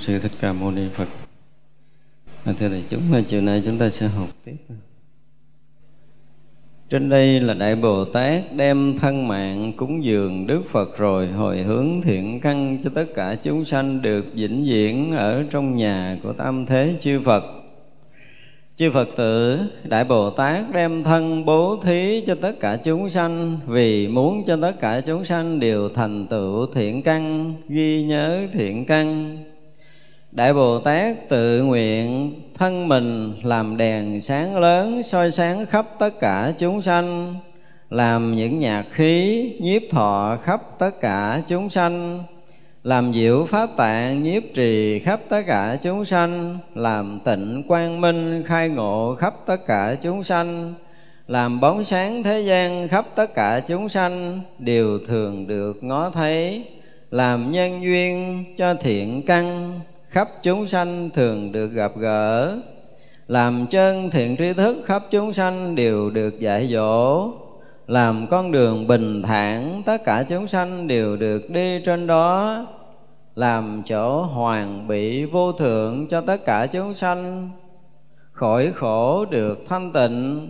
sư thích ca mâu ni phật. À, thưa đại chúng à, chiều nay chúng ta sẽ học tiếp. Trên đây là đại bồ tát đem thân mạng cúng dường đức phật rồi hồi hướng thiện căn cho tất cả chúng sanh được vĩnh viễn ở trong nhà của tam thế chư phật chư phật tử, đại bồ tát đem thân bố thí cho tất cả chúng sanh, vì muốn cho tất cả chúng sanh đều thành tựu thiện căn, ghi nhớ thiện căn. Đại Bồ Tát tự nguyện thân mình làm đèn sáng lớn soi sáng khắp tất cả chúng sanh, làm những nhạc khí nhiếp thọ khắp tất cả chúng sanh làm diệu pháp tạng nhiếp trì khắp tất cả chúng sanh, làm tịnh quang minh khai ngộ khắp tất cả chúng sanh, làm bóng sáng thế gian khắp tất cả chúng sanh, đều thường được ngó thấy, làm nhân duyên cho thiện căn, khắp chúng sanh thường được gặp gỡ, làm chân thiện tri thức khắp chúng sanh đều được dạy dỗ làm con đường bình thản, tất cả chúng sanh đều được đi trên đó. Làm chỗ hoàng bị vô thượng cho tất cả chúng sanh. Khỏi khổ được thanh tịnh.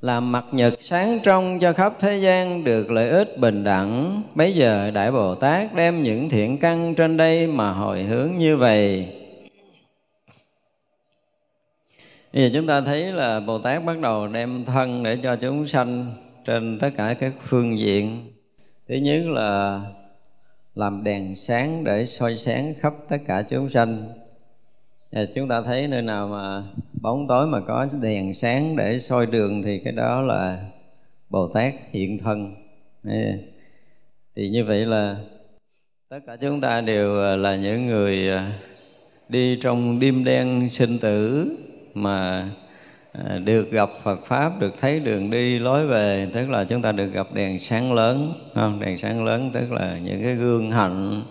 Làm mặt nhật sáng trong cho khắp thế gian được lợi ích bình đẳng. Bấy giờ đại bồ tát đem những thiện căn trên đây mà hồi hướng như vậy? Bây giờ chúng ta thấy là Bồ Tát bắt đầu đem thân để cho chúng sanh trên tất cả các phương diện. Thứ nhất là làm đèn sáng để soi sáng khắp tất cả chúng sanh. Và chúng ta thấy nơi nào mà bóng tối mà có đèn sáng để soi đường thì cái đó là bồ tát hiện thân. Thì như vậy là tất cả chúng ta đều là những người đi trong đêm đen sinh tử mà À, được gặp Phật pháp, được thấy đường đi lối về, tức là chúng ta được gặp đèn sáng lớn không? Đèn sáng lớn, tức là những cái gương hạnh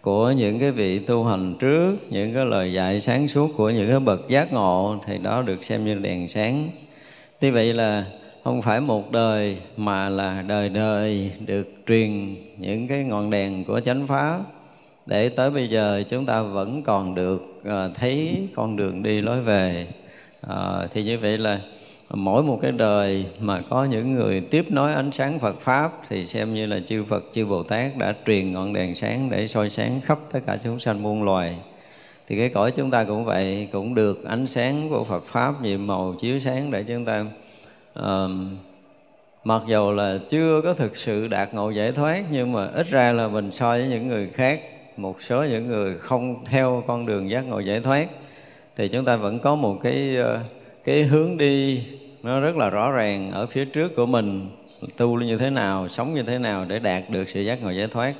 của những cái vị tu hành trước, những cái lời dạy sáng suốt của những cái bậc giác ngộ, thì đó được xem như đèn sáng. Tuy vậy là không phải một đời, mà là đời đời được truyền những cái ngọn đèn của chánh pháp. Để tới bây giờ chúng ta vẫn còn được à, thấy con đường đi lối về à, thì như vậy là mỗi một cái đời mà có những người tiếp nối ánh sáng Phật pháp thì xem như là chư Phật chư Bồ Tát đã truyền ngọn đèn sáng để soi sáng khắp tất cả chúng sanh muôn loài. Thì cái cõi chúng ta cũng vậy cũng được ánh sáng của Phật pháp nhiệm màu chiếu sáng để chúng ta uh, mặc dầu là chưa có thực sự đạt ngộ giải thoát nhưng mà ít ra là mình so với những người khác một số những người không theo con đường giác ngộ giải thoát thì chúng ta vẫn có một cái ờ, cái hướng đi nó rất là rõ ràng ở phía trước của mình, tu như thế nào, sống như thế nào để đạt được sự giác ngộ giải thoát.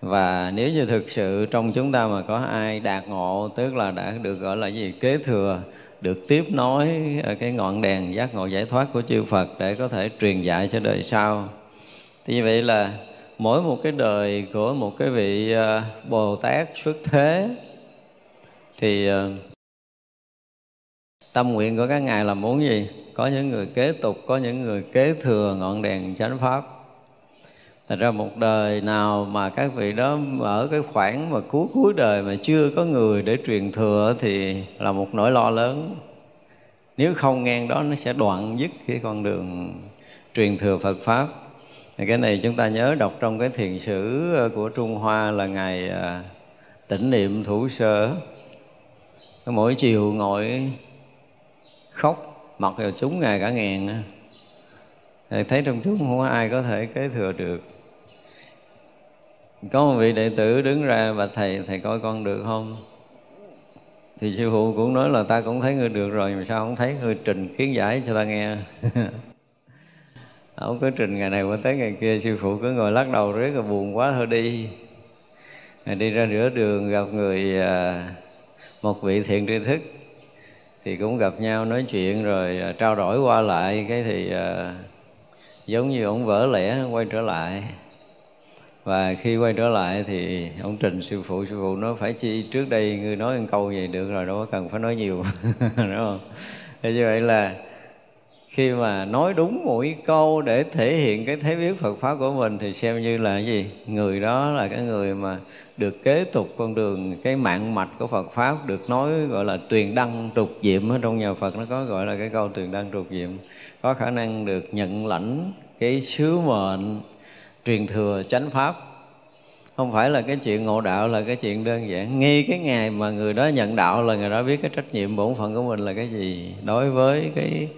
Và nếu như thực sự trong chúng ta mà có ai đạt ngộ, tức là đã được gọi là gì? Kế thừa, được tiếp nối ờ, cái ngọn đèn giác ngộ giải thoát của chư Phật để có thể truyền dạy cho đời sau. Thì như vậy là mỗi một cái đời của một cái vị ờ, Bồ Tát xuất thế, thì tâm nguyện của các ngài là muốn gì có những người kế tục, có những người kế thừa ngọn đèn chánh pháp Thật ra một đời nào mà các vị đó ở cái khoảng mà cuối cuối đời mà chưa có người để truyền thừa thì là một nỗi lo lớn. Nếu không ngang đó, nó sẽ đoạn dứt cái con đường truyền thừa Phật Pháp. Thì cái này chúng ta nhớ đọc trong cái thiền sử ờ, của Trung Hoa là ngày ờ, tĩnh niệm thủ sơ. Mỗi chiều ngồi khóc, mặc vào chúng ngài cả ngàn thì thấy trong chúng không có ai có thể kế thừa được. Có một vị đệ tử đứng ra và thầy thầy coi con được không? Thì sư phụ cũng nói là ta cũng thấy ngươi được rồi, mà sao không thấy ngươi trình kiến giải cho ta nghe? Ông cứ trình ngày này qua tới ngày kia, sư phụ cứ ngồi lắc đầu rất là buồn quá, thôi đi. Đi ra rửa đường gặp người à, một vị thiện tri thức thì cũng gặp nhau nói chuyện rồi à, trao đổi qua lại. Cái thì uh, giống như ông vỡ lẽ quay trở lại. Và khi quay trở lại thì ông trình sư phụ sư phụ nói phải chi trước đây ngươi nói một câu vậy được rồi đâu có cần phải nói nhiều. Đúng không? Thế như vậy là khi mà nói đúng mỗi câu để thể hiện cái thế biết Phật pháp của mình thì xem như là cái gì? Người đó là cái người mà được kế tục con đường, cái mạng mạch của Phật pháp, được nói gọi là truyền đăng trục diệm. Ở trong nhà Phật nó có gọi là cái câu truyền đăng trục diệm. Có khả năng được nhận lãnh cái sứ mệnh truyền thừa chánh pháp. Không phải là cái chuyện ngộ đạo, là cái chuyện đơn giản. Ngay cái ngày mà người đó nhận đạo là người đó biết cái trách nhiệm bổn phận của mình là cái gì. Đối với cái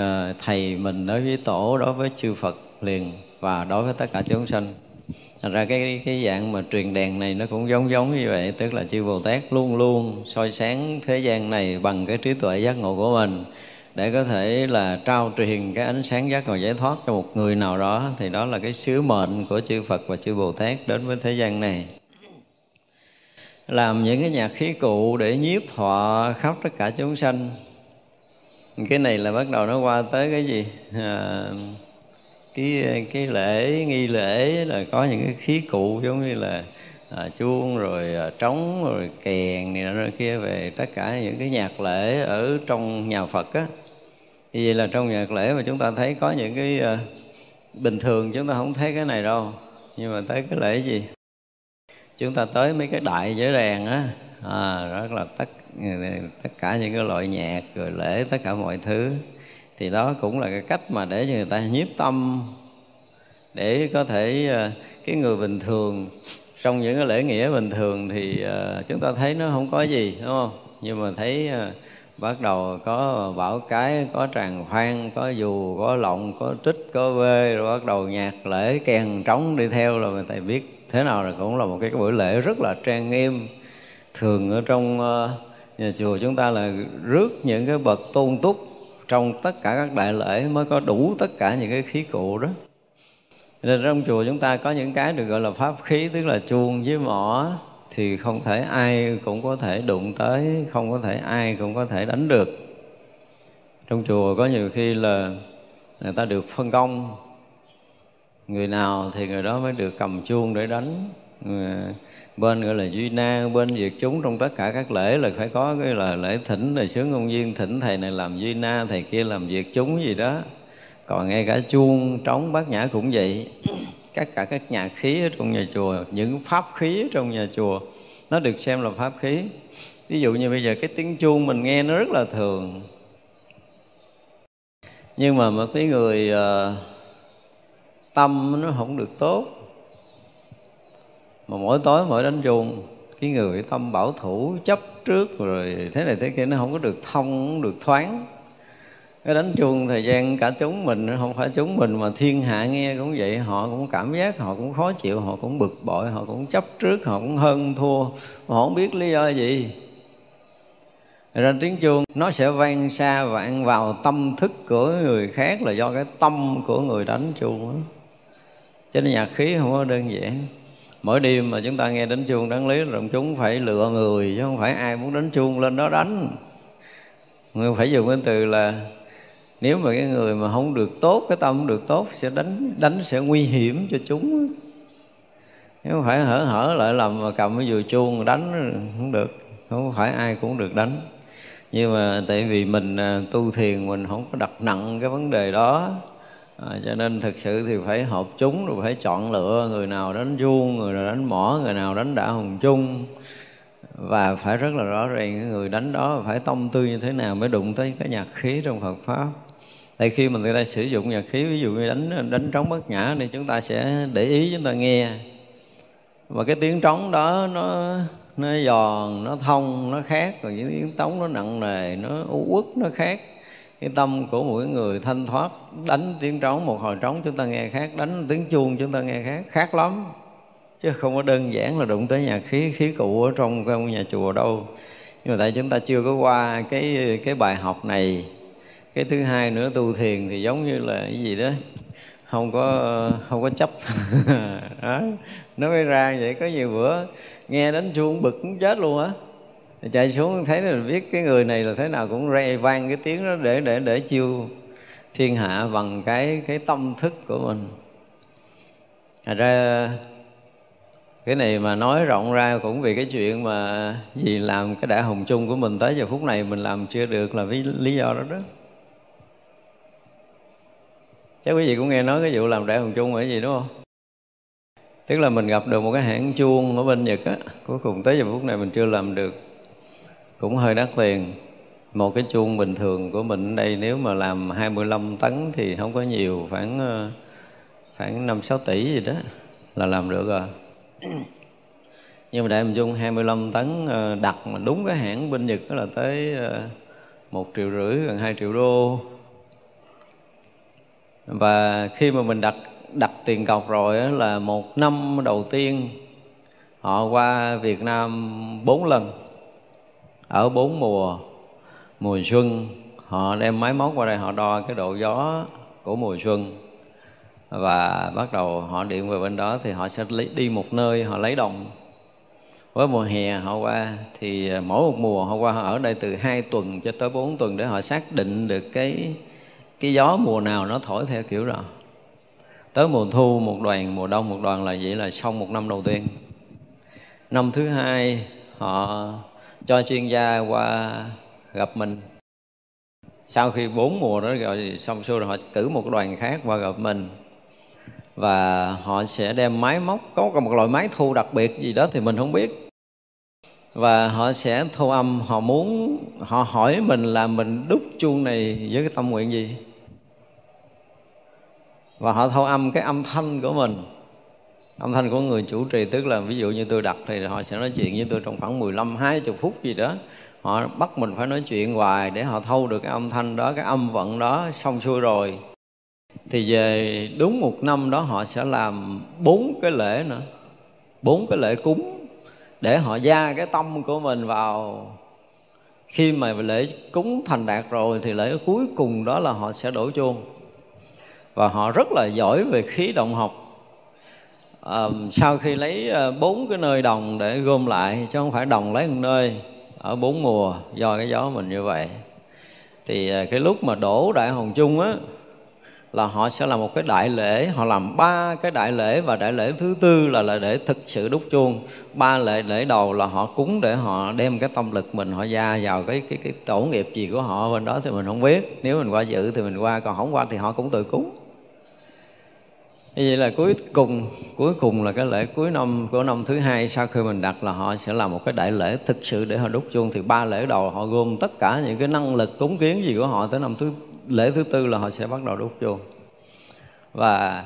uh, thầy mình đối với tổ đối với chư phật liền và đối với tất cả chúng sanh. Thành ra cái cái dạng mà truyền đèn này nó cũng giống giống như vậy tức là chư bồ tát luôn luôn soi sáng thế gian này bằng cái trí tuệ giác ngộ của mình để có thể là trao truyền cái ánh sáng giác ngộ giải thoát cho một người nào đó. Thì đó là cái sứ mệnh của chư Phật và chư Bồ Tát đến với thế gian này. Làm những cái nhạc khí cụ để nhiếp thọ khắp tất cả chúng sanh cái này là bắt đầu nó qua tới cái gì? À, cái cái lễ nghi lễ là có những cái khí cụ giống như là à, chuông rồi à, trống rồi kèn này nọ kia về tất cả những cái nhạc lễ ở trong nhà Phật á. Thì vậy là trong nhạc lễ mà chúng ta thấy có những cái à, bình thường chúng ta không thấy cái này đâu. Nhưng mà tới cái lễ gì? Chúng ta tới mấy cái đại giới đèn á. À, rất là tất tất cả những cái loại nhạc rồi lễ tất cả mọi thứ. Thì đó cũng là cái cách mà để cho người ta nhiếp tâm để có thể ờ, cái người bình thường trong những cái lễ nghĩa bình thường thì ờ, chúng ta thấy nó không có gì đúng không? Nhưng mà thấy ờ, bắt đầu có bảo cái có tràng khoan có dù có lọng có trích có vê rồi bắt đầu nhạc lễ kèn trống đi theo là người ta biết. Thế nào là cũng là một cái buổi lễ rất là trang nghiêm thường ở trong uh, nhà chùa chúng ta là rước những cái bậc tôn túc trong tất cả các đại lễ mới có đủ tất cả những cái khí cụ đó. Nên trong chùa chúng ta có những cái được gọi là pháp khí, tức là chuông với mỏ, thì không thể ai cũng có thể đụng tới, không có thể ai cũng có thể đánh được. Trong chùa có nhiều khi là người ta được phân công, người nào thì người đó mới được cầm chuông để đánh. Ờ, bên gọi là duy na bên việc chúng trong tất cả các lễ là phải có cái là lễ thỉnh là sướng công viên thỉnh thầy này làm duy na thầy kia làm việc chúng gì đó. Còn ngay cả chuông trống bát nhã cũng vậy. Tất cả các nhạc khí ở trong nhà chùa những pháp khí ở trong nhà chùa nó được xem là pháp khí. Ví dụ như bây giờ cái tiếng chuông mình nghe nó rất là thường. Nhưng mà một cái người uh, tâm nó không được tốt mà mỗi tối mỗi đánh chuông, cái người tâm bảo thủ chấp trước rồi thế này thế kia, nó không có được thông, không được thoáng. Cái đánh chuông thời gian cả chúng mình, không phải chúng mình mà thiên hạ nghe cũng vậy, họ cũng cảm giác, họ cũng khó chịu, họ cũng bực bội, họ cũng chấp trước, họ cũng hơn thua. Họ không biết lý do gì. Ra tiếng chuông nó sẽ vang xa và ăn vào tâm thức của người khác là do cái tâm của người đánh chuông đó. cho nên nhạc khí không có đơn giản mỗi đêm mà chúng ta nghe đánh chuông đáng lý là chúng phải lựa người, chứ không phải ai muốn đánh chuông lên đó đánh. Người phải dùng cái từ là, nếu mà cái người mà không được tốt, cái tâm không được tốt, sẽ đánh đánh sẽ nguy hiểm cho chúng. Nếu không phải hở hở lại làm mà cầm cái dùi chuông đánh không được, không phải ai cũng được đánh. Nhưng mà tại vì mình à, tu thiền mình không có đặt nặng cái vấn đề đó à, cho nên thực sự thì phải hợp chúng rồi phải chọn lựa người nào đánh vuông, người nào đánh mỏ người nào đánh đả hồng chung. Và phải rất là rõ ràng cái người đánh đó phải tông tư như thế nào mới đụng tới cái nhạc khí trong Phật pháp. Tại khi mình người ta sử dụng nhạc khí ví dụ như đánh đánh trống bất nhã thì chúng ta sẽ để ý chúng ta nghe. Và cái tiếng trống đó nó nó giòn nó thông nó khác còn những tiếng trống nó nặng nề nó u uất nó khác cái tâm của mỗi người thanh thoát, đánh tiếng trống, một hồi trống chúng ta nghe khác, đánh tiếng chuông chúng ta nghe khác khác lắm. Chứ không có đơn giản là đụng tới nhà khí khí cụ ở trong cái nhà chùa đâu. Nhưng mà tại chúng ta chưa có qua cái cái bài học này. Cái thứ hai nữa, tu thiền thì giống như là cái gì đó, không có không có chấp. Đó. nó mới ra vậy có nhiều bữa, nghe đánh chuông bực cũng chết luôn á chạy xuống thấy là biết cái người này là thế nào, cũng re vang cái tiếng đó để để để chiêu thiên hạ bằng cái cái tâm thức của mình. Thật ra cái này mà nói rộng ra cũng vì cái chuyện mà vì làm cái đại hồng chung của mình tới giờ phút này mình làm chưa được là vì lý do đó đó. Chắc quý vị cũng nghe nói cái vụ làm đại hồng chung ở gì, đúng không? Tức là mình gặp được một cái hãng chuông ở bên nhật á, cuối cùng tới giờ phút này mình chưa làm được cũng hơi đắt tiền. Một cái chuông bình thường của mình đây nếu mà làm 25 tấn thì không có nhiều, khoảng ờ, khoảng 5 6 tỷ gì đó là làm được rồi. Nhưng mà đại hồng Dung 25 tấn ờ, đặt mà đúng cái hãng bên Nhật đó là tới ờ, một triệu rưỡi, gần 2 triệu đô. Và khi mà mình đặt đặt tiền cọc rồi là một năm đầu tiên họ qua Việt Nam bốn lần ở bốn mùa mùa xuân, họ đem máy móc qua đây, họ đo cái độ gió của mùa xuân. Và bắt đầu họ điện về bên đó thì họ sẽ lấy, đi một nơi họ lấy đồng. Với mùa hè họ qua thì à, mỗi một mùa họ qua họ ở đây từ 2 tuần cho tới 4 tuần để họ xác định được cái cái gió mùa nào nó thổi theo kiểu rồi tới mùa thu, một đoàn, mùa đông, một đoàn là vậy là xong một năm đầu tiên. Năm thứ hai, họ cho chuyên gia qua gặp mình. Sau khi bốn mùa đó rồi xong xuôi rồi, họ cử một đoàn khác qua gặp mình. Và họ sẽ đem máy móc, có một loại máy thu đặc biệt gì đó thì mình không biết. Và họ sẽ thu âm, họ muốn, họ hỏi mình là mình đúc chuông này với cái tâm nguyện gì? Và họ thu âm cái âm thanh của mình âm thanh của người chủ trì, tức là ví dụ như tôi đặt thì họ sẽ nói chuyện với tôi trong khoảng 15 20 phút gì đó. Họ bắt mình phải nói chuyện hoài để họ thâu được cái âm thanh đó, cái âm vận đó xong xuôi rồi. Thì về đúng một năm đó họ sẽ làm bốn cái lễ nữa, bốn cái lễ cúng để họ gia cái tâm của mình vào. Khi mà lễ cúng thành đạt rồi thì lễ cuối cùng đó là họ sẽ đổ chuông và họ rất là giỏi về khí động học um, sau khi lấy ờ, bốn cái nơi đồng để gom lại chứ không phải đồng lấy một nơi ở bốn mùa do cái gió mình như vậy. Thì ờ, cái lúc mà đổ đại hồng chung á là họ sẽ làm một cái đại lễ họ làm ba cái đại lễ và đại lễ thứ tư là là để thực sự đúc chuông. Ba lễ lễ đầu là họ cúng để họ đem cái tâm lực mình họ gia vào cái cái cái tổ nghiệp gì của họ bên đó thì mình không biết. Nếu mình qua dự thì mình qua còn không qua thì họ cũng tự cúng như vậy là cuối cùng cuối cùng là cái lễ cuối năm, của năm thứ hai, sau khi mình đặt là họ sẽ làm một cái đại lễ thực sự để họ đúc chuông. Thì ba lễ đầu họ gồm tất cả những cái năng lực cúng kiến gì của họ tới năm thứ, lễ thứ tư là họ sẽ bắt đầu đúc chuông. Và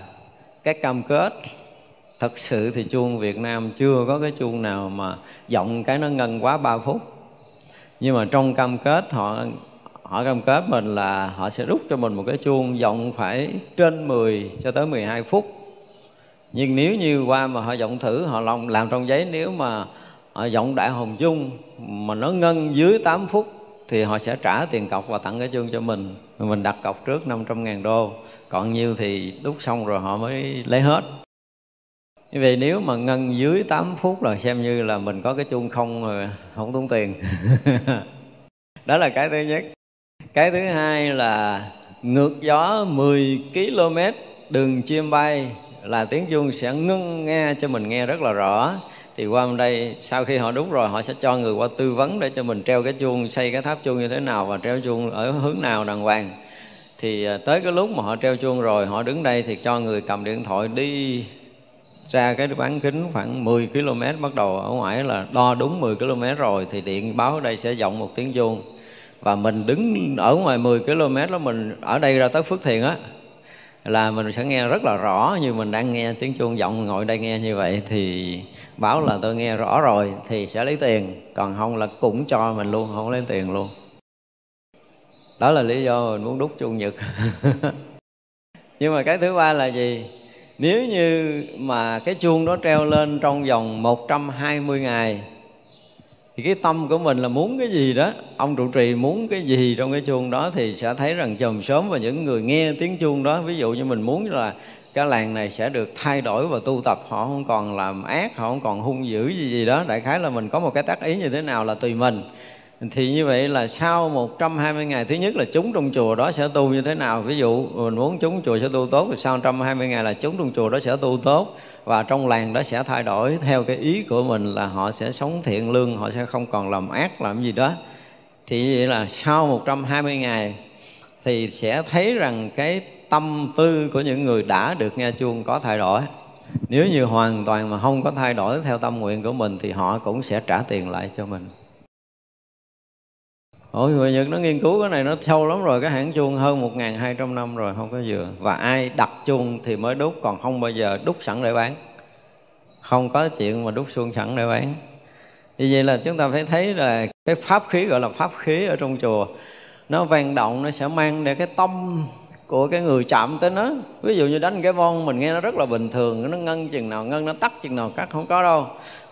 cái cam kết thật sự thì chuông Việt Nam chưa có cái chuông nào mà giọng cái nó ngân quá 3 phút. Nhưng mà trong cam kết họ họ cam kết mình là họ sẽ rút cho mình một cái chuông giọng phải trên 10 cho tới 12 phút. Nhưng nếu như qua mà họ giọng thử, họ lòng làm trong giấy, nếu mà họ giọng đại hồng chung mà nó ngân dưới 8 phút thì họ sẽ trả tiền cọc và tặng cái chuông cho mình. Mình đặt cọc trước 500 ngàn đô. Còn nhiêu thì đúc xong rồi họ mới lấy hết. Như vậy nếu mà ngân dưới 8 phút là xem như là mình có cái chuông không rồi không tốn tiền. Đó là cái thứ nhất cái thứ hai là ngược gió 10 km, đường chim bay, là tiếng chuông sẽ ngưng nghe cho mình nghe rất là rõ. Thì qua bên đây, sau khi họ đúng rồi, họ sẽ cho người qua tư vấn để cho mình treo cái chuông, xây cái tháp chuông như thế nào và treo chuông ở hướng nào đàng hoàng. Thì à, tới cái lúc mà họ treo chuông rồi, họ đứng đây thì cho người cầm điện thoại đi ra cái bán kính khoảng 10 km bắt đầu. Ở ngoài là đo đúng 10 km rồi thì điện báo ở đây sẽ vọng một tiếng chuông và mình đứng ở ngoài 10 km đó, mình ở đây ra tới Phước Thiền á, là mình sẽ nghe rất là rõ. Như mình đang nghe tiếng chuông vọng ngồi đây nghe như vậy thì báo là tôi nghe rõ rồi thì sẽ lấy tiền. Còn không là cũng cho mình luôn, không lấy tiền luôn. Đó là lý do mình muốn đúc chuông nhật. Nhưng mà cái thứ ba là gì? Nếu như mà cái chuông đó treo lên trong vòng 120 ngày thì cái tâm của mình là muốn cái gì đó, ông trụ trì muốn cái gì trong cái chuông đó thì sẽ thấy rằng chồng sớm và những người nghe tiếng chuông đó, ví dụ như mình muốn là cái làng này sẽ được thay đổi và tu tập, họ không còn làm ác, họ không còn hung dữ gì gì đó. Đại khái là mình có một cái tác ý như thế nào là tùy mình thì như vậy là sau 120 ngày, thứ nhất là chúng trong chùa đó sẽ tu như thế nào? Ví dụ mình muốn chúng chùa sẽ tu tốt thì sau 120 ngày là chúng trong chùa đó sẽ tu tốt và trong làng đó sẽ thay đổi theo cái ý của mình là họ sẽ sống thiện lương, họ sẽ không còn làm ác, làm gì đó. Thì vậy là sau 120 ngày thì sẽ thấy rằng cái tâm tư của những người đã được nghe chuông có thay đổi. Nếu như hoàn toàn mà không có thay đổi theo tâm nguyện của mình thì họ cũng sẽ trả tiền lại cho mình. Ôi người Nhật nó nghiên cứu cái này nó sâu lắm rồi, Cái hãng chuông hơn 1.200 năm rồi, không có dừa. Và ai đặt chuông thì mới đúc Còn không bao giờ đúc sẵn để bán. Không có chuyện mà đúc xuông sẵn để bán. Vì vậy là chúng ta phải thấy là Cái pháp khí gọi là pháp khí ở trong chùa, Nó vang động, nó sẽ mang để cái tâm của cái người chạm tới nó. Ví dụ như đánh cái von mình nghe nó rất là bình thường, nó ngân chừng nào ngân, nó tắt chừng nào cắt, không có đâu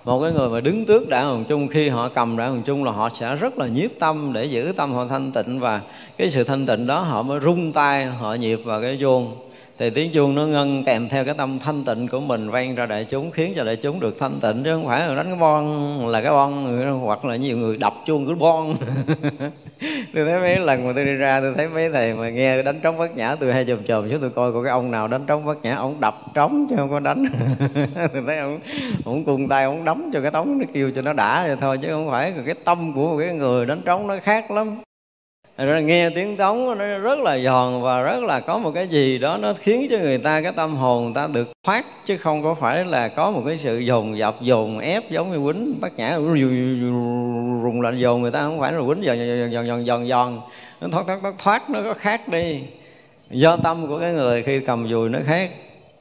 một cái người mà đứng trước đại hồng chung khi họ cầm đại hồng chung là họ sẽ rất là nhiếp tâm để giữ tâm họ thanh tịnh và cái sự thanh tịnh đó họ mới rung tay, họ nhịp vào cái chuông thì tiếng chuông nó ngân kèm theo cái tâm thanh tịnh của mình vang ra đại chúng, khiến cho đại chúng được thanh tịnh, chứ không phải là đánh cái bon là cái bon, hoặc là nhiều người đập chuông cứ bon. Tôi thấy mấy lần mà tôi đi ra, tôi thấy mấy thầy mà nghe đánh trống bất nhã, tôi hay chồm chồm chứ tôi coi có cái ông nào đánh trống bất nhã, ông đập trống chứ không có đánh. Tôi thấy ông ông cung tay ông đấm cho cái trống nó kêu cho nó đã vậy thôi, chứ không phải cái tâm của một cái người đánh trống nó khác lắm rồi nghe tiếng trống nó rất là giòn và rất là có một cái gì đó nó khiến cho người ta cái tâm hồn người ta được thoát, chứ không có phải là có một cái sự dồn dập, dồn ép giống như quýnh bắt nhã rùng lạnh dồn người ta không phải là quýnh giòn giòn giòn giòn giòn giòn. Nó thoát thoát thoát thoát, nó có khác đi. Do tâm của cái người khi cầm dùi nó khác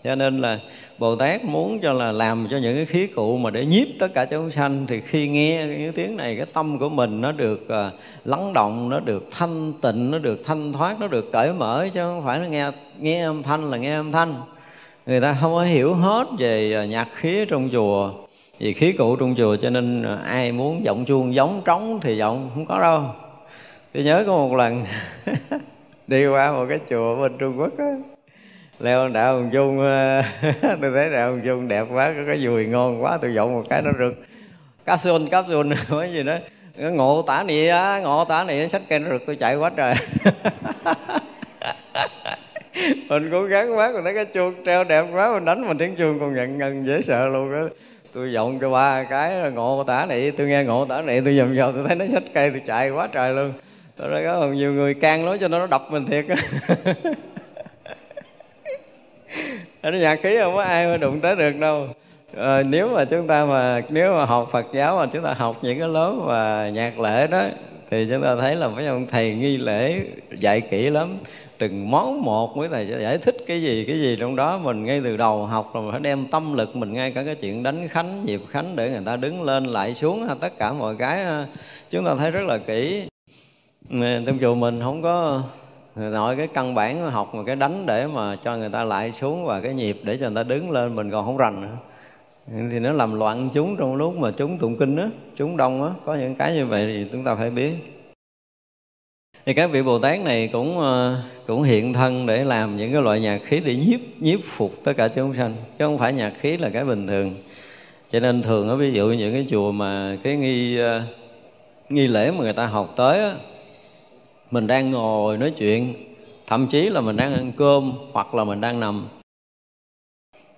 cho nên là bồ tát muốn cho là làm cho những cái khí cụ mà để nhiếp tất cả chúng sanh thì khi nghe những tiếng này cái tâm của mình nó được uh, lắng động nó được thanh tịnh nó được thanh thoát nó được cởi mở chứ không phải là nghe nghe âm thanh là nghe âm thanh. Người ta không có hiểu hết về à, nhạc khí trong chùa vì khí cụ trong chùa cho nên à, ai muốn giọng chuông giống trống thì giọng không có đâu. Tôi nhớ có một lần đi qua một cái chùa bên trung quốc á leo, đạo hồng chung ờ, tôi thấy đạo hồng chung đẹp quá, có cái dùi ngon quá, tôi dọn một cái nó rực. Cá capsule cá cái gì đó. Ngộ tả nị á, ngộ tả nị sách cây nó rực, tôi chạy quá trời. Mình cố gắng quá mình thấy cái chuông treo đẹp quá, mình đánh mình tiếng chuông còn nhận ngân dễ sợ luôn á. Tôi dọn cho ba cái ngộ tả nị, tôi nghe ngộ tả nị, tôi dầm vào tôi thấy nó sách cây, tôi chạy quá trời luôn. Tôi nói, có nhiều người can nói cho nó nó đập mình thiệt ở nó nhạc khí không có ai mà đụng tới được đâu. À, nếu mà chúng ta mà nếu mà học Phật giáo mà chúng ta học những cái lớp mà nhạc lễ đó thì chúng ta thấy là mấy ông thầy nghi lễ dạy kỹ lắm. Từng món một mới thầy sẽ giải thích cái gì cái gì trong đó. Mình ngay từ đầu học rồi mình phải đem tâm lực mình ngay cả cái chuyện đánh khánh nhịp khánh để người ta đứng lên lại xuống tất cả mọi cái chúng ta thấy rất là kỹ. Trong chùa mình không có nội cái căn bản học một cái đánh để mà cho người ta lại xuống và cái nhịp để cho người ta đứng lên mình còn không rành nữa. Thì nó làm loạn chúng trong lúc mà chúng tụng kinh á chúng đông á có những cái như vậy thì chúng ta phải biết. Thì các vị bồ tát này cũng ờ, cũng hiện thân để làm những cái loại nhạc khí để nhiếp nhiếp phục tất cả chúng sanh chứ không phải nhạc khí là cái bình thường. Cho nên thường á ví dụ những cái chùa mà cái nghi ờ, nghi lễ mà người ta học tới á, mình đang ngồi nói chuyện, thậm chí là mình đang ăn cơm hoặc là mình đang nằm.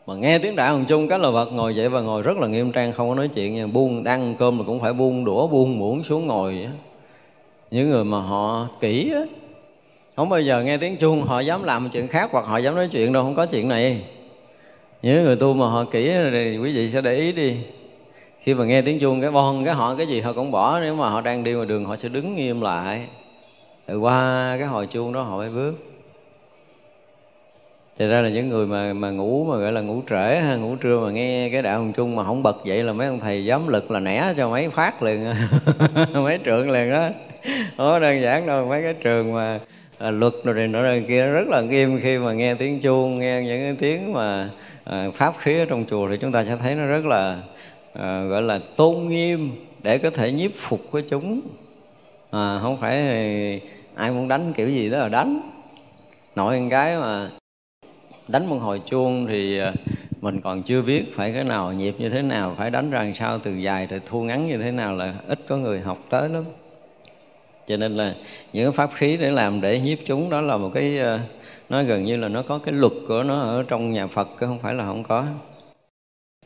Mà nghe tiếng đại hồng chung cái là vật ngồi dậy và ngồi rất là nghiêm trang, không có nói chuyện nha. Buông, đang ăn cơm mà cũng phải buông đũa, buông muỗng xuống ngồi những người mà họ kỹ á, không bao giờ nghe tiếng chuông, họ dám làm chuyện khác hoặc họ dám nói chuyện đâu, không có chuyện này. Những người tu mà họ kỹ thì quý vị sẽ để ý đi. Khi mà nghe tiếng chuông, cái bon, cái họ, cái gì họ cũng bỏ, nếu mà họ đang đi ngoài đường, họ sẽ đứng nghiêm lại rồi qua cái hồi chuông đó họ mới bước. Thì ra là những người mà mà ngủ mà gọi là ngủ trễ ha ngủ trưa mà nghe cái đạo hồng chung mà không bật dậy là mấy ông thầy dám lực là nẻ cho mấy phát liền mấy trượng liền đó. Không đơn giản đâu mấy cái trường mà à, luật rồi này nọ rồi kia rất là nghiêm khi mà nghe tiếng chuông nghe những cái tiếng mà à, pháp khí ở trong chùa thì chúng ta sẽ thấy nó rất là à, gọi là tôn nghiêm để có thể nhiếp phục với chúng à, không phải ai muốn đánh kiểu gì đó là đánh. Nội con cái mà đánh một hồi chuông thì ờ, mình còn chưa biết phải cái nào nhịp như thế nào phải đánh ra làm sao từ dài từ thu ngắn như thế nào là ít có người học tới lắm. Cho nên là những cái pháp khí để làm để nhiếp chúng đó là một cái ờ, nó gần như là nó có cái luật của nó ở trong nhà Phật chứ không phải là không có.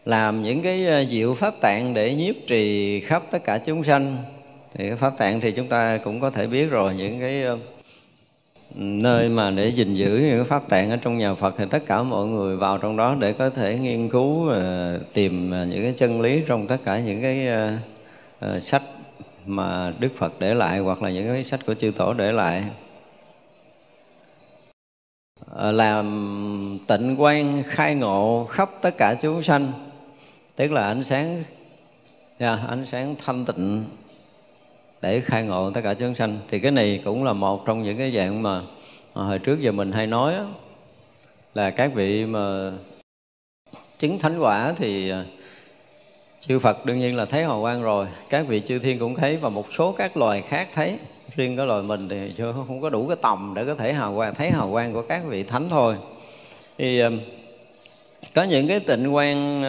Làm những cái diệu pháp tạng để nhiếp trì khắp tất cả chúng sanh thì cái pháp tạng thì chúng ta cũng có thể biết rồi những cái ờ, nơi mà để gìn giữ những cái pháp tạng ở trong nhà Phật thì tất cả mọi người vào trong đó để có thể nghiên cứu ờ, tìm ờ, những cái chân lý trong tất cả những cái sách mà Đức Phật để lại hoặc là những cái sách của chư tổ để lại. Làm tịnh quan khai ngộ khắp tất cả chúng sanh tức là ánh sáng yeah, ánh sáng thanh tịnh để khai ngộ tất cả chúng sanh. Thì cái này cũng là một trong những cái dạng mà, hồi trước giờ mình hay nói đó, là các vị mà chứng thánh quả thì à, chư Phật đương nhiên là thấy hào quang rồi. Các vị chư thiên cũng thấy và một số các loài khác thấy. Riêng cái loài mình thì chưa không có đủ cái tầm để có thể hào quang thấy hào quang của các vị thánh thôi. Thì à, có những cái tịnh quan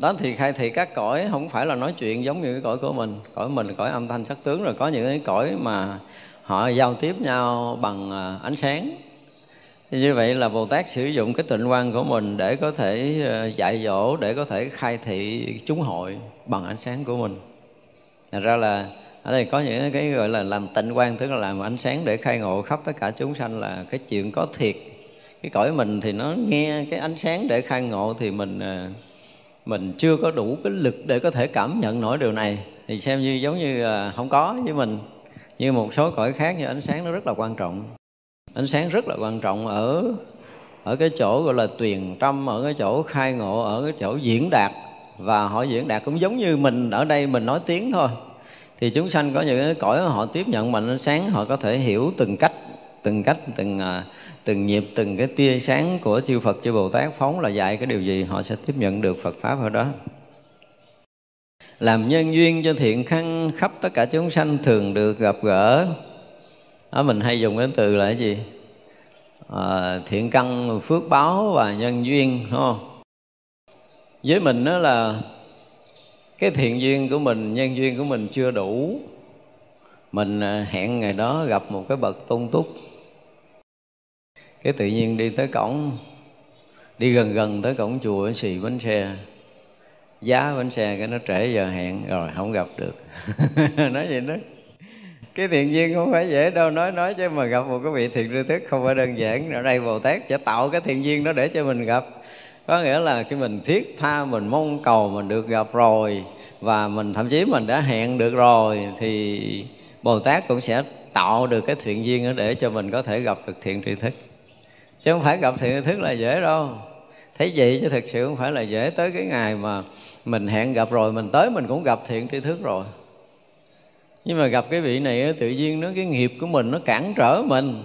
đó thì khai thị các cõi không phải là nói chuyện giống như cái cõi của mình. Cõi mình cõi âm thanh sắc tướng, rồi có những cái cõi mà họ giao tiếp nhau bằng à, ánh sáng. Như vậy là Bồ Tát sử dụng cái tịnh quan của mình để có thể à, dạy dỗ, để có thể khai thị chúng hội bằng ánh sáng của mình. Thật ra là ở đây có những cái gọi là làm tịnh quan, tức là làm ánh sáng để khai ngộ khắp tất cả chúng sanh là cái chuyện có thiệt. Cái cõi mình thì nó nghe cái ánh sáng để khai ngộ thì mình à, mình chưa có đủ cái lực để có thể cảm nhận nổi điều này. Thì xem như giống như à, không có với mình. Như một số cõi khác như ánh sáng nó rất là quan trọng. Ánh sáng rất là quan trọng ở ở cái chỗ gọi là tuyền tâm, ở cái chỗ khai ngộ, ở cái chỗ diễn đạt. Và họ diễn đạt cũng giống như mình ở đây mình nói tiếng thôi. Thì chúng sanh có những cái cõi họ tiếp nhận mạnh ánh sáng, họ có thể hiểu từng cách từng cách từng ờ, từng nhịp từng cái tia sáng của chư Phật chư Bồ Tát phóng là dạy cái điều gì họ sẽ tiếp nhận được Phật pháp ở đó. Làm nhân duyên cho thiện khăn khắp tất cả chúng sanh thường được gặp gỡ. Đó mình hay dùng cái từ là cái gì? À, thiện căn phước báo và nhân duyên đúng không? Với mình đó là cái thiện duyên của mình nhân duyên của mình chưa đủ. Mình ờ, hẹn ngày đó gặp một cái bậc tôn túc cái tự nhiên đi tới cổng, đi gần gần tới cổng chùa xì bánh xe. Giá bánh xe cái nó trễ giờ hẹn, rồi không gặp được. Nói vậy đó. Cái thiện duyên không phải dễ đâu, nói nói chứ mà gặp một cái vị thiện tri thức không phải đơn giản. Ở đây bồ tát sẽ tạo cái thiện duyên đó để cho mình gặp. Có nghĩa là cái mình thiết tha, mình mong cầu, mình được gặp rồi, và mình, thậm chí mình đã hẹn được rồi, thì bồ tát cũng sẽ tạo được cái thiện duyên đó để cho mình có thể gặp được thiện tri thức chứ không phải gặp thiện thức là dễ đâu. Thấy vậy chứ thực sự không phải là dễ tới cái ngày mà mình hẹn gặp rồi, mình tới mình cũng gặp thiện tri thức rồi. Nhưng mà gặp cái vị này tự nhiên nó, cái nghiệp của mình nó cản trở mình.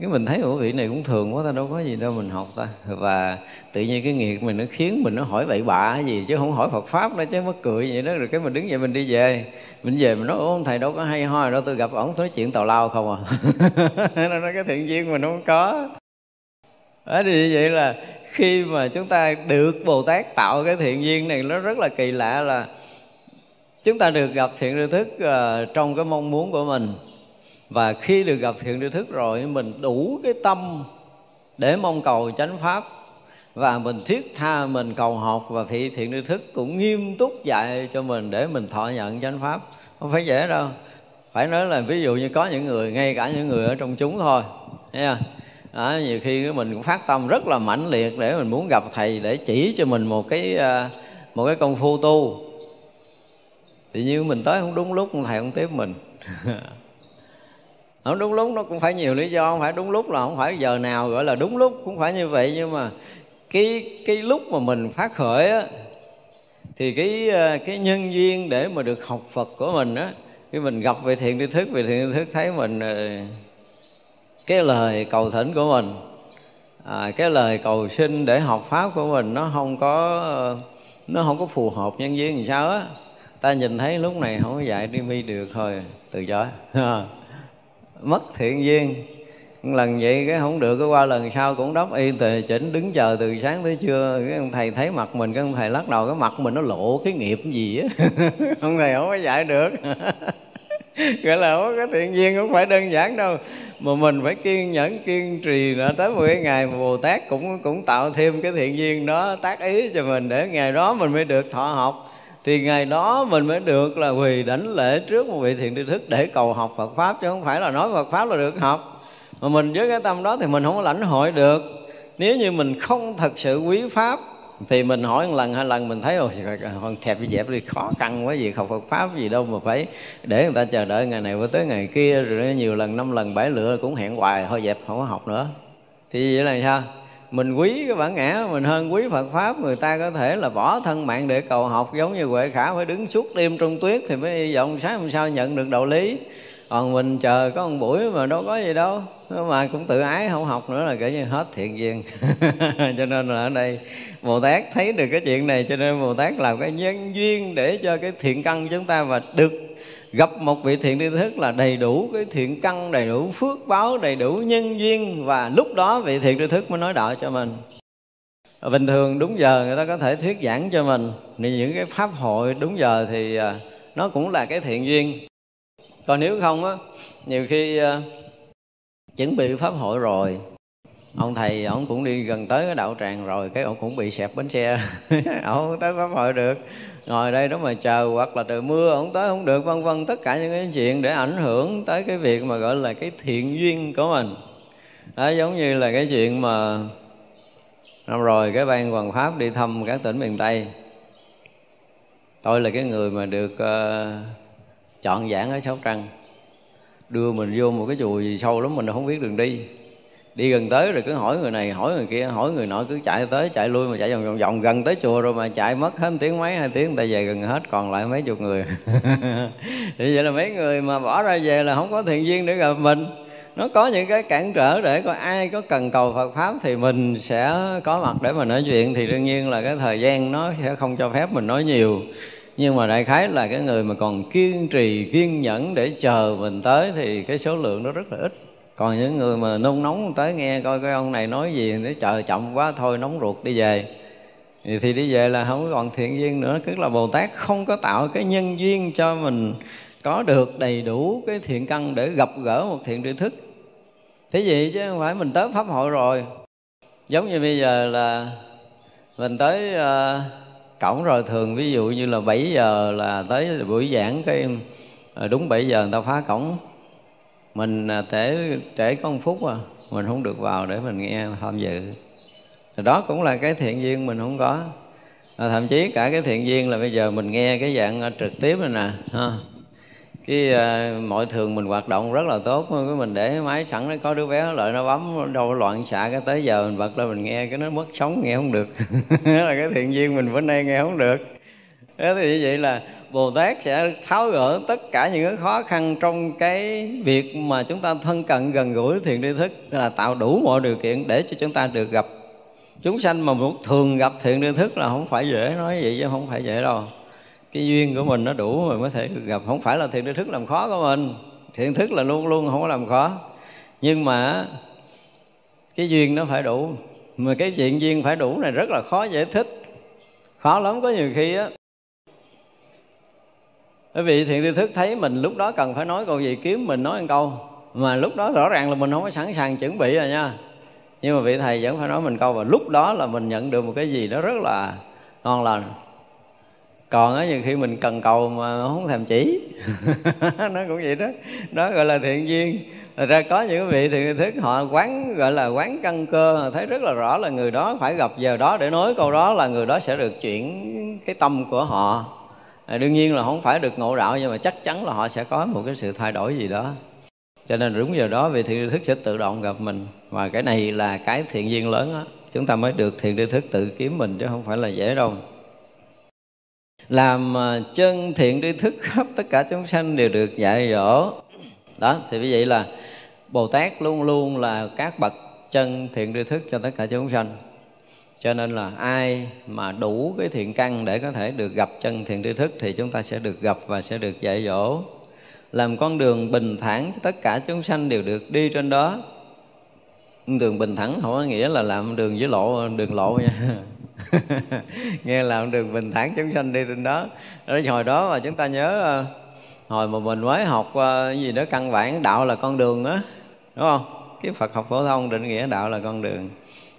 Cái mình thấy của vị này cũng thường quá ta, đâu có gì đâu mình học ta. Và tự nhiên cái nghiệp mình nó khiến mình nó hỏi bậy bạ gì, chứ không hỏi Phật pháp nữa, chứ mất cười vậy đó. Rồi cái mình đứng dậy mình đi về. Mình về mình nói ông thầy đâu có hay ho đâu, tôi gặp ổng nói chuyện tào lao không à. Nó nói cái thiện duyên mình không có đó thì như vậy là khi mà chúng ta được bồ tát tạo cái thiện duyên này nó rất là kỳ lạ là chúng ta được gặp thiện tri thức uh, trong cái mong muốn của mình. Và khi được gặp thiện tri thức rồi mình đủ cái tâm để mong cầu chánh pháp. Và mình thiết tha mình cầu học và thị thiện tri thức cũng nghiêm túc dạy cho mình để mình thọ nhận chánh pháp. Không phải dễ đâu. Phải nói là ví dụ như có những người ngay cả những người ở trong chúng thôi thấy không? Đó, nhiều khi mình cũng phát tâm rất là mãnh liệt để mình muốn gặp thầy để chỉ cho mình một cái à, một cái công phu tu. Thì như mình tới không đúng lúc thầy không tiếp mình. Không đúng lúc nó cũng phải nhiều lý do không phải đúng lúc là không phải giờ nào gọi là đúng lúc cũng phải như vậy. Nhưng mà cái cái lúc mà mình phát khởi á thì cái à, cái nhân duyên để mà được học Phật của mình á khi mình gặp về thiện tri thức về thiện tri thức thấy mình à, cái lời cầu thỉnh của mình à, cái lời cầu xin để học pháp của mình nó không có nó không có phù hợp nhân duyên làm sao á. Ta nhìn thấy lúc này không có dạy đi mi được thôi từ chối. Mất thiện duyên. Lần vậy cái không được cái qua lần sau cũng đắp y tề chỉnh đứng chờ từ sáng tới trưa cái ông thầy thấy mặt mình cái ông thầy lắc đầu cái mặt mình nó lộ cái nghiệp gì á. Ông thầy không có dạy được. gọi là không có cái thiện duyên không phải đơn giản đâu. Mà mình phải kiên nhẫn, kiên trì nữa. Tới một cái ngày mà bồ tát cũng cũng tạo thêm cái thiện duyên đó, tác ý cho mình để ngày đó mình mới được thọ học. Thì ngày đó mình mới được là quỳ đảnh lễ trước một vị thiện tri thức để cầu học Phật pháp, chứ không phải là nói Phật pháp là được học. Mà mình với cái tâm đó thì mình không có lãnh hội được. Nếu như mình không thật sự quý pháp thì mình hỏi một lần, hai lần mình thấy rồi con thẹp với dẹp đi, khó khăn quá gì học Phật pháp gì đâu mà phải để người ta chờ đợi ngày này qua tới ngày kia, rồi nhiều lần, năm lần, bảy lựa cũng hẹn hoài, thôi dẹp, không có học nữa. Thì vậy là sao? Mình quý cái bản ngã, mình hơn quý Phật pháp, người ta có thể là bỏ thân mạng để cầu học, giống như Huệ Khả, phải đứng suốt đêm trong tuyết thì mới hy vọng sáng hôm sau nhận được đạo lý còn mình chờ có một buổi mà đâu có gì đâu. Mà cũng tự ái không học nữa là kể như hết thiện duyên. Cho nên là ở đây bồ tát thấy được cái chuyện này, cho nên bồ tát làm cái nhân duyên để cho cái thiện căn chúng ta và được gặp một vị thiện tri thức là đầy đủ cái thiện căn, đầy đủ phước báo, đầy đủ nhân duyên. Và lúc đó vị thiện tri thức mới nói đạo cho mình. Bình thường đúng giờ người ta có thể thuyết giảng cho mình. Thì những cái pháp hội đúng giờ thì à, nó cũng là cái thiện duyên còn nếu không á nhiều khi uh, chuẩn bị pháp hội rồi ông thầy ông cũng đi gần tới cái đạo tràng rồi cái ông cũng bị xẹp bánh xe. Ông không tới pháp hội được. Ngồi đây đó mà chờ hoặc là trời mưa ông tới không được vân vân tất cả những cái chuyện để ảnh hưởng tới cái việc mà gọi là cái thiện duyên của mình. Đó giống như là cái chuyện mà năm rồi cái ban hoàng pháp đi thăm các tỉnh miền tây. Tôi là cái người mà được uh, chọn giảng ở sóc trăng. Đưa mình vô một cái chùa gì sâu lắm mình không biết đường đi. Đi gần tới rồi cứ hỏi người này, hỏi người kia, hỏi người nọ, cứ chạy tới, chạy lui mà chạy vòng vòng vòng, gần tới chùa rồi mà chạy mất hết tiếng mấy, hai tiếng người ta về gần hết, còn lại mấy chục người. Thì vậy là mấy người mà bỏ ra về là không có thiện duyên để gặp mình. Nó có những cái cản trở để coi ai có cần cầu Phật pháp thì mình sẽ có mặt để mà nói chuyện. Thì đương nhiên là cái thời gian nó sẽ không cho phép mình nói nhiều nhưng mà đại khái là cái người mà còn kiên trì kiên nhẫn để chờ mình tới thì cái số lượng nó rất là ít. Còn những người mà nôn nóng tới nghe coi cái ông này nói gì để chờ chậm quá thôi nóng ruột đi về. Thì, thì đi về là không còn thiện duyên nữa. Tức là bồ tát không có tạo cái nhân duyên cho mình có được đầy đủ cái thiện căn để gặp gỡ một thiện tri thức. Thế gì chứ không phải mình tới pháp hội rồi. Giống như bây giờ là mình tới uh, cổng rồi thường ví dụ như là 7 giờ là tới buổi giảng cái ờ, đúng 7 giờ người ta phá cổng. Mình à, trễ trễ có một phút à mình không được vào để mình nghe tham dự. Thì đó cũng là cái thiện duyên mình không có. À, thậm chí cả cái thiện duyên là bây giờ mình nghe cái dạng ờ, trực tiếp này nè ha cái uh, mọi thường mình hoạt động rất là tốt cái mình để máy sẵn nó có đứa bé lại nó bấm đâu loạn xạ cái tới giờ mình bật lên mình nghe cái nó mất sống nghe không được. Là cái thiện duyên mình bữa nay nghe không được. Thế thì như vậy là bồ tát sẽ tháo gỡ tất cả những cái khó khăn trong cái việc mà chúng ta thân cận gần gũi thiền tri thức là tạo đủ mọi điều kiện để cho chúng ta được gặp. Chúng sanh mà một thường gặp thiện tri thức là không phải dễ nói vậy chứ không phải dễ đâu cái duyên của mình nó đủ rồi mới thể được gặp. Không phải là thiện tri thức làm khó của mình. Thiện thức là luôn luôn không có làm khó. Nhưng mà cái duyên nó phải đủ. Mà cái chuyện duyên phải đủ này rất là khó giải thích. Khó lắm có nhiều khi á. Bởi vì thiện tri thức thấy mình lúc đó cần phải nói câu gì, kiếm mình nói một câu. Mà lúc đó rõ ràng là mình không có sẵn sàng chuẩn bị rồi nha. Nhưng mà vị thầy vẫn phải nói mình câu, và lúc đó là mình nhận được một cái gì đó rất là ngon lành còn á nhiều khi mình cần cầu mà không thèm chỉ. Nó cũng vậy đó. Đó gọi là thiện duyên. Thật ra có những vị thiện thức họ quán gọi là quán căn cơ thấy rất là rõ là người đó phải gặp giờ đó để nói câu đó là người đó sẽ được chuyển cái tâm của họ. À, đương nhiên là không phải được ngộ đạo nhưng mà chắc chắn là họ sẽ có một cái sự thay đổi gì đó. Cho nên đúng giờ đó vị thiện thức sẽ tự động gặp mình. Và cái này là cái thiện duyên lớn á. Chúng ta mới được thiện tri thức tự kiếm mình chứ không phải là dễ đâu làm ờ, chân thiện tri thức khắp tất cả chúng sanh đều được dạy dỗ. Đó, thì vì vậy là bồ tát luôn luôn là các bậc chân thiện tri thức cho tất cả chúng sanh. Cho nên là ai mà đủ cái thiện căn để có thể được gặp chân thiện tri thức thì chúng ta sẽ được gặp và sẽ được dạy dỗ. Làm con đường bình thản cho tất cả chúng sanh đều được đi trên đó. Đường bình thẳng không có nghĩa là làm đường dưới lộ, đường lộ nha. nghe làm đường bình thản chúng sanh đi trên đó. Rồi hồi đó mà chúng ta nhớ ờ, hồi mà mình mới học ờ, cái gì đó, căn bản đạo là con đường á, đúng không? Cái Phật học phổ thông định nghĩa đạo là con đường.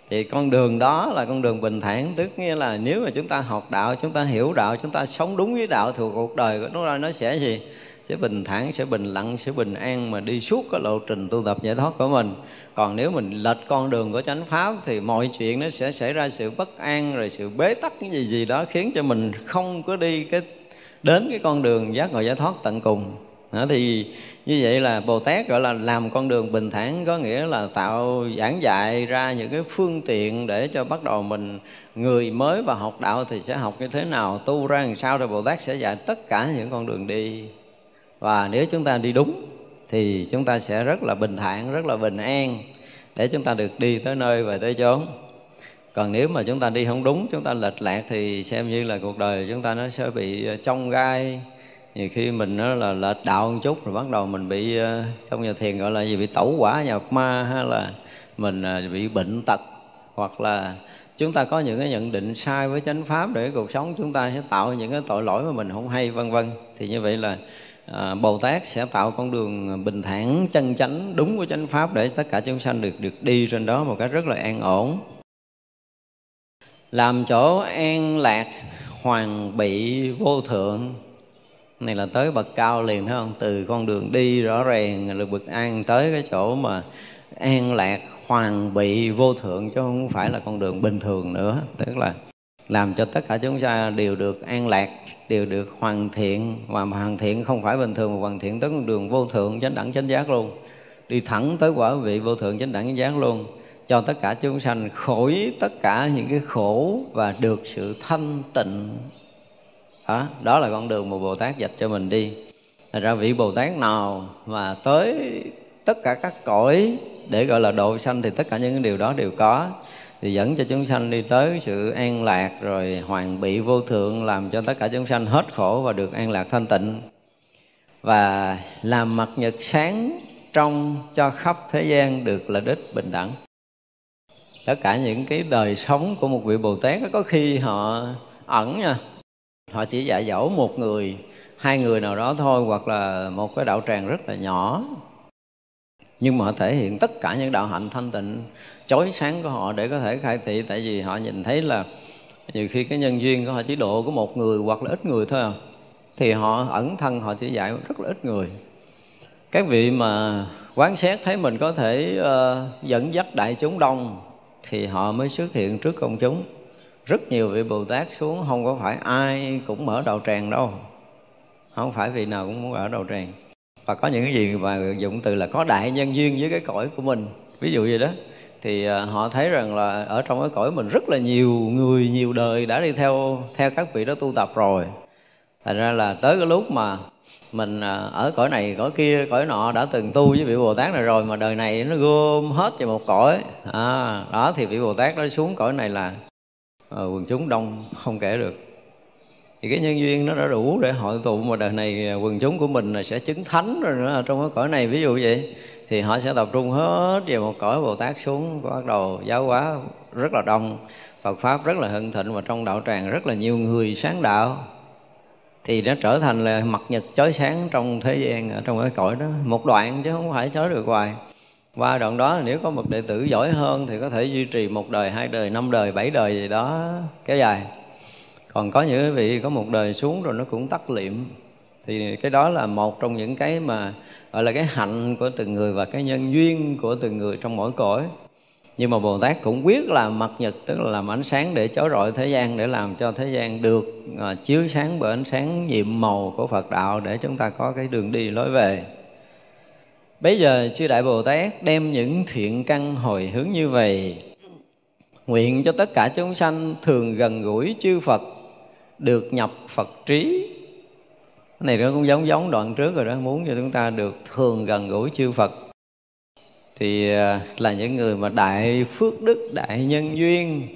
Thì con đường đó là con đường bình thản, tức nghĩa là nếu mà chúng ta học đạo, chúng ta hiểu đạo, chúng ta sống đúng với đạo thì cuộc đời của chúng ta nó sẽ gì? Sẽ bình thản sẽ bình lặng sẽ bình an mà đi suốt cái lộ trình tu tập giải thoát của mình. Còn nếu mình lệch con đường của chánh pháp thì mọi chuyện nó sẽ xảy ra sự bất an rồi sự bế tắc cái gì gì đó khiến cho mình không có đi cái đến cái con đường giác ngộ giải thoát tận cùng. Đó, thì như vậy là Bồ Tát gọi là làm con đường bình thản có nghĩa là tạo giảng dạy ra những cái phương tiện để cho bắt đầu mình người mới vào học đạo thì sẽ học như thế nào tu ra làm sao rồi Bồ Tát sẽ dạy tất cả những con đường đi và nếu chúng ta đi đúng, thì chúng ta sẽ rất là bình thản, rất là bình an để chúng ta được đi tới nơi và tới chốn. Còn nếu mà chúng ta đi không đúng, chúng ta lệch lạc thì xem như là cuộc đời chúng ta nó sẽ bị ờ, trong gai. Nhiều khi mình nó là lệch đạo một chút rồi bắt đầu mình bị ờ, trong nhà thiền gọi là gì, bị tẩu quả nhập ma, hay là mình ờ, bị bệnh tật. Hoặc là chúng ta có những cái nhận định sai với chánh pháp để cuộc sống chúng ta sẽ tạo những cái tội lỗi mà mình không hay, vân vân. Thì như vậy là à, Bồ Tát sẽ tạo con đường bình thản chân chánh đúng của chánh pháp để tất cả chúng sanh được được đi trên đó một cách rất là an ổn. Làm chỗ an lạc hoàng bị vô thượng. Này là tới bậc cao liền thấy không? Từ con đường đi rõ ràng là bậc an tới cái chỗ mà an lạc hoàng bị vô thượng chứ không phải là con đường bình thường nữa. Tức là làm cho tất cả chúng ta đều được an lạc đều được hoàn thiện. Và hoàn thiện không phải bình thường mà hoàn thiện tới con đường vô thượng chánh đẳng chánh giác luôn. Đi thẳng tới quả vị vô thượng chánh đẳng chánh giác luôn. Cho tất cả chúng sanh khỏi tất cả những cái khổ và được sự thanh tịnh. Đó, đó là con đường mà Bồ Tát dạch cho mình đi. Thật ra vị Bồ Tát nào mà tới tất cả các cõi để gọi là độ sanh thì tất cả những điều đó đều có thì dẫn cho chúng sanh đi tới sự an lạc rồi hoàn bị vô thượng, làm cho tất cả chúng sanh hết khổ và được an lạc thanh tịnh. Và làm mặt nhật sáng trong cho khắp thế gian được lợi ích bình đẳng. Tất cả những cái đời sống của một vị bồ tát, có khi họ ẩn nha. Họ chỉ dạy dỗ một người, hai người nào đó thôi, hoặc là một cái đạo tràng rất là nhỏ nhưng mà họ thể hiện tất cả những đạo hạnh thanh tịnh chói sáng của họ để có thể khai thị. Tại vì họ nhìn thấy là nhiều khi cái nhân duyên của họ chỉ độ của một người hoặc là ít người thôi à. Thì họ ẩn thân họ chỉ dạy rất là ít người. Các vị mà quán xét thấy mình có thể uh, dẫn dắt đại chúng đông thì họ mới xuất hiện trước công chúng. Rất nhiều vị bồ tát xuống không có phải ai cũng mở đầu tràng đâu. Không phải vị nào cũng muốn ở đầu tràng và có những cái gì mà dụng từ là có đại nhân duyên với cái cõi của mình. Ví dụ vậy đó. Thì à, họ thấy rằng là ở trong cái cõi mình rất là nhiều người nhiều đời đã đi theo theo các vị đó tu tập rồi. Thành ra là tới cái lúc mà mình à, ở cõi này cõi kia cõi nọ đã từng tu với vị bồ tát này rồi mà đời này nó gom hết về một cõi. À, đó thì vị bồ tát đó xuống cõi này là à, quần chúng đông không kể được thì cái nhân duyên nó đã đủ để hội tụ mà đời này à, quần chúng của mình là sẽ chứng thánh rồi nữa trong cái cõi này. Ví dụ vậy, thì họ sẽ tập trung hết về một cõi bồ tát xuống, bắt đầu giáo hóa rất là đông, phật pháp rất là hưng thịnh và trong đạo tràng rất là nhiều người sáng đạo. Thì nó trở thành là mặt nhật chói sáng trong thế gian, ở trong cái cõi đó. Một đoạn chứ không phải chói được hoài. Qua đoạn đó, nếu có một đệ tử giỏi hơn thì có thể duy trì một đời, hai đời, năm đời, bảy đời gì đó, kéo dài còn có những vị có một đời xuống rồi nó cũng tắt liệm. Thì cái đó là một trong những cái mà, gọi là cái hạnh của từng người và cái nhân duyên của từng người trong mỗi cõi. Nhưng mà bồ tát cũng quyết là mặt nhật, tức là làm ánh sáng để chói rọi thế gian, để làm cho thế gian được à, chiếu sáng bởi ánh sáng nhiệm màu của phật đạo để chúng ta có cái đường đi lối về. Bây giờ chư đại bồ tát đem những thiện căn hồi hướng như vậy. Nguyện cho tất cả chúng sanh thường gần gũi chư phật được nhập phật trí. Cái này nó cũng giống giống đoạn trước rồi đó, muốn cho chúng ta được thường gần gũi chư phật. Thì à, là những người mà đại phước đức, đại nhân duyên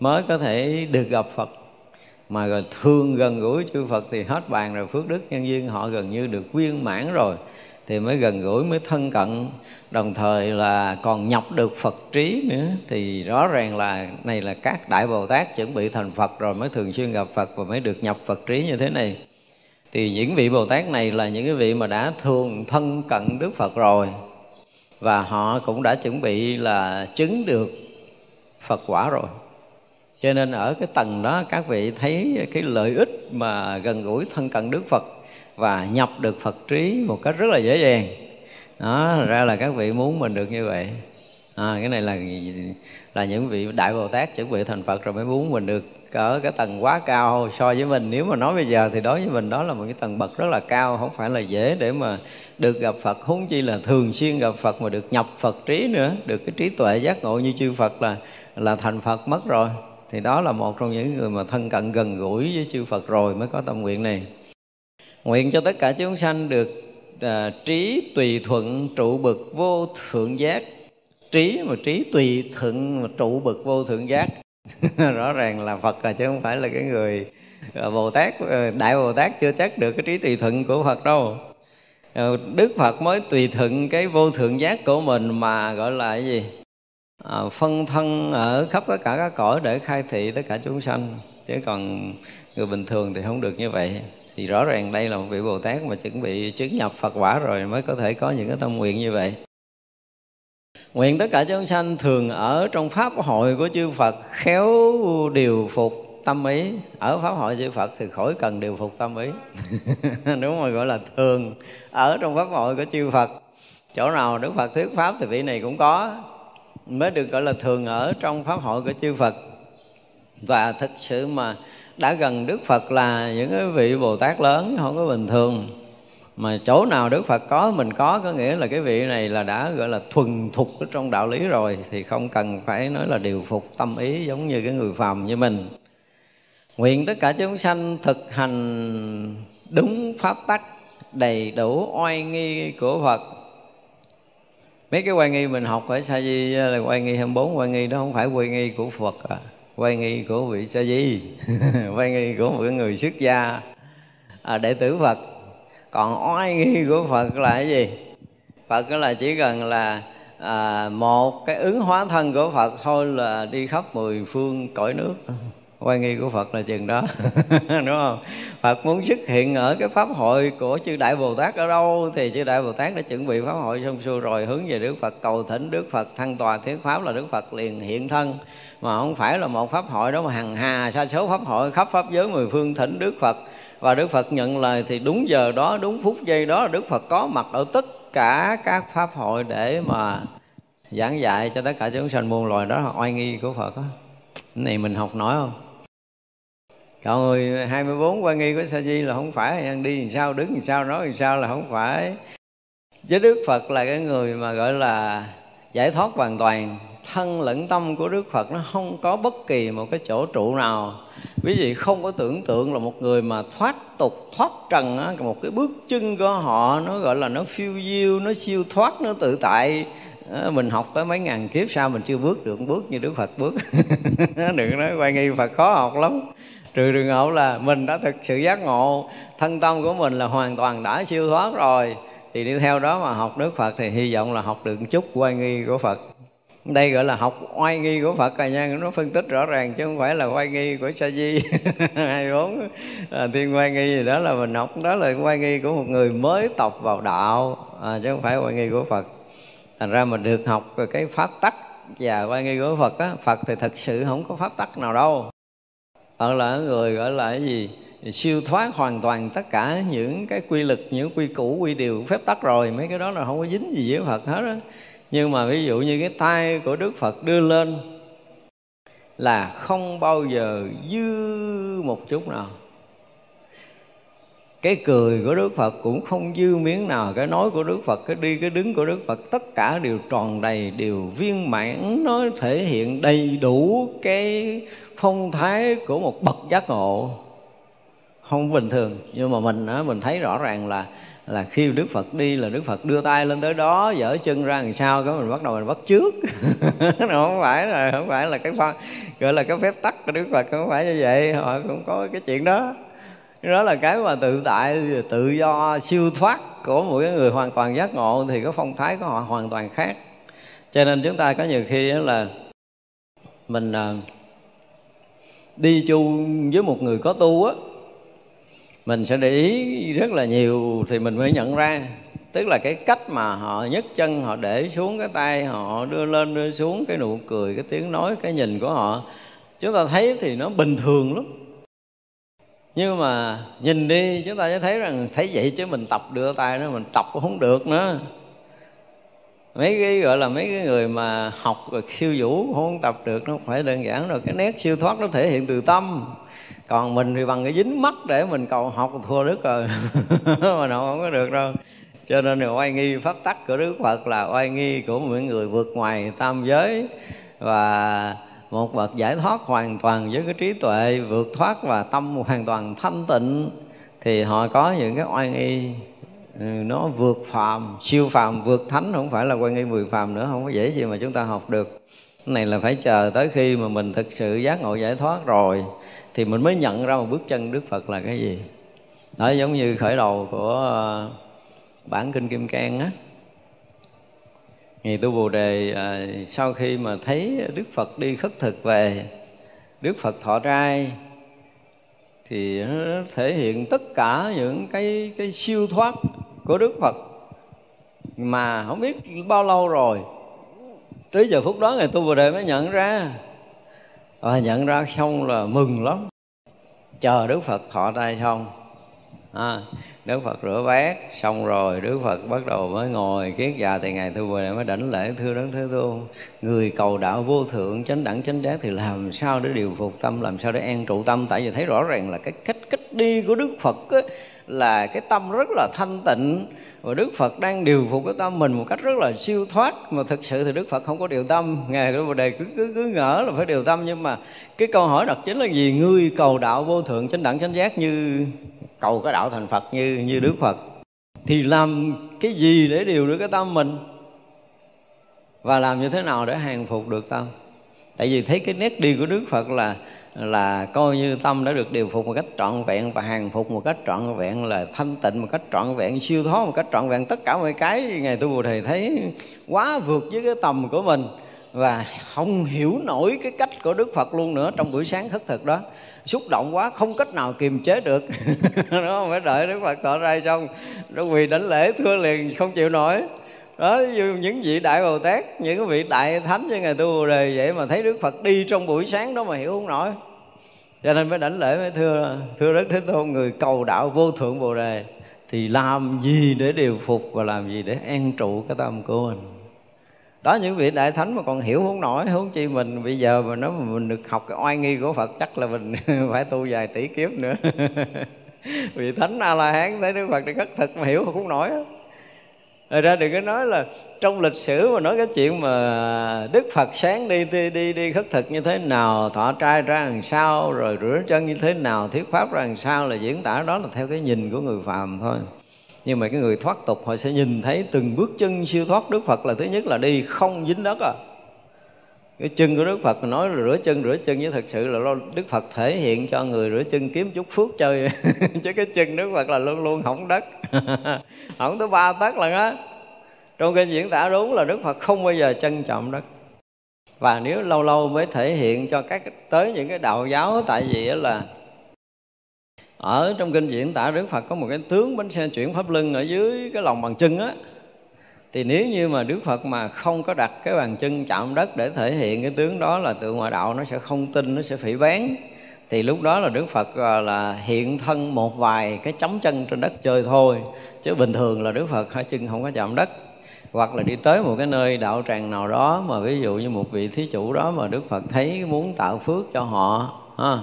mới có thể được gặp phật. Mà rồi thương gần gũi chư Phật thì hết bàn rồi, phước đức, nhân duyên họ gần như được viên mãn rồi thì mới gần gũi, mới thân cận. Đồng thời là còn nhập được Phật trí nữa. Thì rõ ràng là này là các đại Bồ Tát chuẩn bị thành Phật rồi, mới thường xuyên gặp Phật và mới được nhập Phật trí như thế này. Thì những vị Bồ Tát này là những cái vị mà đã thường thân cận Đức Phật rồi. Và họ cũng đã chuẩn bị là chứng được Phật quả rồi. Cho nên ở cái tầng đó, các vị thấy cái lợi ích mà gần gũi thân cận Đức Phật và nhập được Phật trí một cách rất là dễ dàng. Đó ra là các vị muốn mình được như vậy. À, cái này là là những vị đại bồ tát chuẩn bị thành phật rồi mới muốn mình được ở cái tầng quá cao so với mình. Nếu mà nói bây giờ thì đối với mình đó là một cái tầng bậc rất là cao không phải là dễ để mà được gặp phật. Huống chi là thường xuyên gặp phật mà được nhập phật trí nữa được cái trí tuệ giác ngộ như chư phật là là thành phật mất rồi. Thì đó là một trong những người mà thân cận gần gũi với chư phật rồi mới có tâm nguyện này nguyện cho tất cả chúng sanh được à, trí tùy thuận trụ bực vô thượng giác. Trí mà trí tùy thuận mà trụ bực vô thượng giác. Rõ ràng là phật là chứ không phải là cái người à, bồ tát à, đại bồ tát chưa chắc được cái trí tùy thuận của phật đâu. À, đức phật mới tùy thuận cái vô thượng giác của mình mà gọi là cái gì? À, phân thân ở khắp tất cả các cõi để khai thị tất cả chúng sanh. Chứ còn người bình thường thì không được như vậy thì rõ ràng đây là một vị bồ tát mà chuẩn bị chứng nhập phật quả rồi mới có thể có những cái tâm nguyện như vậy. Nguyện tất cả chúng sanh thường ở trong pháp hội của chư phật, khéo điều phục tâm ý. Ở pháp hội chư phật thì khỏi cần điều phục tâm ý. Đúng rồi, gọi là thường ở trong pháp hội của chư phật. Chỗ nào đức phật thuyết pháp thì vị này cũng có, mới được gọi là thường ở trong pháp hội của chư phật. Và thực sự mà đã gần đức phật là những cái vị bồ tát lớn, không có bình thường. Mà chỗ nào đức phật có, mình có có nghĩa là cái vị này là đã, gọi là, thuần thục ở trong đạo lý rồi, thì không cần phải nói là điều phục tâm ý giống như cái người phàm như mình. Nguyện tất cả chúng sanh thực hành đúng pháp tắc, đầy đủ oai nghi của phật. Mấy cái oai nghi mình học ở sa di, là oai nghi 24 oai nghi đó không phải oai nghi của phật à quay nghi của vị sa di. Quay nghi của một người xuất gia. À, đệ tử phật. Còn oai nghi của phật là cái gì? Phật là chỉ cần là à, một cái ứng hóa thân của phật thôi là đi khắp mười phương cõi nước quan nghi của Phật là chừng đó, đúng không Phật muốn xuất hiện ở cái pháp hội của chư Đại Bồ Tát ở đâu thì chư Đại Bồ Tát đã chuẩn bị pháp hội xong xuôi rồi, hướng về Đức Phật, cầu thỉnh Đức Phật, thăng tòa thuyết pháp là Đức Phật liền hiện thân mà không phải là một pháp hội đó mà hằng hà, sa số pháp hội khắp pháp giới mười phương thỉnh Đức Phật và Đức Phật nhận lời thì đúng giờ đó, đúng phút giây đó, Đức Phật có mặt ở tất cả các pháp hội để mà giảng dạy cho tất cả chúng sanh muôn loài đó là oai nghi của Phật đó. Cái này mình học nói không? Còn người 24 quan nghi của sa di là không phải ăn đi làm sao đứng làm sao nói làm sao là không phải. Với đức phật là cái người mà gọi là giải thoát hoàn toàn. Thân lẫn tâm của đức phật nó không có bất kỳ một cái chỗ trụ nào. Quý vị không có tưởng tượng là một người mà thoát tục thoát trần á, một cái bước chân của họ nó gọi là nó phiêu diêu nó siêu thoát nó tự tại. Mình học tới mấy ngàn kiếp sau mình chưa bước được bước như đức phật bước. Đừng nói quay nghi phật khó học lắm trừ trường hợp là mình đã thực sự giác ngộ thân tâm của mình là hoàn toàn đã siêu thoát rồi thì đi theo đó mà học Đức Phật thì hy vọng là học được một chút oai nghi của Phật. Đây gọi là học oai nghi của Phật rồi nha nó phân tích rõ ràng chứ không phải là oai nghi của sa di. Hai bốn à, thiên oai nghi gì đó là mình học đó là oai nghi của một người mới tập vào đạo à, chứ không phải oai nghi của Phật. Thành ra mình được học về cái pháp tắc và oai nghi của Phật á Phật thì thật sự không có pháp tắc nào đâu hoặc là người gọi là cái gì? Siêu thoát hoàn toàn tất cả những cái quy lực, những quy củ, quy điều, phép tắc rồi. Mấy cái đó là không có dính gì với phật hết á. Nhưng mà ví dụ như cái tay của đức phật đưa lên là không bao giờ dư một chút nào. Cái cười của Đức Phật cũng không dư miếng nào. Cái nói của Đức Phật, cái đi, cái đứng của Đức Phật, tất cả đều tròn đầy, đều viên mãn, nó thể hiện đầy đủ cái phong thái của một bậc giác ngộ không bình thường. Nhưng mà mình á mình thấy rõ ràng là là khi Đức Phật đi là Đức Phật đưa tay lên tới đó dở chân ra làm sao cái mình bắt đầu mình bắt trước nó không phải là không phải là cái pha, gọi là cái phép tắc của Đức Phật không phải như vậy họ cũng có cái chuyện đó. Đó là cái mà tự tại tự do siêu thoát của một cái người hoàn toàn giác ngộ thì cái phong thái của họ hoàn toàn khác. Cho nên chúng ta có nhiều khi là mình à, đi chung với một người có tu á, mình sẽ để ý rất là nhiều thì mình mới nhận ra. Tức là cái cách mà họ nhấc chân, họ để xuống cái tay, họ đưa lên, đưa xuống cái nụ cười, cái tiếng nói, cái nhìn của họ, chúng ta thấy thì nó bình thường lắm. Nhưng mà nhìn đi, chúng ta sẽ thấy rằng, thấy vậy chứ mình tập đưa tay nó mình tập cũng không được nữa mấy cái, gọi là mấy cái người mà học rồi khiêu vũ không tập được, nó không phải đơn giản rồi cái nét siêu thoát nó thể hiện từ tâm. Còn mình thì bằng cái dính mắt để mình cầu học thua đức rồi. Mà nó không có được đâu. Cho nên là oai nghi pháp tắc của đức phật là oai nghi của những người vượt ngoài tam giới. Và một bậc giải thoát hoàn toàn với cái trí tuệ, vượt thoát và tâm hoàn toàn thanh tịnh, thì họ có những cái oai nghi. Ừ, nó vượt phàm siêu phàm vượt thánh không phải là quan nghi mười phàm nữa không có dễ gì mà chúng ta học được. Cái này là phải chờ tới khi mà mình thực sự giác ngộ giải thoát rồi thì mình mới nhận ra một bước chân đức phật là cái gì. Đó giống như khởi đầu của ờ, bản kinh kim cang á. Ngày tu bồ đề à, sau khi mà thấy đức phật đi khất thực về đức phật thọ trai thì nó thể hiện tất cả những cái cái siêu thoát của đức phật. Mà không biết bao lâu rồi tới giờ phút đó ngày tu bồ đề mới nhận ra. Và nhận ra xong là mừng lắm. Chờ đức phật thọ tay xong. À, Đức Phật rửa bát xong rồi Đức Phật bắt đầu mới ngồi kiết già thì ngày thu về mới đảnh lễ thưa đấng thế tôn. Người cầu đạo vô thượng chánh đẳng chánh giác thì làm sao để điều phục tâm làm sao để an trụ tâm? Tại vì thấy rõ ràng là cái cách cách đi của Đức Phật ấy, là cái tâm rất là thanh tịnh và Đức Phật đang điều phục cái tâm mình một cách rất là siêu thoát. Mà thực sự thì Đức Phật không có điều tâm. Ngài cái đề cứ, cứ cứ ngỡ là phải điều tâm. Nhưng mà cái câu hỏi đặt chính là gì? Ngươi cầu đạo vô thượng chánh đẳng chánh giác như cầu cái đạo thành Phật như như Đức Phật. Thì làm cái gì để điều được cái tâm mình? Và làm như thế nào để hàng phục được tâm? Tại vì thấy cái nét đi của Đức Phật là là coi như tâm đã được điều phục một cách trọn vẹn và hàng phục một cách trọn vẹn, là thanh tịnh một cách trọn vẹn, siêu thoát một cách trọn vẹn. Tất cả mọi cái ngày tu bồ đề thấy quá vượt với cái tầm của mình và không hiểu nổi cái cách của Đức Phật luôn nữa trong buổi sáng khất thực đó. Xúc động quá, không cách nào kiềm chế được. Nó phải đợi Đức Phật tỏ ra xong, nó quỳ đánh lễ, thưa liền, không chịu nổi đó những vị đại bồ tát, những vị đại thánh như ngài tu bồ đề vậy mà thấy đức phật đi trong buổi sáng đó mà hiểu không nổi. Cho nên mới đảnh lễ, mới thưa thưa đức thế tôn, người cầu đạo vô thượng bồ đề, thì làm gì để điều phục và làm gì để an trụ cái tâm của mình? Đó, những vị đại thánh mà còn hiểu không nổi, huống chi mình bây giờ mà nói mà mình được học cái oai nghi của phật, chắc là mình phải tu vài tỷ kiếp nữa. Vị thánh a la hán thấy đức phật thì rất thật mà hiểu không nổi rồi ra đừng có nói là trong lịch sử mà nói cái chuyện mà Đức Phật sáng đi đi đi, đi khất thực như thế nào, thọ trai ra làm sao, rồi rửa chân như thế nào, thuyết pháp ra làm sao là diễn tả đó là theo cái nhìn của người phàm thôi. Nhưng mà cái người thoát tục họ sẽ nhìn thấy từng bước chân siêu thoát Đức Phật là thứ nhất là đi không dính đất à. Cái chân của Đức Phật nói là rửa chân rửa chân với thật sự là Đức Phật thể hiện cho người rửa chân kiếm chút phước chơi. Chứ cái chân Đức Phật là luôn luôn hỏng đất. không tới ba tấc lần á. Trong kinh diễn tả đúng là Đức Phật không bao giờ trân trọng đất. Và nếu lâu lâu mới thể hiện cho các, tới những cái đạo giáo, tại vì là ở trong kinh diễn tả Đức Phật có một cái tướng bánh xe chuyển pháp lưng ở dưới cái lòng bàn chân á. Thì nếu như mà Đức Phật mà không có đặt cái bàn chân chạm đất để thể hiện cái tướng đó là tự ngoại đạo, nó sẽ không tin, nó sẽ phỉ bán thì lúc đó là Đức Phật à, là hiện thân một vài cái chấm chân trên đất chơi thôi. Chứ bình thường là Đức Phật hai chân không có chạm đất. Hoặc là đi tới một cái nơi đạo tràng nào đó mà ví dụ như một vị thí chủ đó mà Đức Phật thấy muốn tạo phước cho họ ha,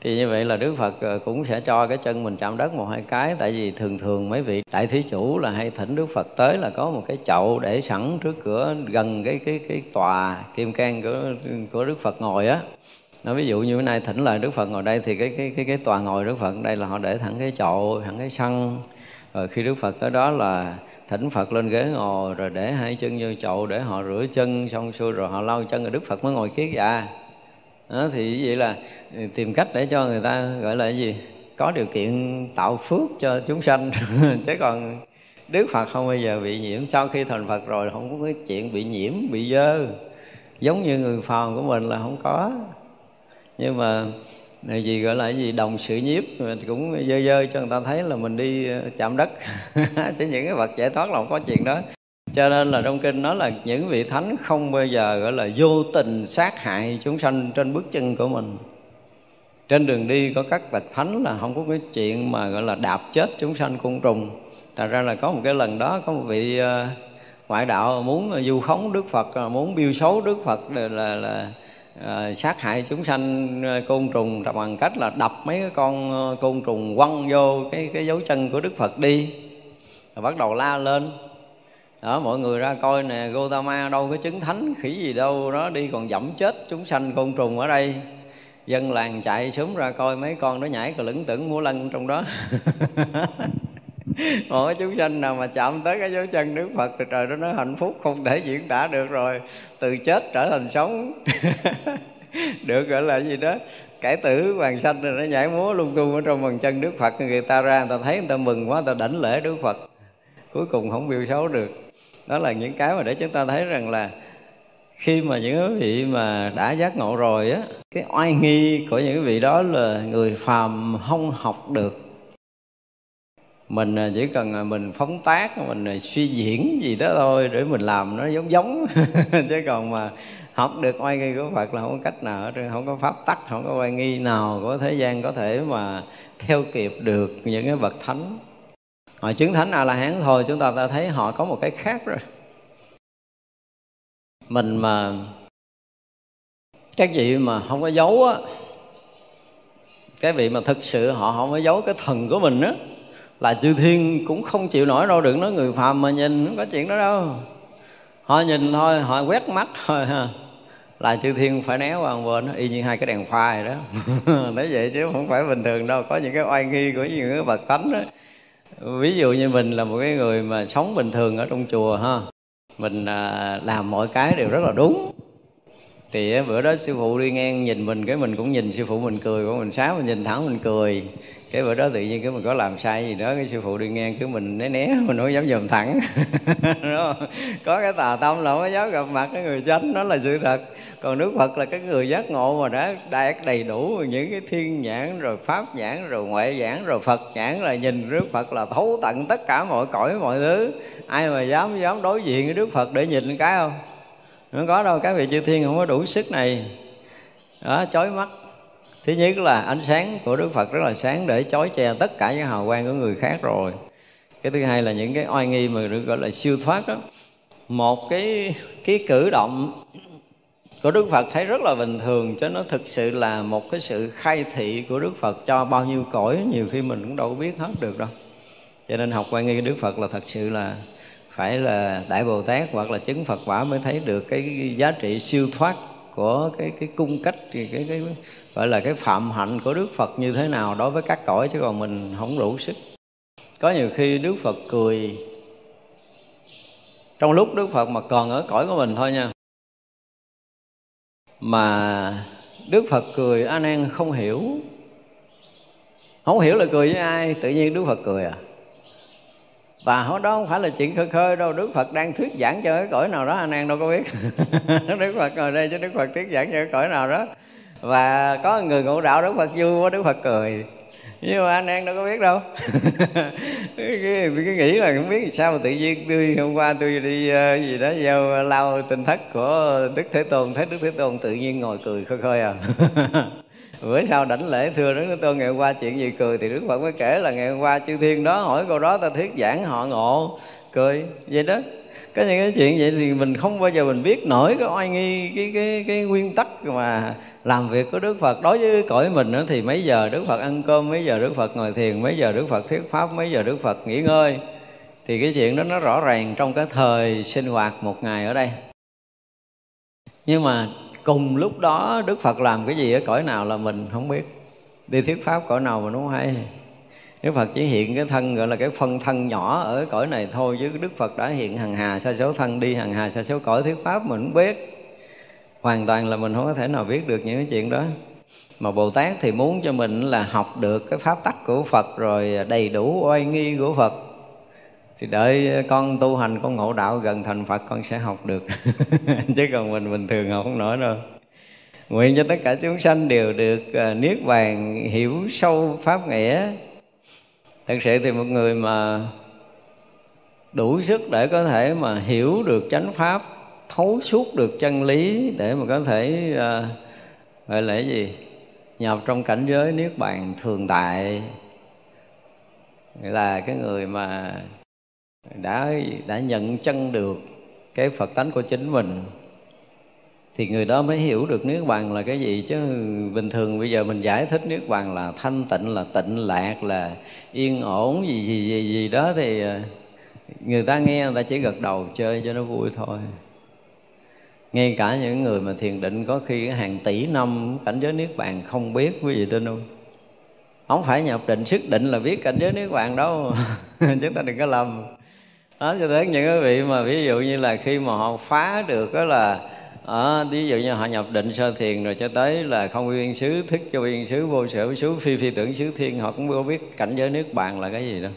thì như vậy là Đức Phật à, cũng sẽ cho cái chân mình chạm đất một hai cái. Tại vì thường thường mấy vị đại thí chủ là hay thỉnh Đức Phật tới là có một cái chậu để sẵn trước cửa gần cái cái cái tòa kim cang của của Đức Phật ngồi á nó ví dụ như bữa nay thỉnh lời Đức Phật ngồi đây thì cái cái cái cái tòa ngồi Đức Phật đây là họ để thẳng cái chậu thẳng cái sân. Rồi khi đức phật tới đó là thỉnh phật lên ghế ngồi rồi để hai chân vô chậu để họ rửa chân xong xuôi rồi họ lau chân rồi đức phật mới ngồi kiết dạ. Đó, thì vậy là ừ, tìm cách để cho người ta gọi là cái gì? Có điều kiện tạo phước cho chúng sanh. Chứ còn Đức Phật không bao giờ bị nhiễm. Sau khi thành Phật rồi không có cái chuyện bị nhiễm, bị dơ. Giống như người phàm của mình là không có. Nhưng mà này gì gọi là cái gì đồng sự nhiếp mình cũng dơ dơ cho người ta thấy là mình đi ờ, chạm đất. Chứ những cái vật giải thoát là không có chuyện đó. Cho nên là trong kinh nói là những vị thánh không bao giờ gọi là vô tình sát hại chúng sanh trên bước chân của mình. Trên đường đi có các bậc thánh là không có cái chuyện mà gọi là đạp chết chúng sanh côn trùng. Thật ra là có một cái lần đó có một vị ờ, ngoại đạo muốn du khống đức phật muốn biêu xấu đức phật là là, là à, sát hại chúng sanh ờ, côn trùng bằng cách là đập mấy cái con ờ, côn trùng quăng vô cái cái dấu chân của đức phật đi. Rồi bắt đầu la lên. Đó mọi người ra coi nè Gotama đâu có chứng thánh khỉ gì đâu nó đi còn dẫm chết chúng sanh côn trùng ở đây. Dân làng chạy sớm ra coi mấy con nó nhảy cờ lững tưởng múa lân trong đó. mỗi chúng sanh nào mà chạm tới cái dấu chân Đức Phật thì trời đó nó hạnh phúc không thể diễn tả được rồi. Từ chết trở thành sống. Được gọi là gì đó? Cải tử hoàng sanh rồi nó nhảy múa lung tung ở trong bàn chân Đức Phật. Người ta ra, người ta thấy, người ta mừng quá, người ta đảnh lễ Đức Phật. Cuối cùng không biểu xấu được. Đó là những cái mà để chúng ta thấy rằng là khi mà những vị mà đã giác ngộ rồi á, cái oai nghi của những vị đó là người phàm không học được mình à, chỉ cần à, mình phóng tác, mình à, suy diễn gì đó thôi để mình làm nó giống giống. Chứ còn mà học được oai nghi của Phật là không có cách nào hết không có pháp tắc, không có oai nghi nào của thế gian có thể mà theo kịp được những cái bậc thánh. Họ chứng thánh a la hán thôi, chúng ta ta thấy họ có một cái khác rồi. Mình mà các vị mà không có giấu á, cái vị mà thực sự họ không có giấu cái thần của mình á là chư thiên cũng không chịu nổi đâu, đừng nói người phàm mà nhìn, không có chuyện đó đâu. Họ nhìn thôi, họ quét mắt thôi, ha. Là chư thiên phải né qua một bên y như hai cái đèn pha đó. Nói vậy chứ không phải bình thường đâu, có những cái oai nghi của những cái bậc thánh đó. Ví dụ như mình là một cái người mà sống bình thường ở trong chùa, ha. Mình à, làm mọi cái đều rất là đúng. Thì bữa đó sư phụ đi ngang nhìn mình, cái mình cũng nhìn sư phụ mình cười của mình sáng mình nhìn thẳng mình cười cái bữa đó tự nhiên cái mình có làm sai gì đó, cái sư phụ đi ngang cứ mình né né, mình không dám dòm thẳng. Đúng không? có cái tà tâm là không dám gặp mặt cái người chánh đó là sự thật. Còn đức phật là cái người giác ngộ mà đã đạt đầy đủ những cái thiên nhãn, rồi pháp nhãn, rồi ngoại nhãn, rồi phật nhãn, là nhìn đức phật là thấu tận tất cả mọi cõi, mọi thứ. Ai mà dám dám đối diện với đức phật để nhìn cái không? Không có đâu, các vị chư thiên không có đủ sức này. Đó, chói mắt thứ nhất là ánh sáng của đức phật rất là sáng để chói che tất cả những hào quang của người khác rồi. Cái thứ hai là những cái oai nghi mà được gọi là siêu thoát đó. Một cái cái cử động của Đức Phật thấy rất là bình thường cho nó thực sự là một cái sự khai thị của Đức Phật cho bao nhiêu cõi, nhiều khi mình cũng đâu biết hết được đâu. Cho nên học quan nghi Đức Phật là thật sự là phải là đại bồ tát hoặc là chứng phật quả mới thấy được cái giá trị siêu thoát của cái cái cung cách cái, cái, cái gọi là cái phạm hạnh của đức phật như thế nào đối với các cõi chứ còn mình không đủ sức. Có nhiều khi đức phật cười. Trong lúc đức phật mà còn ở cõi của mình thôi nha. Mà đức phật cười a nan không hiểu. Không hiểu là cười với ai tự nhiên đức phật cười à? Và đó không phải là chuyện khơi khơi đâu đức phật đang thuyết giảng cho cái cõi nào đó anh an đâu có biết. Đức phật ngồi đây cho đức phật thuyết giảng cho cái cõi nào đó. Và có người ngộ đạo đức phật vui quá đức phật cười. Nhưng mà anh an đâu có biết đâu. Cái, cái, nghĩ là không biết sao mà tự nhiên tôi hôm qua tôi đi uh, gì đó vào lao tinh thất của đức thế tôn thấy đức thế tôn tự nhiên ngồi cười khơi khơi à. bữa sau đảnh lễ thưa đức thế tôn ngày hôm qua chuyện gì cười thì đức phật mới kể là ngày hôm qua chư thiên đó hỏi câu đó ta thuyết giảng họ ngộ. Cười vậy đó. Có những cái chuyện vậy thì mình không bao giờ mình biết nổi cái oai nghi cái cái cái nguyên tắc mà làm việc của Đức Phật. Đối với cõi mình đó, thì mấy giờ Đức Phật ăn cơm mấy giờ Đức Phật ngồi thiền mấy giờ Đức Phật thuyết pháp mấy giờ Đức Phật nghỉ ngơi. Thì cái chuyện đó nó rõ ràng trong cái thời sinh hoạt một ngày ở đây. Nhưng mà cùng lúc đó đức phật làm cái gì ở cõi nào là mình không biết. Đi thuyết pháp cõi nào mình không hay. Đức Phật chỉ hiện cái thân gọi là cái phân thân nhỏ ở cõi này thôi, chứ Đức Phật đã hiện hằng hà sa số thân đi, hằng hà sa số cõi. Thuyết pháp mình không biết. Hoàn toàn là mình không có thể nào biết được những cái chuyện đó. Mà Bồ Tát thì muốn cho mình là học được cái pháp tắc của Phật, rồi đầy đủ oai nghi của Phật thì đợi con tu hành con ngộ đạo gần thành Phật con sẽ học được. Chứ còn mình bình thường học không nổi đâu. Nguyện cho tất cả chúng sanh đều được à, niết bàn hiểu sâu pháp nghĩa. Thật sự thì một người mà đủ sức để có thể mà hiểu được chánh pháp thấu suốt được chân lý để mà có thể uh, gọi là cái gì? Nhập trong cảnh giới niết bàn thường tại. Là cái người mà đã đã nhận chân được cái phật tánh của chính mình, thì người đó mới hiểu được niết bàn là cái gì. Chứ bình thường bây giờ mình giải thích niết bàn là thanh tịnh, là tịnh lạc, là yên ổn, gì gì gì gì đó thì à, người ta nghe người ta chỉ gật đầu chơi cho nó vui thôi. Ngay cả những người mà thiền định có khi hàng tỷ năm, cảnh giới niết bàn không biết quý vị tin không? Không phải nhập định sức định là biết cảnh giới niết bàn đâu. Chúng ta đừng có lầm đó cho tới những cái vị mà ví dụ như là khi mà họ phá được đó là à, ví dụ như họ nhập định sơ thiền rồi cho tới là không viên xứ thức cho viên xứ vô sở xứ phi phi tưởng xứ thiên họ cũng không biết cảnh giới niết bàn là cái gì đâu.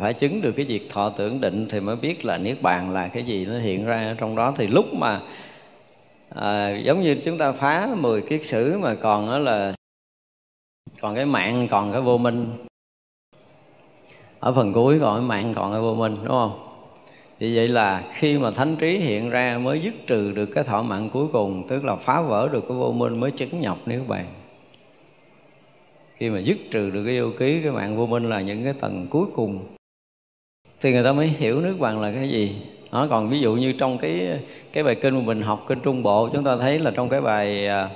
Phải chứng được cái việc thọ tưởng định thì mới biết là niết bàn là cái gì nó hiện ra trong đó. Thì lúc mà à, giống như chúng ta phá 10 kiết sử mà còn đó là còn cái mạng còn cái vô minh ở phần cuối còn cái mạng còn cái vô minh, đúng không? Vì vậy là khi mà thánh trí hiện ra mới dứt trừ được cái thọ mạng cuối cùng, tức là phá vỡ được cái vô minh mới chứng nhập nếu bàn. Khi mà dứt trừ được cái vô ký, cái mạng vô minh là những cái tầng cuối cùng. Thì người ta mới hiểu nước bằng là cái gì. Nó còn ví dụ như trong cái cái bài kinh mà mình học kinh trung bộ, chúng ta thấy là trong cái bài à,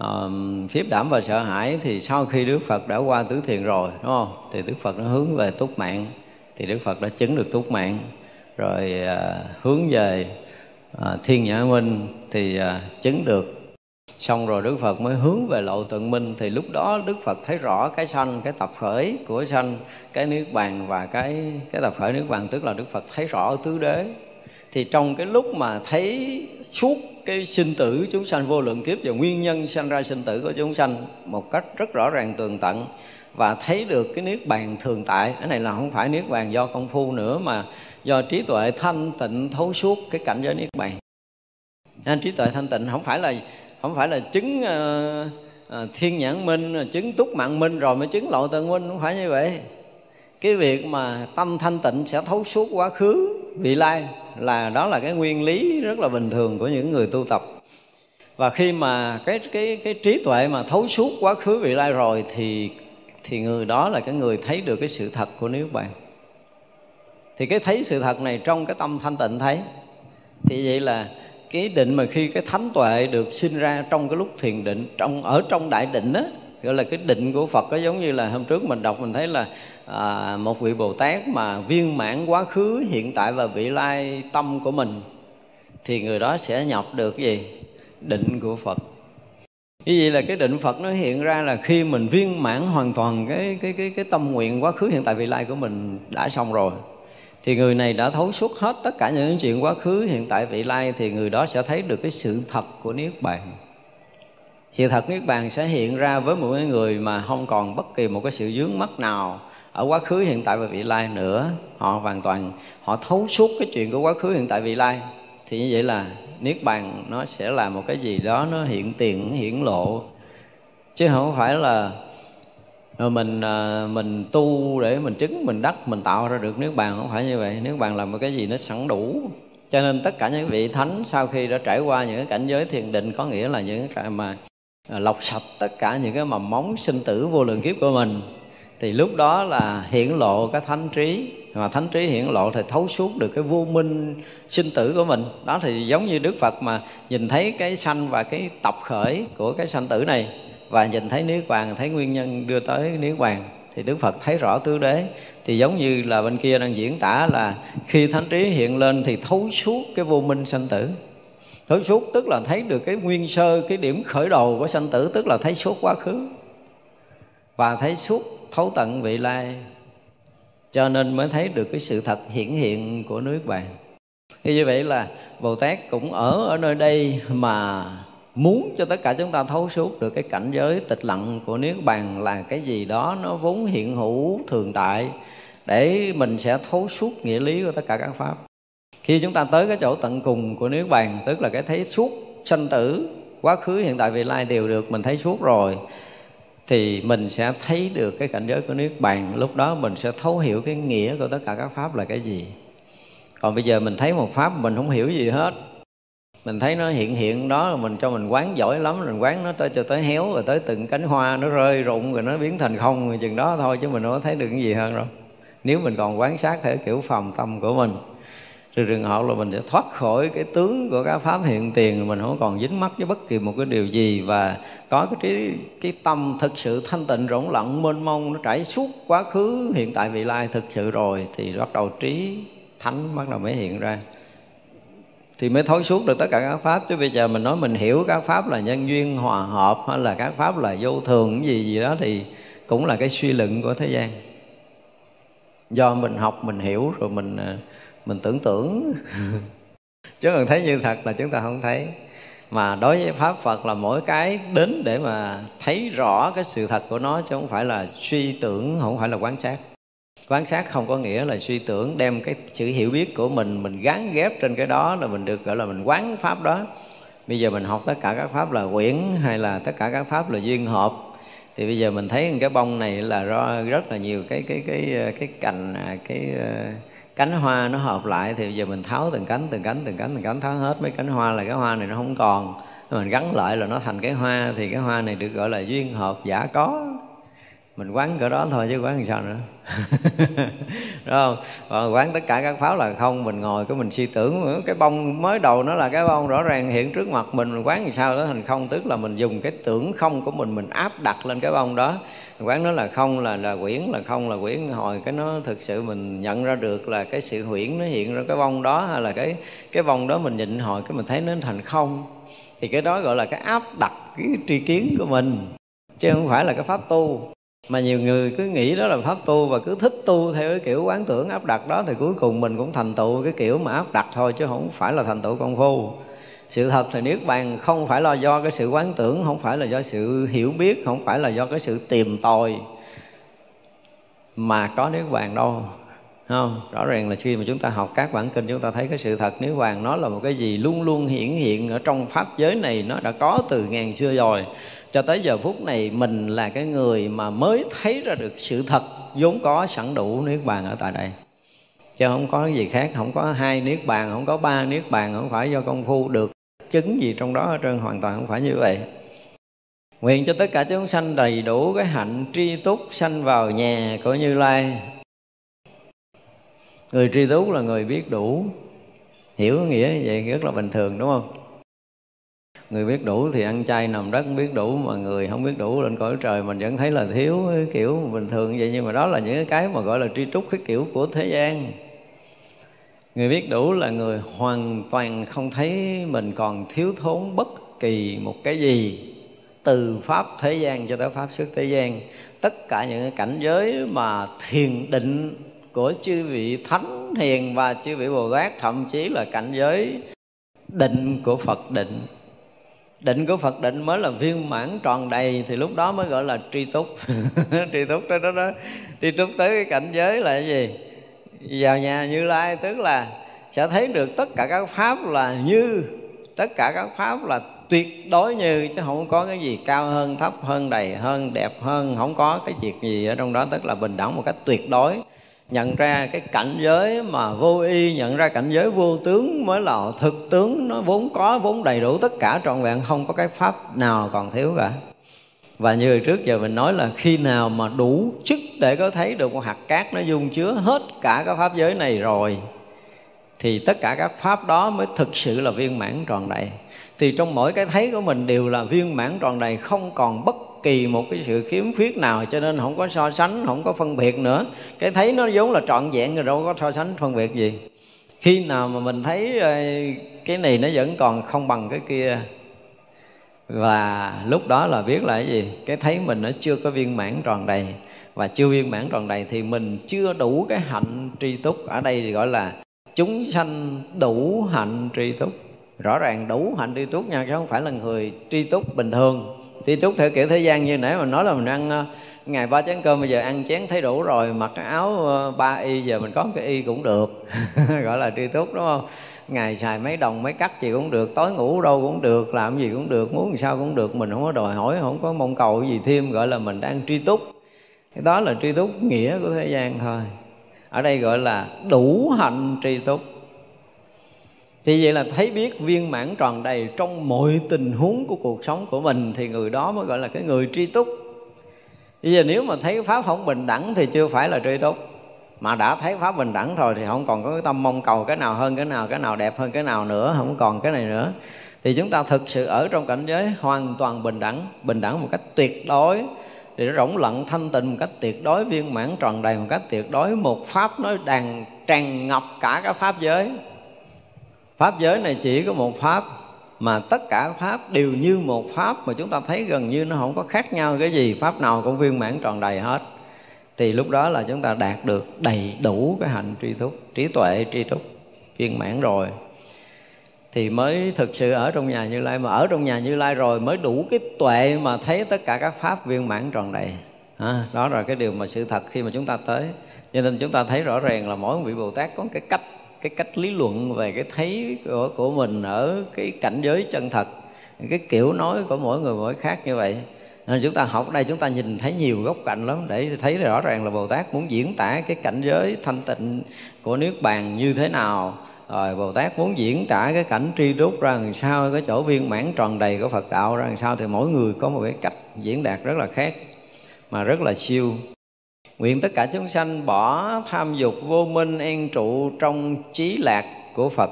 uh, khiếp đảm và sợ hãi thì sau khi đức phật đã qua tứ thiền rồi đúng không? Thì đức phật nó hướng về túc mạng. Thì đức phật đã chứng được túc mạng. Rồi uh, hướng về uh, thiên nhã minh thì uh, chứng được. Xong rồi đức phật mới hướng về lộ tận minh. Thì lúc đó đức phật thấy rõ cái sanh cái tập khởi của sanh cái niết bàn và cái cái tập khởi niết bàn tức là đức phật thấy rõ tứ đế. Thì trong cái lúc mà thấy suốt cái sinh tử chúng sanh vô lượng kiếp và nguyên nhân sanh ra sinh tử của chúng sanh một cách rất rõ ràng tường tận và thấy được cái niết bàn thường tại. Cái này là không phải niết bàn do công phu nữa mà do trí tuệ thanh tịnh thấu suốt cái cảnh giới niết bàn. Nên trí tuệ thanh tịnh không phải là không phải là chứng uh, uh, thiên nhãn minh chứng túc mạng minh rồi mới chứng lộ tận minh không phải như vậy cái việc mà tâm thanh tịnh sẽ thấu suốt quá khứ, vị lai, là đó là cái nguyên lý rất là bình thường của những người tu tập. Và khi mà cái cái cái trí tuệ mà thấu suốt quá khứ vị lai rồi thì thì người đó là cái người thấy được cái sự thật của niết bàn. Thì cái thấy sự thật này trong cái tâm thanh tịnh thấy, thì vậy là cái định mà khi cái thánh tuệ được sinh ra trong cái lúc thiền định, trong, ở trong đại định đó gọi là cái định của Phật có giống như là hôm trước mình đọc mình thấy là à, một vị Bồ Tát mà viên mãn quá khứ hiện tại và vị lai tâm của mình thì người đó sẽ nhập được gì? Định của Phật. Như vậy là cái định Phật nó hiện ra là khi mình viên mãn hoàn toàn cái cái cái cái tâm nguyện quá khứ hiện tại vị lai của mình đã xong rồi thì người này đã thấu suốt hết tất cả những chuyện quá khứ hiện tại vị lai thì người đó sẽ thấy được cái sự thật của niết bàn sự thật niết bàn sẽ hiện ra với một người mà không còn bất kỳ một cái sự dướng mắt nào ở quá khứ, hiện tại và vị lai nữa. Họ hoàn toàn, họ thấu suốt cái chuyện của quá khứ, hiện tại, vị lai. Thì như vậy là niết bàn nó sẽ là một cái gì đó nó hiện tiền, hiển lộ. Chứ không phải là à, mình à, mình tu để mình chứng, mình đắc, mình tạo ra được niết bàn. Không phải như vậy. Niết bàn là một cái gì nó sẵn đủ. Cho nên tất cả những vị thánh sau khi đã trải qua những cảnh giới thiền định có nghĩa là những cái mà Ờ, lọc sạch tất cả những cái mầm móng sinh tử vô lượng kiếp của mình. Thì lúc đó là hiển lộ cái thánh trí. Mà thánh trí hiển lộ thì thấu suốt được cái vô minh sinh tử của mình. Đó thì giống như đức phật mà nhìn thấy cái sanh và cái tập khởi của cái sanh tử này và nhìn thấy niết bàn, thấy nguyên nhân đưa tới niết bàn, thì đức phật thấy rõ tứ đế. Thì giống như là bên kia đang diễn tả là khi thánh trí hiện lên thì thấu suốt cái vô minh sanh tử thấu suốt tức là thấy được cái nguyên sơ, cái điểm khởi đầu của sanh tử, tức là thấy suốt quá khứ. Và thấy suốt thấu tận vị lai. Cho nên mới thấy được cái sự thật hiển hiện của nước bạn. Thì như vậy là bồ tát cũng ở ở nơi đây mà muốn cho tất cả chúng ta thấu suốt được cái cảnh giới tịch lặng của niết bàn là cái gì đó nó vốn hiện hữu thường tại, để mình sẽ thấu suốt nghĩa lý của tất cả các pháp khi chúng ta tới cái chỗ tận cùng của nước bàn, tức là cái thấy suốt sanh tử, quá khứ, hiện tại, vị lai đều được, mình thấy suốt rồi, thì mình sẽ thấy được cái cảnh giới của niết bàn. Lúc đó mình sẽ thấu hiểu cái nghĩa của tất cả các pháp là cái gì. Còn bây giờ mình thấy một pháp mình không hiểu gì hết. Mình thấy nó hiện hiện đó, mình cho mình quán giỏi lắm, mình quán nó tới cho tới héo, rồi tới từng cánh hoa, nó rơi rụng, rồi nó biến thành không rồi chừng đó thôi, chứ mình không thấy được cái gì hơn đâu. Nếu mình còn quán sát theo kiểu phòng tâm của mình trừ trường hợp là mình sẽ thoát khỏi cái tướng của các pháp hiện tiền, mình không còn dính mắc với bất kỳ một cái điều gì. Và có cái trí, cái tâm thực sự thanh tịnh, rỗng lặng, mênh mông, nó trải suốt quá khứ, hiện tại, vị lai thực sự rồi, thì bắt đầu trí thánh bắt đầu mới hiện ra. Thì mới thối suốt được tất cả các pháp. Chứ bây giờ mình nói mình hiểu các pháp là nhân duyên, hòa hợp, hay là các pháp là vô thường gì gì đó, thì cũng là cái suy luận của thế gian. Do mình học, mình hiểu, rồi mình à, mình tưởng tưởng chứ còn thấy như thật là chúng ta không thấy. Mà đối với pháp phật là mỗi cái đến để mà thấy rõ cái sự thật của nó, chứ không phải là suy tưởng, không phải là quán sát. Quán sát không có nghĩa là suy tưởng, đem cái sự hiểu biết của mình mình gắn ghép trên cái đó là mình được gọi là mình quán pháp đó. Bây giờ mình học tất cả các pháp là quyển hay là tất cả các pháp là duyên hợp. Thì bây giờ mình thấy cái bông này là do rất là nhiều cái cái cái cái cành à, cái à, cánh hoa nó hợp lại thì giờ mình tháo từng cánh từng cánh từng cánh từng cánh, tháo hết mấy cánh hoa là cái hoa này nó không còn. Mình gắn lại là nó thành cái hoa, thì cái hoa này được gọi là duyên hợp, giả có mình quán cỡ đó thôi chứ quán làm sao nữa. Đúng không? Và quán tất cả các pháo là không, mình ngồi cái mình suy tưởng ừ, cái bông mới đầu nó là cái bông rõ ràng hiện trước mặt mình mình quán làm sao đó thành không, tức là mình dùng cái tưởng không của mình mình áp đặt lên cái bông đó. Mình quán nó là không, là là quyển, là không, là quyển, hồi cái nó thực sự mình nhận ra được là cái sự huyễn nó hiện ra cái bông đó, hay là cái cái bông đó mình nhịn hồi cái mình thấy nó thành không. Thì cái đó gọi là cái áp đặt, cái tri kiến của mình, chứ không phải là cái pháp tu mà nhiều người cứ nghĩ đó là pháp tu và cứ thích tu theo cái kiểu quán tưởng áp đặt đó, thì cuối cùng mình cũng thành tựu cái kiểu mà áp đặt thôi, chứ không phải là thành tựu công phu. Sự thật thì niết bàn không phải là do cái sự quán tưởng, không phải là do sự hiểu biết, không phải là do cái sự tìm tòi mà có niết bàn đâu không, rõ ràng là khi mà chúng ta học các bản kinh, chúng ta thấy cái sự thật. Niết bàn nó là một cái gì luôn luôn hiển hiện ở trong pháp giới này, nó đã có từ ngàn xưa rồi, cho tới giờ phút này mình là cái người mà mới thấy ra được sự thật vốn có sẵn đủ niết bàn ở tại đây. Chứ không có cái gì khác, không có hai niết bàn, không có ba niết bàn, không phải do công phu được chứng gì trong đó hết trơn, hoàn toàn không phải như vậy. Nguyện cho tất cả chúng sanh đầy đủ cái hạnh tri túc sanh vào nhà của như lai người tri túc là người biết đủ. Hiểu nghĩa vậy rất là bình thường, đúng không? Người biết đủ thì ăn chay nằm đất biết đủ, mà người không biết đủ lên cõi trời mình vẫn thấy là thiếu kiểu bình thường vậy. Nhưng mà đó là những cái mà gọi là tri trúc cái kiểu của thế gian. Người biết đủ là người hoàn toàn không thấy mình còn thiếu thốn bất kỳ một cái gì từ pháp thế gian cho tới pháp xuất thế gian. Tất cả những cảnh giới mà thiền định của chư vị thánh hiền và chư vị bồ tát, thậm chí là cảnh giới định của phật định. Định của phật định mới là viên mãn tròn đầy, thì lúc đó mới gọi là tri túc. Tri túc đó đó đó. Tri túc tới cái cảnh giới là cái gì? Vào nhà như lai, tức là sẽ thấy được tất cả các pháp là như, tất cả các pháp là tuyệt đối như, chứ không có cái gì cao hơn, thấp hơn, đầy hơn, đẹp hơn, không có cái việc gì ở trong đó, tức là bình đẳng một cách tuyệt đối nhận ra cái cảnh giới mà vô y, nhận ra cảnh giới vô tướng mới là thực tướng. Nó vốn có, vốn đầy đủ tất cả trọn vẹn, không có cái pháp nào còn thiếu cả. Và như trước giờ mình nói là khi nào mà đủ chức để có thấy được một hạt cát nó dung chứa hết cả các pháp giới này rồi, thì tất cả các pháp đó mới thực sự là viên mãn tròn đầy. Thì trong mỗi cái thấy của mình đều là viên mãn tròn đầy, không còn bất kỳ một cái sự khiếm khuyết nào cho nên không có so sánh, không có phân biệt nữa. Cái thấy nó vốn là trọn vẹn rồi, đâu có so sánh phân biệt gì. Khi nào mà mình thấy ờ, cái này nó vẫn còn không bằng cái kia, và lúc đó là biết là cái gì? Cái thấy mình nó chưa có viên mãn tròn đầy. Và chưa viên mãn tròn đầy thì mình chưa đủ cái hạnh tri túc. Ở đây thì gọi là chúng sanh đủ hạnh tri túc. Rõ ràng đủ hạnh tri túc nha, chứ không phải là người tri túc bình thường tri túc theo kiểu thế gian như nãy mà nói là mình ăn ờ, ngày ba chén cơm, bây giờ ăn chén thấy đủ rồi, mặc cái áo ờ, ba y, giờ mình có cái y cũng được. Gọi là tri túc đúng không? Ngày xài mấy đồng, mấy cắt gì cũng được, tối ngủ đâu cũng được, làm gì cũng được, muốn làm sao cũng được, mình không có đòi hỏi, không có mong cầu gì thêm, gọi là mình đang tri túc. Cái đó là tri túc nghĩa của thế gian thôi. Ở đây gọi là đủ hạnh tri túc thì vậy là thấy biết viên mãn tròn đầy trong mọi tình huống của cuộc sống của mình thì người đó mới gọi là cái người tri túc. Bây giờ nếu mà thấy pháp không bình đẳng thì chưa phải là tri túc. Mà đã thấy pháp bình đẳng rồi thì không còn có cái tâm mong cầu cái nào hơn, cái nào cái nào đẹp hơn, cái nào nữa, không còn cái này nữa. Thì chúng ta thực sự ở trong cảnh giới hoàn toàn bình đẳng bình đẳng một cách tuyệt đối. Thì nó rỗng lặng thanh tịnh một cách tuyệt đối, viên mãn tròn đầy một cách tuyệt đối. Một pháp nó đàn tràn ngập cả các pháp giới pháp giới này chỉ có một pháp mà tất cả pháp đều như một pháp mà chúng ta thấy gần như nó không có khác nhau cái gì. Pháp nào cũng viên mãn tròn đầy hết. Thì lúc đó là chúng ta đạt được đầy đủ cái hạnh tri túc trí tuệ tri túc viên mãn rồi. Thì mới thực sự ở trong nhà như lai mà ở trong nhà như lai rồi mới đủ cái tuệ mà thấy tất cả các pháp viên mãn tròn đầy. À, đó là cái điều mà sự thật khi mà chúng ta tới. Cho nên chúng ta thấy rõ ràng là mỗi vị bồ tát có cái cách cái cách lý luận về cái thấy của, của mình ở cái cảnh giới chân thật cái kiểu nói của mỗi người mỗi khác như vậy. Nên chúng ta học đây chúng ta nhìn thấy nhiều góc cạnh lắm để thấy rõ ràng là bồ tát muốn diễn tả cái cảnh giới thanh tịnh của nước bàn như thế nào. Rồi bồ tát muốn diễn tả cái cảnh tri rút ra làm sao cái chỗ viên mãn tròn đầy của phật đạo ra làm sao thì mỗi người có một cái cách diễn đạt rất là khác mà rất là siêu nguyện tất cả chúng sanh bỏ tham dục vô minh an trụ trong trí lạc của phật.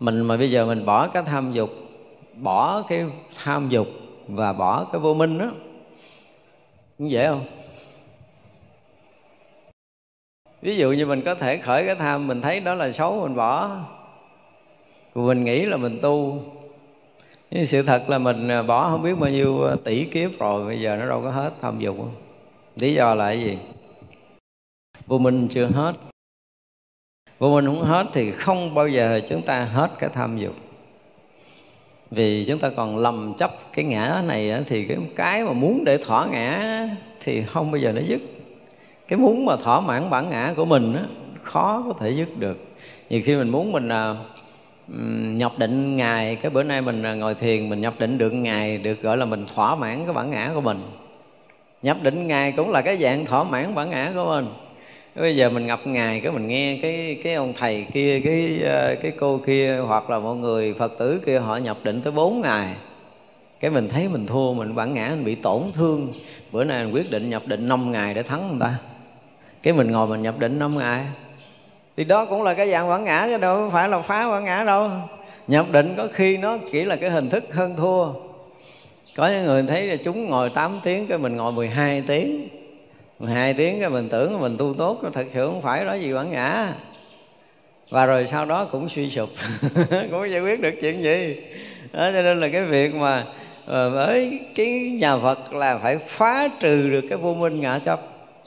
Mình mà bây giờ mình bỏ cái tham dục, bỏ cái tham dục và bỏ cái vô minh đó, cũng dễ không? Ví dụ như mình có thể khởi cái tham, mình thấy đó là xấu, mình bỏ. Mình nghĩ là mình tu. Nhưng sự thật là mình à, bỏ không biết bao nhiêu à, tỷ kiếp rồi, bây giờ nó đâu có hết tham dục lý do là cái gì? Vô minh chưa hết. Vô minh không hết thì không bao giờ chúng ta hết cái tham dục. Vì chúng ta còn lầm chấp cái ngã này thì cái cái mà muốn để thỏa ngã thì không bao giờ nó dứt. Cái muốn mà thỏa mãn bản ngã của mình á, khó có thể dứt được. Nhiều khi mình muốn mình à, nhập định ngày cái bữa nay mình à, ngồi thiền mình nhập định được ngày được gọi là mình thỏa mãn cái bản ngã của mình nhập định ngài cũng là cái dạng thỏa mãn bản ngã của mình. Bây giờ mình ngập ngày cái mình nghe cái cái ông thầy kia, cái ờ, cái cô kia, hoặc là mọi người phật tử kia, họ nhập định tới 4 ngày. Cái mình thấy mình thua, mình bản ngã, mình bị tổn thương. Bữa nay mình quyết định nhập định 5 ngày để thắng người ta. Cái mình ngồi mình nhập định năm ngày. Thì đó cũng là cái dạng bản ngã chứ đâu phải là phá bản ngã đâu. Nhập định có khi nó chỉ là cái hình thức hơn thua có những người thấy là chúng ngồi 8 tiếng cái mình ngồi 12 tiếng. 12 tiếng cái mình tưởng mình tu tốt thật sự không phải đó gì bản ngã. Và rồi sau đó cũng suy sụp. Cũng giải quyết được chuyện gì. Đó cho nên là cái việc mà ờ, với cái nhà Phật là phải phá trừ được cái vô minh ngã chấp.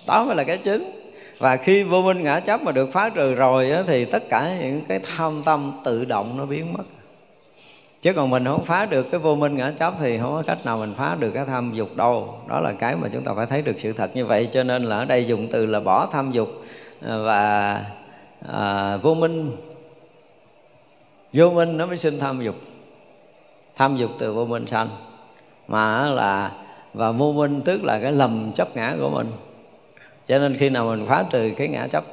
Đó mới là cái chính và khi vô minh ngã chấp mà được phá trừ rồi đó, thì tất cả những cái tham tâm tự động nó biến mất chứ còn mình không phá được cái vô minh ngã chấp thì không có cách nào mình phá được cái tham dục đâu. Đó là cái mà chúng ta phải thấy được sự thật như vậy. Cho nên là ở đây dùng từ là bỏ tham dục à, và à, vô minh. Vô minh nó mới sinh tham dục. Tham dục từ vô minh sanh. Mà là và vô minh tức là cái lầm chấp ngã của mình. Cho nên khi nào mình phá trừ cái ngã chấp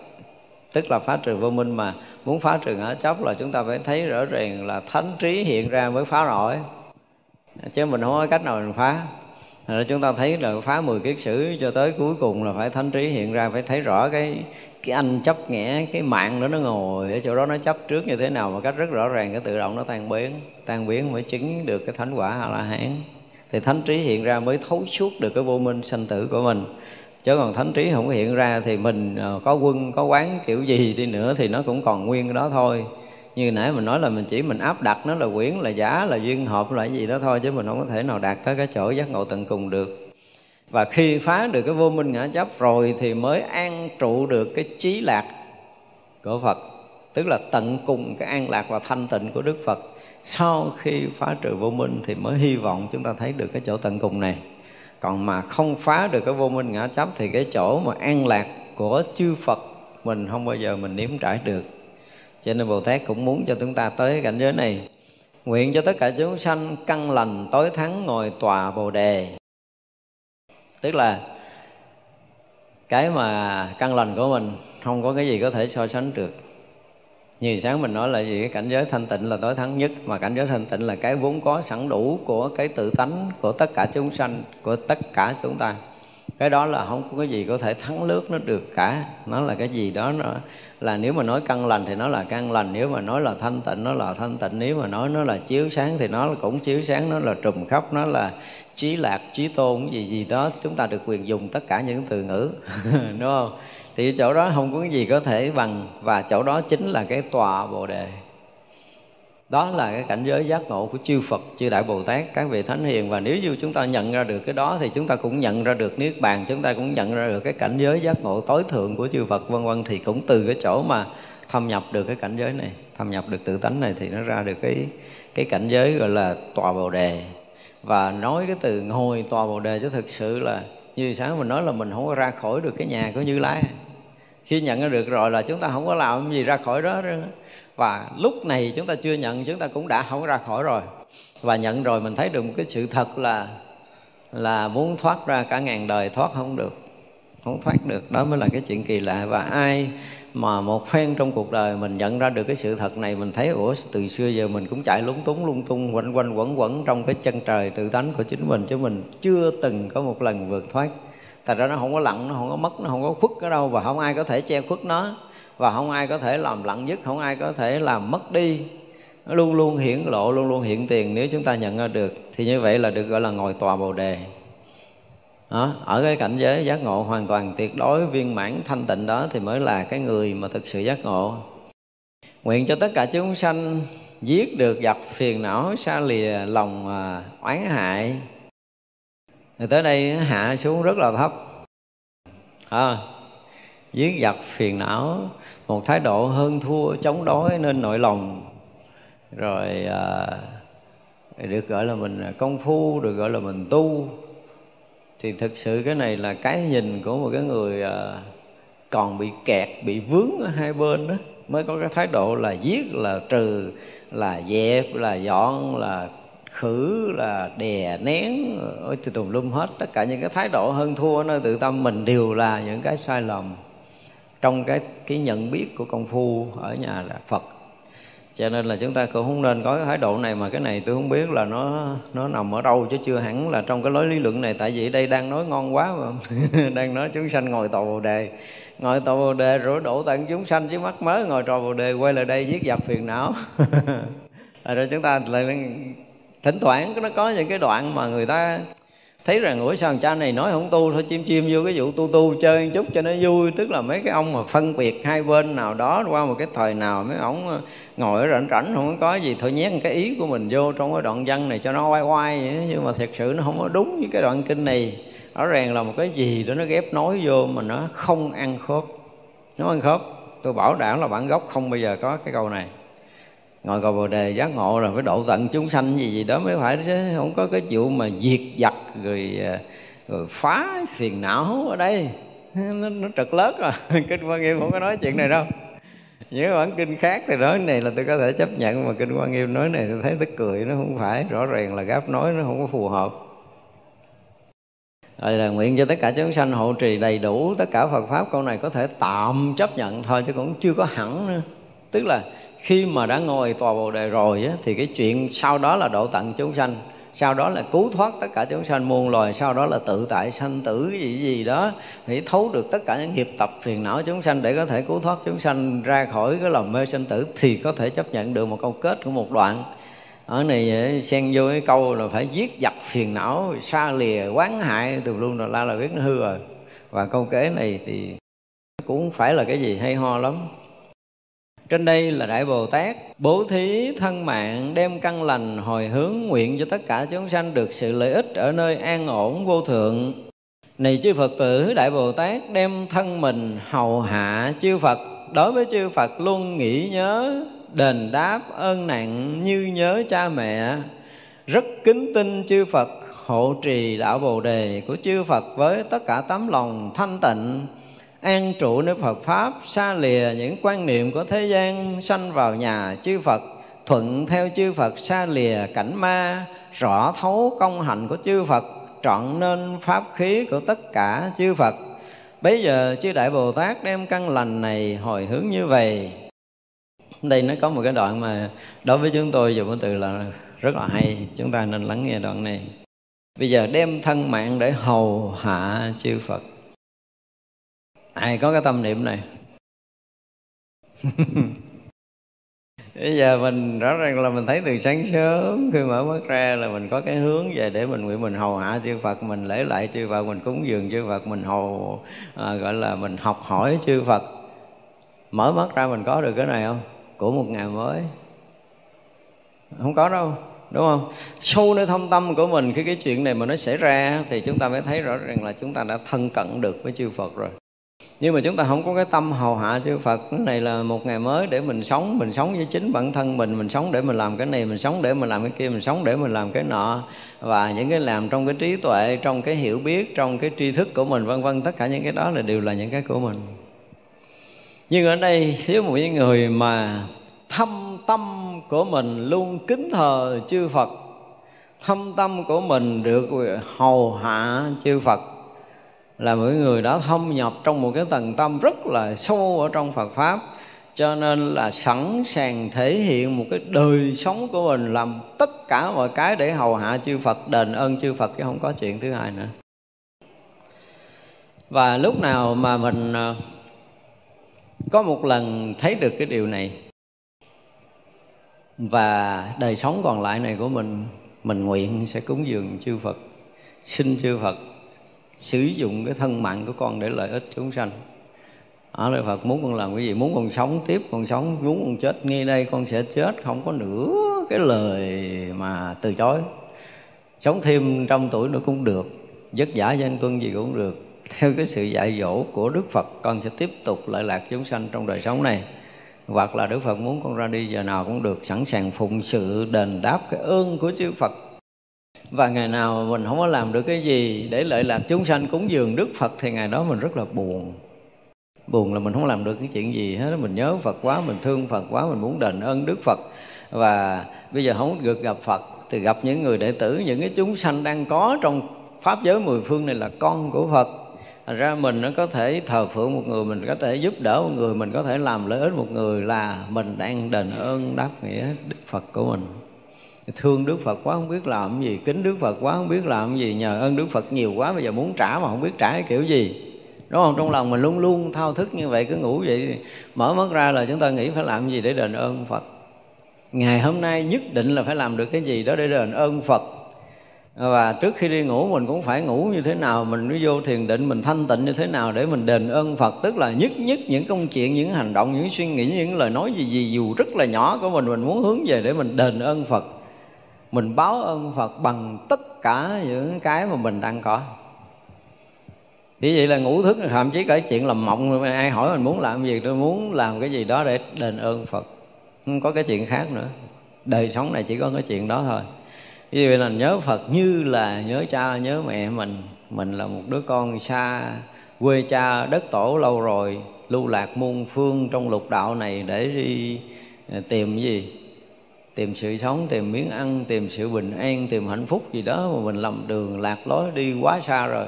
tức là phá trừ vô minh mà muốn phá trừ ngã chấp là chúng ta phải thấy rõ ràng là thánh trí hiện ra mới phá nổi. Chứ mình không có cách nào mình phá. Là chúng ta thấy là phá 10 kiết sử cho tới cuối cùng là phải thánh trí hiện ra, phải thấy rõ cái cái anh chấp nghĩa, cái mạng đó nó ngồi ở chỗ đó, nó chấp trước như thế nào mà cách rất rõ ràng, cái tự động nó tan biến. Tan biến mới chứng được cái thánh quả a la hán. Thì thánh trí hiện ra mới thấu suốt được cái vô minh sanh tử của mình chứ còn thánh trí không có hiện ra thì mình ờ, có quân, có quán kiểu gì đi nữa thì nó cũng còn nguyên cái đó thôi. Như nãy mình nói là mình chỉ mình áp đặt nó là quyển, là giả, là duyên hợp là gì đó thôi chứ mình không có thể nào đạt tới cái chỗ giác ngộ tận cùng được. Và khi phá được cái vô minh ngã chấp rồi thì mới an trụ được cái trí lạc của Phật. Tức là tận cùng cái an lạc và thanh tịnh của Đức Phật. Sau khi phá trừ vô minh thì mới hy vọng chúng ta thấy được cái chỗ tận cùng này còn mà không phá được cái vô minh ngã chấp thì cái chỗ mà an lạc của chư Phật mình không bao giờ mình nếm trải được. Cho nên Bồ Tát cũng muốn cho chúng ta tới cảnh giới này. Nguyện cho tất cả chúng sanh căn lành, tối thắng, ngồi tòa Bồ đề. Tức là cái mà căn lành của mình không có cái gì có thể so sánh được như sáng mình nói là gì? Cái cảnh giới thanh tịnh là tối thắng nhất, mà cảnh giới thanh tịnh là cái vốn có sẵn đủ của cái tự tánh của tất cả chúng sanh, của tất cả chúng ta. Cái đó là không có cái gì có thể thắng lướt nó được cả. Nó là cái gì đó nó là nếu mà nói căn lành thì nó là căn lành, nếu mà nói là thanh tịnh nó là thanh tịnh, nếu mà nói nó là chiếu sáng thì nó cũng chiếu sáng, nó là trùm khắp, nó là trí lạc trí tôn gì gì đó. Chúng ta được quyền dùng tất cả những từ ngữ, đúng không? Thì chỗ đó không có cái gì có thể bằng và chỗ đó chính là cái tòa bồ đề. Đó là cái cảnh giới giác ngộ của chư Phật, chư Đại Bồ Tát, các vị Thánh Hiền. Và nếu như chúng ta nhận ra được cái đó Thì chúng ta cũng nhận ra được Niết Bàn Chúng ta cũng nhận ra được cái cảnh giới giác ngộ tối thượng của chư Phật vân vân. Thì cũng từ cái chỗ mà thâm nhập được cái cảnh giới này Thâm nhập được tự tánh này Thì nó ra được cái cái cảnh giới gọi là tòa Bồ Đề. Và nói cái từ ngồi tòa Bồ Đề chứ thực sự là như sáng mình nói là mình không có ra khỏi được cái nhà của Như Lai. Khi nhận ra được rồi là chúng ta không có làm gì ra khỏi đó nữa. Và lúc này chúng ta chưa nhận, chúng ta cũng đã không ra khỏi rồi. Và nhận rồi mình thấy được một cái sự thật là là muốn thoát ra cả ngàn đời thoát không được không thoát được. Đó mới là cái chuyện kỳ lạ. Và ai mà một phen trong cuộc đời mình nhận ra được cái sự thật này, mình thấy, ủa, từ xưa giờ mình cũng chạy lúng túng, lung tung, quanh quanh, quẩn quẩn trong cái chân trời tự tánh của chính mình, chứ mình chưa từng có một lần vượt thoát. Tại ra nó không có lặng nó không có mất, nó không có khuất ở đâu, và không ai có thể che khuất nó, và không ai có thể làm lặng dứt, không ai có thể làm mất đi. Nó luôn luôn hiển lộ, luôn luôn hiện tiền nếu chúng ta nhận ra được. Thì như vậy là được gọi là ngồi tòa bồ đề đó, ở cái cảnh giới giác ngộ hoàn toàn tuyệt đối viên mãn thanh tịnh đó thì mới là cái người mà thực sự giác ngộ. Nguyện cho tất cả chúng sanh giết được giặc phiền não xa lìa lòng à, oán hại. Thì tới đây hạ xuống rất là thấp. À, giết giặc phiền não một thái độ hơn thua chống đối nên nội lòng. Rồi à, được gọi là mình công phu được gọi là mình tu thì thực sự cái này là cái nhìn của một cái người ờ, còn bị kẹt, bị vướng ở hai bên đó, mới có cái thái độ là giết, là trừ, là dẹp, là dọn, là khử, là đè nén, ôi tùm lum hết. Tất cả những cái thái độ hơn thua nơi tự tâm mình đều là những cái sai lầm. Trong cái cái nhận biết của công phu ở nhà là Phật cho nên là chúng ta cũng không nên có cái thái độ này, mà cái này tôi không biết là nó nó nằm ở đâu, chứ chưa hẳn là trong cái lối lý luận này. Tại vì đây đang nói ngon quá mà. Đang nói chúng sanh ngồi tàu bồ đề. Ngồi tàu bồ đề rồi đổ tận chúng sanh, chứ mắt mới ngồi trò bồ đề, quay lại đây giết dập phiền não. Rồi chúng ta lại thỉnh thoảng nó có những cái đoạn mà người ta thấy rằng ủa sao cha này nói không tu thôi, chim chim vô cái vụ tu tu chơi một chút cho nó vui. Tức là mấy cái ông mà phân biệt hai bên nào đó, qua một cái thời nào mấy ông ờ, ngồi ở rảnh rảnh không có gì, thôi nhét cái ý của mình vô trong cái đoạn văn này cho nó oai oai vậy. Nhưng mà thật sự nó không có đúng với cái đoạn kinh này. Rõ ràng là một cái gì đó nó ghép nói vô mà nó không ăn khớp. Nó ăn khớp. Tôi bảo đảm là bản gốc không bao giờ có cái câu này ngồi cầu bồ đề giác ngộ rồi phải độ tận chúng sanh gì gì đó mới phải chứ không có cái vụ mà diệt giặc rồi ờ, rồi phá phiền não ở đây. Nó, nó trật lớt à kinh quan nghiêm không có nói chuyện này đâu. Những bản kinh khác thì nói này là tôi có thể chấp nhận mà kinh quan nghiêm nói này tôi thấy tức cười nó không phải rõ ràng là gáp nói nó không có phù hợp. Rồi là nguyện cho tất cả chúng sanh hộ trì đầy đủ tất cả Phật pháp câu này có thể tạm chấp nhận thôi chứ cũng chưa có hẳn nữa. Tức là khi mà đã ngồi tòa bồ đề rồi á, thì cái chuyện sau đó là độ tận chúng sanh sau đó là cứu thoát tất cả chúng sanh muôn loài sau đó là tự tại sanh tử gì gì đó thì thấu được tất cả những nghiệp tập phiền não chúng sanh để có thể cứu thoát chúng sanh ra khỏi cái lòng mê sanh tử thì có thể chấp nhận được một câu kết của một đoạn. Ở này ờ, xen vô cái câu là phải giết giặc phiền não xa lìa quán hại từ luôn là la là biết nó hư rồi. Và câu kế này thì cũng phải là cái gì hay ho lắm trên đây là đại bồ tát, bố thí thân mạng, đem căn lành hồi hướng nguyện cho tất cả chúng sanh được sự lợi ích ở nơi an ổn vô thượng. Này chư phật tử, đại bồ tát đem thân mình hầu hạ chư phật. Đối với chư phật luôn nghĩ nhớ, đền đáp ơn nặng như nhớ cha mẹ. Rất kính tin chư phật, hộ trì đạo bồ đề của chư phật với tất cả tấm lòng thanh tịnh an trụ nơi Phật Pháp, xa lìa những quan niệm của thế gian, sanh vào nhà chư Phật, thuận theo chư Phật, xa lìa cảnh ma, rõ thấu công hạnh của chư Phật, trọn nên pháp khí của tất cả chư Phật. Bây giờ chư Đại Bồ Tát đem căn lành này hồi hướng như vậy. Đây nó có một cái đoạn mà đối với chúng tôi dùng cái từ là rất là hay, Chúng ta nên lắng nghe đoạn này. Bây giờ đem thân mạng để hầu hạ chư Phật ai có cái tâm niệm này? Bây giờ mình rõ ràng là mình thấy từ sáng sớm khi mở mắt ra là mình có cái hướng về để mình nguyện mình hầu hạ chư Phật mình lễ lại chư Phật mình cúng dường chư Phật mình hầu à, gọi là mình học hỏi chư Phật. Mở mắt ra mình có được cái này không? Của một ngày mới. Không có đâu đúng không? Sâu nơi thâm tâm của mình khi cái chuyện này mà nó xảy ra thì chúng ta mới thấy rõ ràng là chúng ta đã thân cận được với chư Phật rồi nhưng mà chúng ta không có cái tâm hầu hạ chư Phật. Cái này là một ngày mới để mình sống mình sống với chính bản thân mình mình sống để mình làm cái này, mình sống để mình làm cái kia, mình sống để mình làm cái nọ. Và những cái làm trong cái trí tuệ, trong cái hiểu biết, trong cái tri thức của mình, vân vân, tất cả những cái đó là đều là những cái của mình. Nhưng ở đây, thiếu một những người mà thâm tâm của mình luôn kính thờ chư Phật. Thâm tâm của mình được hầu hạ chư Phật là mỗi người đã thâm nhập trong một cái tầng tâm rất là sâu ở trong Phật pháp. Cho nên là sẵn sàng thể hiện một cái đời sống của mình, làm tất cả mọi cái để hầu hạ chư Phật, đền ơn chư Phật, chứ không có chuyện thứ hai nữa. Và lúc nào mà mình ờ, có một lần thấy được cái điều này, và đời sống còn lại này của mình mình nguyện sẽ cúng dường chư Phật, xin chư Phật sử dụng cái thân mạng của con để lợi ích chúng sanh. Ở đây Phật, muốn con làm cái gì? Muốn con sống tiếp, con sống, muốn con chết. Ngay đây con sẽ chết, không có nửa cái lời mà từ chối. Sống thêm trăm tuổi nữa cũng được, vất giả gian tuân gì cũng được. Theo cái sự dạy dỗ của Đức Phật, con sẽ tiếp tục lợi lạc chúng sanh trong đời sống này. Hoặc là Đức Phật muốn con ra đi, giờ nào cũng được, sẵn sàng phụng sự, đền đáp cái ơn của chư Phật và ngày nào mình không có làm được cái gì để lợi lạc chúng sanh cúng dường đức phật thì ngày đó mình rất là buồn. Buồn là mình không làm được cái chuyện gì hết mình nhớ phật quá, mình thương phật quá, mình muốn đền ơn đức phật. Và bây giờ không được gặp phật, thì gặp những người đệ tử, những cái chúng sanh đang có trong pháp giới mười phương này là con của phật. Thành ra mình nó có thể thờ phượng một người, Mình có thể giúp đỡ một người, Mình có thể làm lợi ích một người Là mình đang đền ơn đáp nghĩa Đức Phật của mình thương Đức Phật quá, không biết làm gì. Kính Đức Phật quá, không biết làm gì. Nhờ ơn Đức Phật nhiều quá, bây giờ muốn trả mà không biết trả cái kiểu gì. Đúng không? Trong lòng mình luôn luôn thao thức như vậy, cứ ngủ vậy. Mở mắt ra là chúng ta nghĩ phải làm gì để đền ơn Phật. Ngày hôm nay nhất định là phải làm được cái gì đó để đền ơn Phật. Và trước khi đi ngủ, mình cũng phải ngủ như thế nào, mình mới vô thiền định, mình thanh tịnh như thế nào để mình đền ơn Phật. Tức là nhất nhất những công chuyện, những hành động, những suy nghĩ, những lời nói gì gì dù rất là nhỏ của mình mình muốn hướng về để mình đền ơn Phật mình báo ơn Phật bằng tất cả những cái mà mình đang có. Thì vậy là ngủ thức, thậm chí cả chuyện làm mộng, ai hỏi mình muốn làm gì, tôi muốn làm cái gì đó để đền ơn Phật. Không có cái chuyện khác nữa. Đời sống này chỉ có cái chuyện đó thôi. Vì vậy là nhớ Phật như là nhớ cha, nhớ mẹ mình. Mình là một đứa con xa, quê cha, đất tổ lâu rồi, lưu lạc muôn phương trong lục đạo này để đi tìm cái gì? Tìm sự sống, tìm miếng ăn, tìm sự bình an, tìm hạnh phúc gì đó mà mình lầm đường, lạc lối đi quá xa rồi.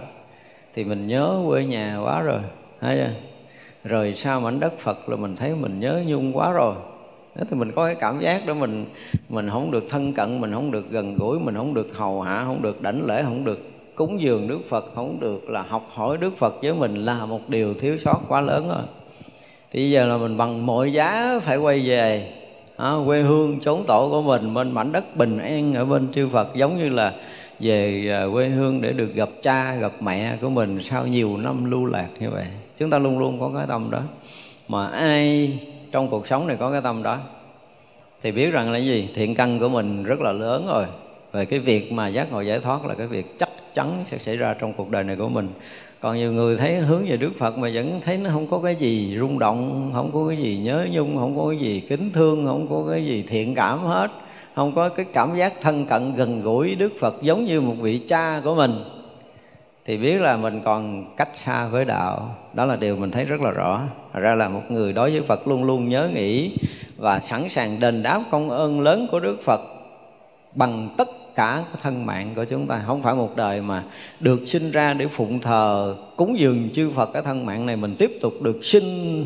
Thì mình nhớ quê nhà quá rồi thấy chưa? Rồi sau mảnh đất phật là mình thấy mình nhớ nhung quá rồi. Đó thì mình có cái cảm giác đó mình mình không được thân cận, mình không được gần gũi, mình không được hầu hạ, không được đảnh lễ, không được cúng dường đức phật, không được là học hỏi đức phật với mình là một điều thiếu sót quá lớn rồi. Thì bây giờ là mình bằng mọi giá phải quay về à, quê hương chốn tổ của mình bên mảnh đất bình an ở bên chư Phật giống như là về à, quê hương để được gặp cha gặp mẹ của mình sau nhiều năm lưu lạc như vậy. Chúng ta luôn luôn có cái tâm đó. Mà ai trong cuộc sống này có cái tâm đó thì biết rằng là gì? Thiện căn của mình rất là lớn rồi. Về cái việc mà giác ngộ giải thoát là cái việc chắc chắn sẽ xảy ra trong cuộc đời này của mình còn nhiều người thấy hướng về Đức Phật mà vẫn thấy nó không có cái gì rung động, không có cái gì nhớ nhung, không có cái gì kính thương, không có cái gì thiện cảm hết. Không có cái cảm giác thân cận gần gũi Đức Phật giống như một vị cha của mình. Thì biết là mình còn cách xa với đạo. Đó là điều mình thấy rất là rõ. Thật ra là một người đối với Phật luôn luôn nhớ nghĩ và sẵn sàng đền đáp công ơn lớn của Đức Phật bằng tất cả cái thân mạng của chúng ta. Không phải một đời mà được sinh ra để phụng thờ cúng dường chư Phật cái thân mạng này mình tiếp tục được sinh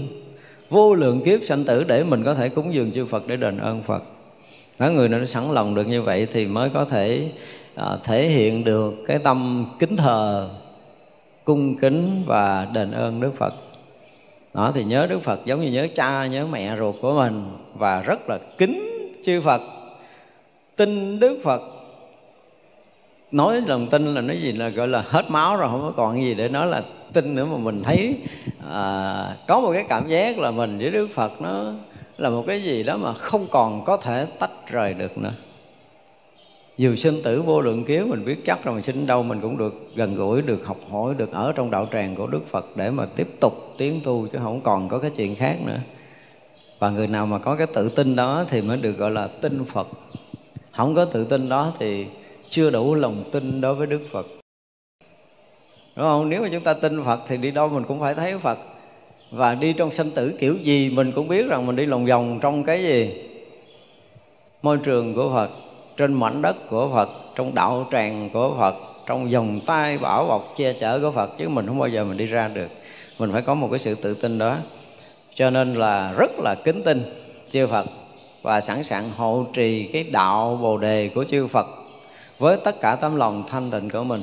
vô lượng kiếp sanh tử để mình có thể cúng dường chư Phật để đền ơn Phật. Đó người nào nó sẵn lòng được như vậy thì mới có thể à, thể hiện được cái tâm kính thờ cung kính và đền ơn Đức Phật. Đó thì nhớ Đức Phật giống như nhớ cha nhớ mẹ ruột của mình và rất là kính chư Phật tin Đức Phật nói lòng tin là nói gì là gọi là hết máu rồi không có còn gì để nói là tin nữa mà mình thấy à, có một cái cảm giác là mình với Đức Phật nó là một cái gì đó mà không còn có thể tách rời được nữa. Dù sinh tử vô lượng kiếp mình biết chắc rồi mình sinh đâu mình cũng được gần gũi được học hỏi được ở trong đạo tràng của đức phật để mà tiếp tục tiến tu chứ không còn có cái chuyện khác nữa. Và người nào mà có cái tự tin đó thì mới được gọi là tin phật. Không có tự tin đó thì chưa đủ lòng tin đối với đức phật. Đúng không? Nếu mà chúng ta tin phật thì đi đâu mình cũng phải thấy phật. Và đi trong sanh tử kiểu gì mình cũng biết rằng mình đi lòng vòng trong cái gì? Môi trường của phật, trên mảnh đất của phật, trong đạo tràng của phật, trong vòng tay bảo bọc che chở của phật, chứ mình không bao giờ mình đi ra được. Mình phải có một cái sự tự tin đó. Cho nên là rất là kính tin chư phật và sẵn sàng hộ trì cái đạo bồ đề của chư phật với tất cả tấm lòng thanh tịnh của mình.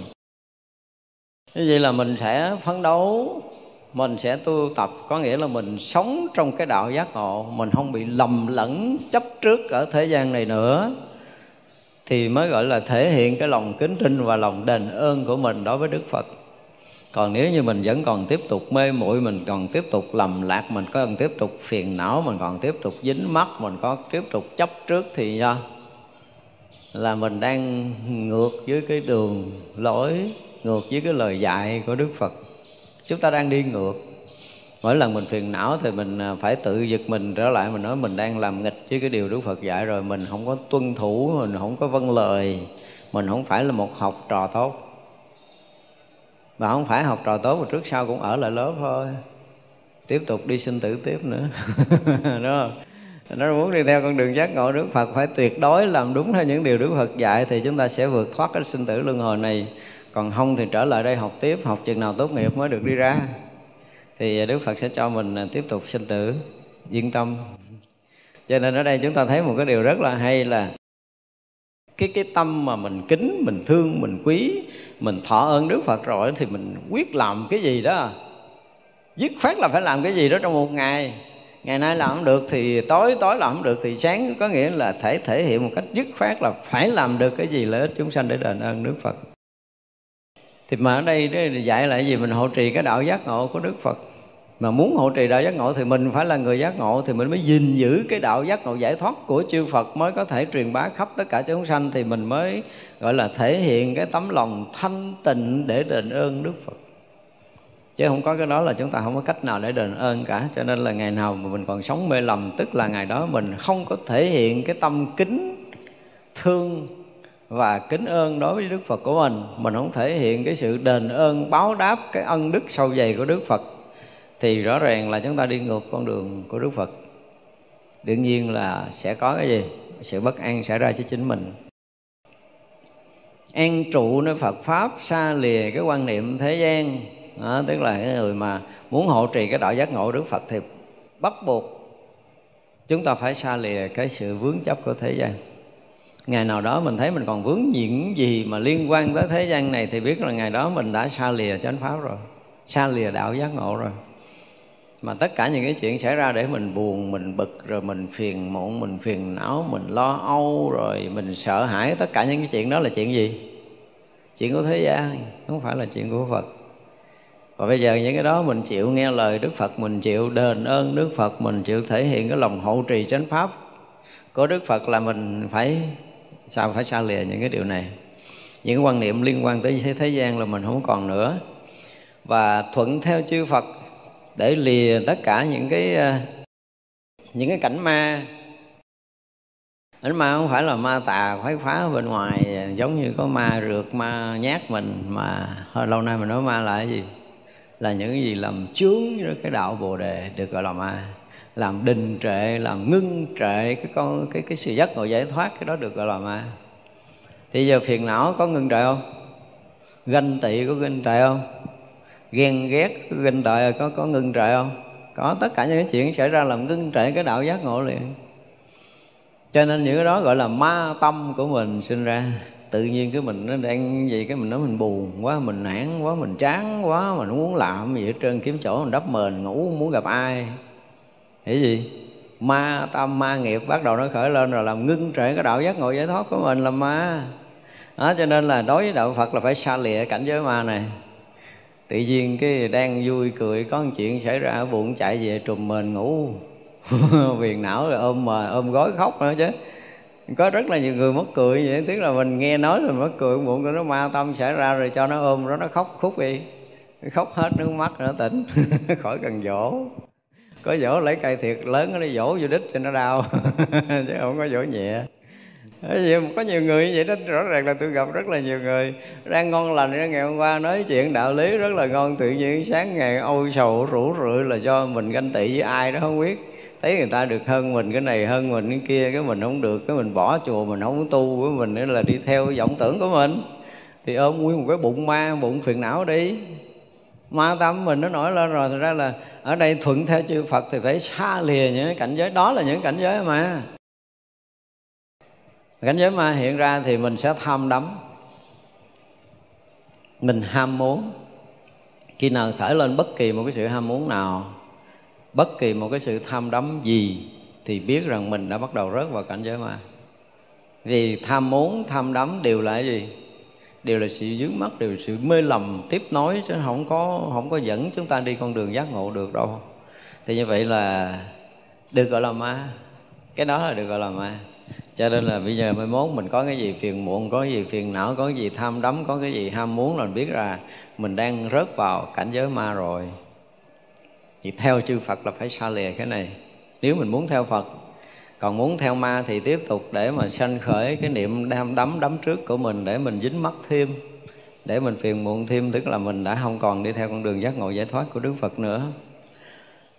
Như vậy là mình sẽ phấn đấu, mình sẽ tu tập. Có nghĩa là mình sống trong cái đạo giác ngộ, mình không bị lầm lẫn chấp trước ở thế gian này nữa, thì mới gọi là thể hiện cái lòng kính tin và lòng đền ơn của mình đối với Đức Phật. Còn nếu như mình vẫn còn tiếp tục mê muội, mình còn tiếp tục lầm lạc, mình còn tiếp tục phiền não, mình còn tiếp tục dính mắc, mình có tiếp tục chấp trước thì sao? Là mình đang ngược với cái đường lối, ngược với cái lời dạy của Đức Phật. Chúng ta đang đi ngược. Mỗi lần mình phiền não thì mình à, phải tự giật mình trở lại, mình nói mình đang làm nghịch với cái điều Đức Phật dạy rồi, mình không có tuân thủ, mình không có vâng lời, mình không phải là một học trò tốt. Mà không phải học trò tốt mà trước sau cũng ở lại lớp thôi. Tiếp tục đi sinh tử tiếp nữa. Đúng không? Nó muốn đi theo con đường giác ngộ Đức Phật phải tuyệt đối làm đúng theo những điều Đức Phật dạy thì chúng ta sẽ vượt thoát cái sinh tử luân hồi này. Còn không thì trở lại đây học tiếp, học chừng nào tốt nghiệp mới được đi ra. Thì à, Đức Phật sẽ cho mình à, tiếp tục sinh tử, yên tâm. Cho nên ở đây chúng ta thấy một cái điều rất là hay là cái cái tâm mà mình kính, mình thương, mình quý, mình thọ ơn Đức Phật rồi thì mình quyết làm cái gì đó. Dứt khoát là phải làm cái gì đó trong một ngày ngày nay làm không được thì tối tối làm không được thì sáng. Có nghĩa là thể thể hiện một cách dứt khoát là phải làm được cái gì lợi ích chúng sanh để đền ơn Đức Phật. Thì mà ở đây dạy lại gì? Mình hộ trì cái đạo giác ngộ của Đức Phật. Mà muốn hộ trì đạo giác ngộ thì mình phải là người giác ngộ, thì mình mới gìn giữ cái đạo giác ngộ giải thoát của chư Phật mới có thể truyền bá khắp tất cả chúng sanh, thì mình mới, gọi là, thể hiện cái tấm lòng thanh tịnh để đền ơn Đức Phật chứ không có cái đó là chúng ta không có cách nào để đền ơn cả. Cho nên là ngày nào mà mình còn sống mê lầm, tức là ngày đó mình không có thể hiện cái tâm kính, thương và kính ơn đối với Đức Phật của mình. Mình không thể hiện cái sự đền ơn, báo đáp cái ân đức sâu dày của Đức Phật. Thì rõ ràng là chúng ta đi ngược con đường của Đức Phật. Đương nhiên là sẽ có cái gì? Sự bất an xảy ra cho chính mình. An trụ nơi Phật pháp, xa lìa cái quan niệm thế gian đó, tức là cái người mà muốn hộ trì cái đạo giác ngộ Đức Phật thì bắt buộc chúng ta phải xa lìa cái sự vướng chấp của thế gian. Ngày nào đó mình thấy mình còn vướng những gì mà liên quan tới thế gian này thì biết là ngày đó mình đã xa lìa chánh pháp rồi xa lìa đạo giác ngộ rồi. Mà tất cả những cái chuyện xảy ra để mình buồn mình bực rồi mình phiền muộn mình phiền não mình lo âu rồi mình sợ hãi tất cả những cái chuyện đó là chuyện gì? Chuyện của thế gian không phải là chuyện của phật và bây giờ những cái đó mình chịu nghe lời đức phật mình chịu đền ơn đức phật mình chịu thể hiện cái lòng hộ trì chánh pháp của đức phật là mình phải sao phải xa lìa những cái điều này. Những quan niệm liên quan tới thế, thế gian là mình không còn nữa. Và thuận theo chư phật để lìa tất cả những cái ờ, những cái cảnh ma. Cảnh ma không phải là ma tà khoái phá bên ngoài giống như có ma rượt ma nhát mình mà hồi lâu nay mình nói ma là cái gì? Là những cái gì làm chướng cái đạo bồ đề được gọi là ma, làm đình trệ, làm ngưng trệ, cái con, cái cái sự giác ngộ giải thoát, cái đó được gọi là ma. Thì giờ phiền não có ngưng trệ không? Ganh tị có ngưng trệ không? Ghen ghét có ganh tị, có có ngưng trệ không? Có, tất cả những cái chuyện xảy ra làm ngưng trệ cái đạo giác ngộ liền. Cho nên những cái đó gọi là ma tâm của mình sinh ra tự nhiên cái mình nó đang gì cái mình nói mình buồn quá mình nản quá mình chán quá mình muốn làm gì hết trơn kiếm chỗ mình đắp mền ngủ muốn gặp ai. Cái gì? Ma tâm ma nghiệp bắt đầu nó khởi lên rồi làm ngưng trệ cái đạo giác ngộ giải thoát của mình là ma. Đó, cho nên là đối với đạo phật là phải xa lìa cảnh giới ma này. Tự nhiên cái đang vui cười có một chuyện xảy ra buồn chạy về trùm mền ngủ. Viền não rồi ôm mà ôm gói khóc nữa chứ có rất là nhiều người mất cười vậy, tức là mình nghe nói rồi mất cười, bụng nó ma tâm xảy ra rồi cho nó ôm nó nó khóc khúc đi. Khóc hết nước mắt nó tỉnh, khỏi cần dỗ có dỗ lấy cây thiệt lớn, nó dỗ vô đích cho nó đau, chứ không có dỗ nhẹ. Có nhiều người như vậy đó, rõ ràng là tôi gặp rất là nhiều người. Đang ngon lành ra ngày hôm qua nói chuyện đạo lý rất là ngon, tự nhiên sáng ngày âu sầu rủ rượi là do mình ganh tị với ai đó, không biết thấy người ta được hơn mình, cái này hơn mình, cái kia, cái mình không được, cái mình bỏ chùa, mình không tu với mình nữa là đi theo vọng tưởng của mình. Thì ôm nguyên một cái bụng ma, bụng phiền não đi. Ma tâm mình nó nổi lên rồi thật ra là ở đây thuận theo chư Phật thì phải xa lìa những cảnh giới. Đó là những cảnh giới mà. Cảnh giới ma hiện ra thì mình sẽ tham đắm. Mình ham muốn. Khi nào khởi lên bất kỳ một cái sự ham muốn nào bất kỳ một cái sự tham đắm gì thì biết rằng mình đã bắt đầu rớt vào cảnh giới ma. Vì tham muốn, tham đắm đều là cái gì? Đều là sự dướng mắt, đều là sự mê lầm, tiếp nối, chứ không có không có dẫn chúng ta đi con đường giác ngộ được đâu. Thì như vậy là được gọi là ma. Cái đó là được gọi là ma. Cho nên là bây giờ mai mốt mình có cái gì phiền muộn, có cái gì phiền não, có cái gì tham đắm, có cái gì ham muốn là mình biết là mình đang rớt vào cảnh giới ma rồi thì theo chư Phật là phải xa lìa cái này. Nếu mình muốn theo Phật còn muốn theo ma thì tiếp tục để mà sanh khởi cái niệm đam đắm đắm trước của mình để mình dính mắc thêm để mình phiền muộn thêm tức là mình đã không còn đi theo con đường giác ngộ giải thoát của Đức Phật nữa.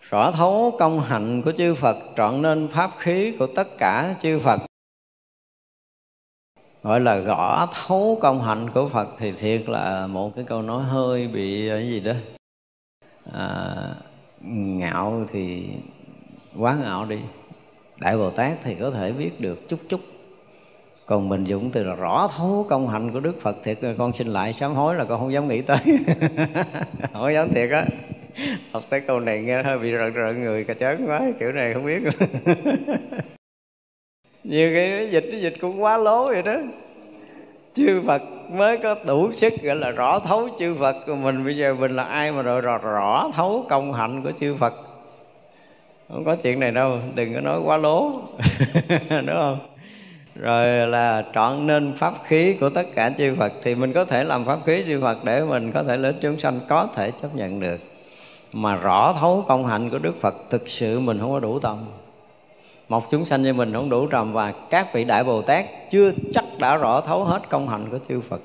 Rõ thấu công hạnh của chư Phật trọn nên pháp khí của tất cả chư Phật. Gọi là rõ thấu công hạnh của Phật thì thiệt là một cái câu nói hơi bị ờ, gì đó à, ngạo thì quá ngạo đi. Đại bồ tát thì có thể biết được chút chút. Còn mình dùng từ là rõ thấu công hạnh của đức phật thiệt. Con xin lại sám hối là con không dám nghĩ tới. Không dám thiệt á. Học tới câu này nghe hơi bị rợn rợn người cà chớn quá, kiểu này không biết. Nhiều cái dịch cái dịch cũng quá lố vậy đó chư Phật mới có đủ sức gọi là rõ thấu chư Phật. Mình bây giờ mình là ai mà rồi rõ, rõ thấu công hạnh của chư Phật? Không có chuyện này đâu đừng có nói quá lố. Đúng không? Rồi là chọn nên pháp khí của tất cả chư Phật thì mình có thể làm pháp khí chư Phật để mình có thể lên chúng sanh có thể chấp nhận được. Mà rõ thấu công hạnh của Đức Phật thực sự mình không có đủ tâm một chúng sanh như mình không đủ trầm và các vị đại bồ tát chưa chắc đã rõ thấu hết công hạnh của chư phật.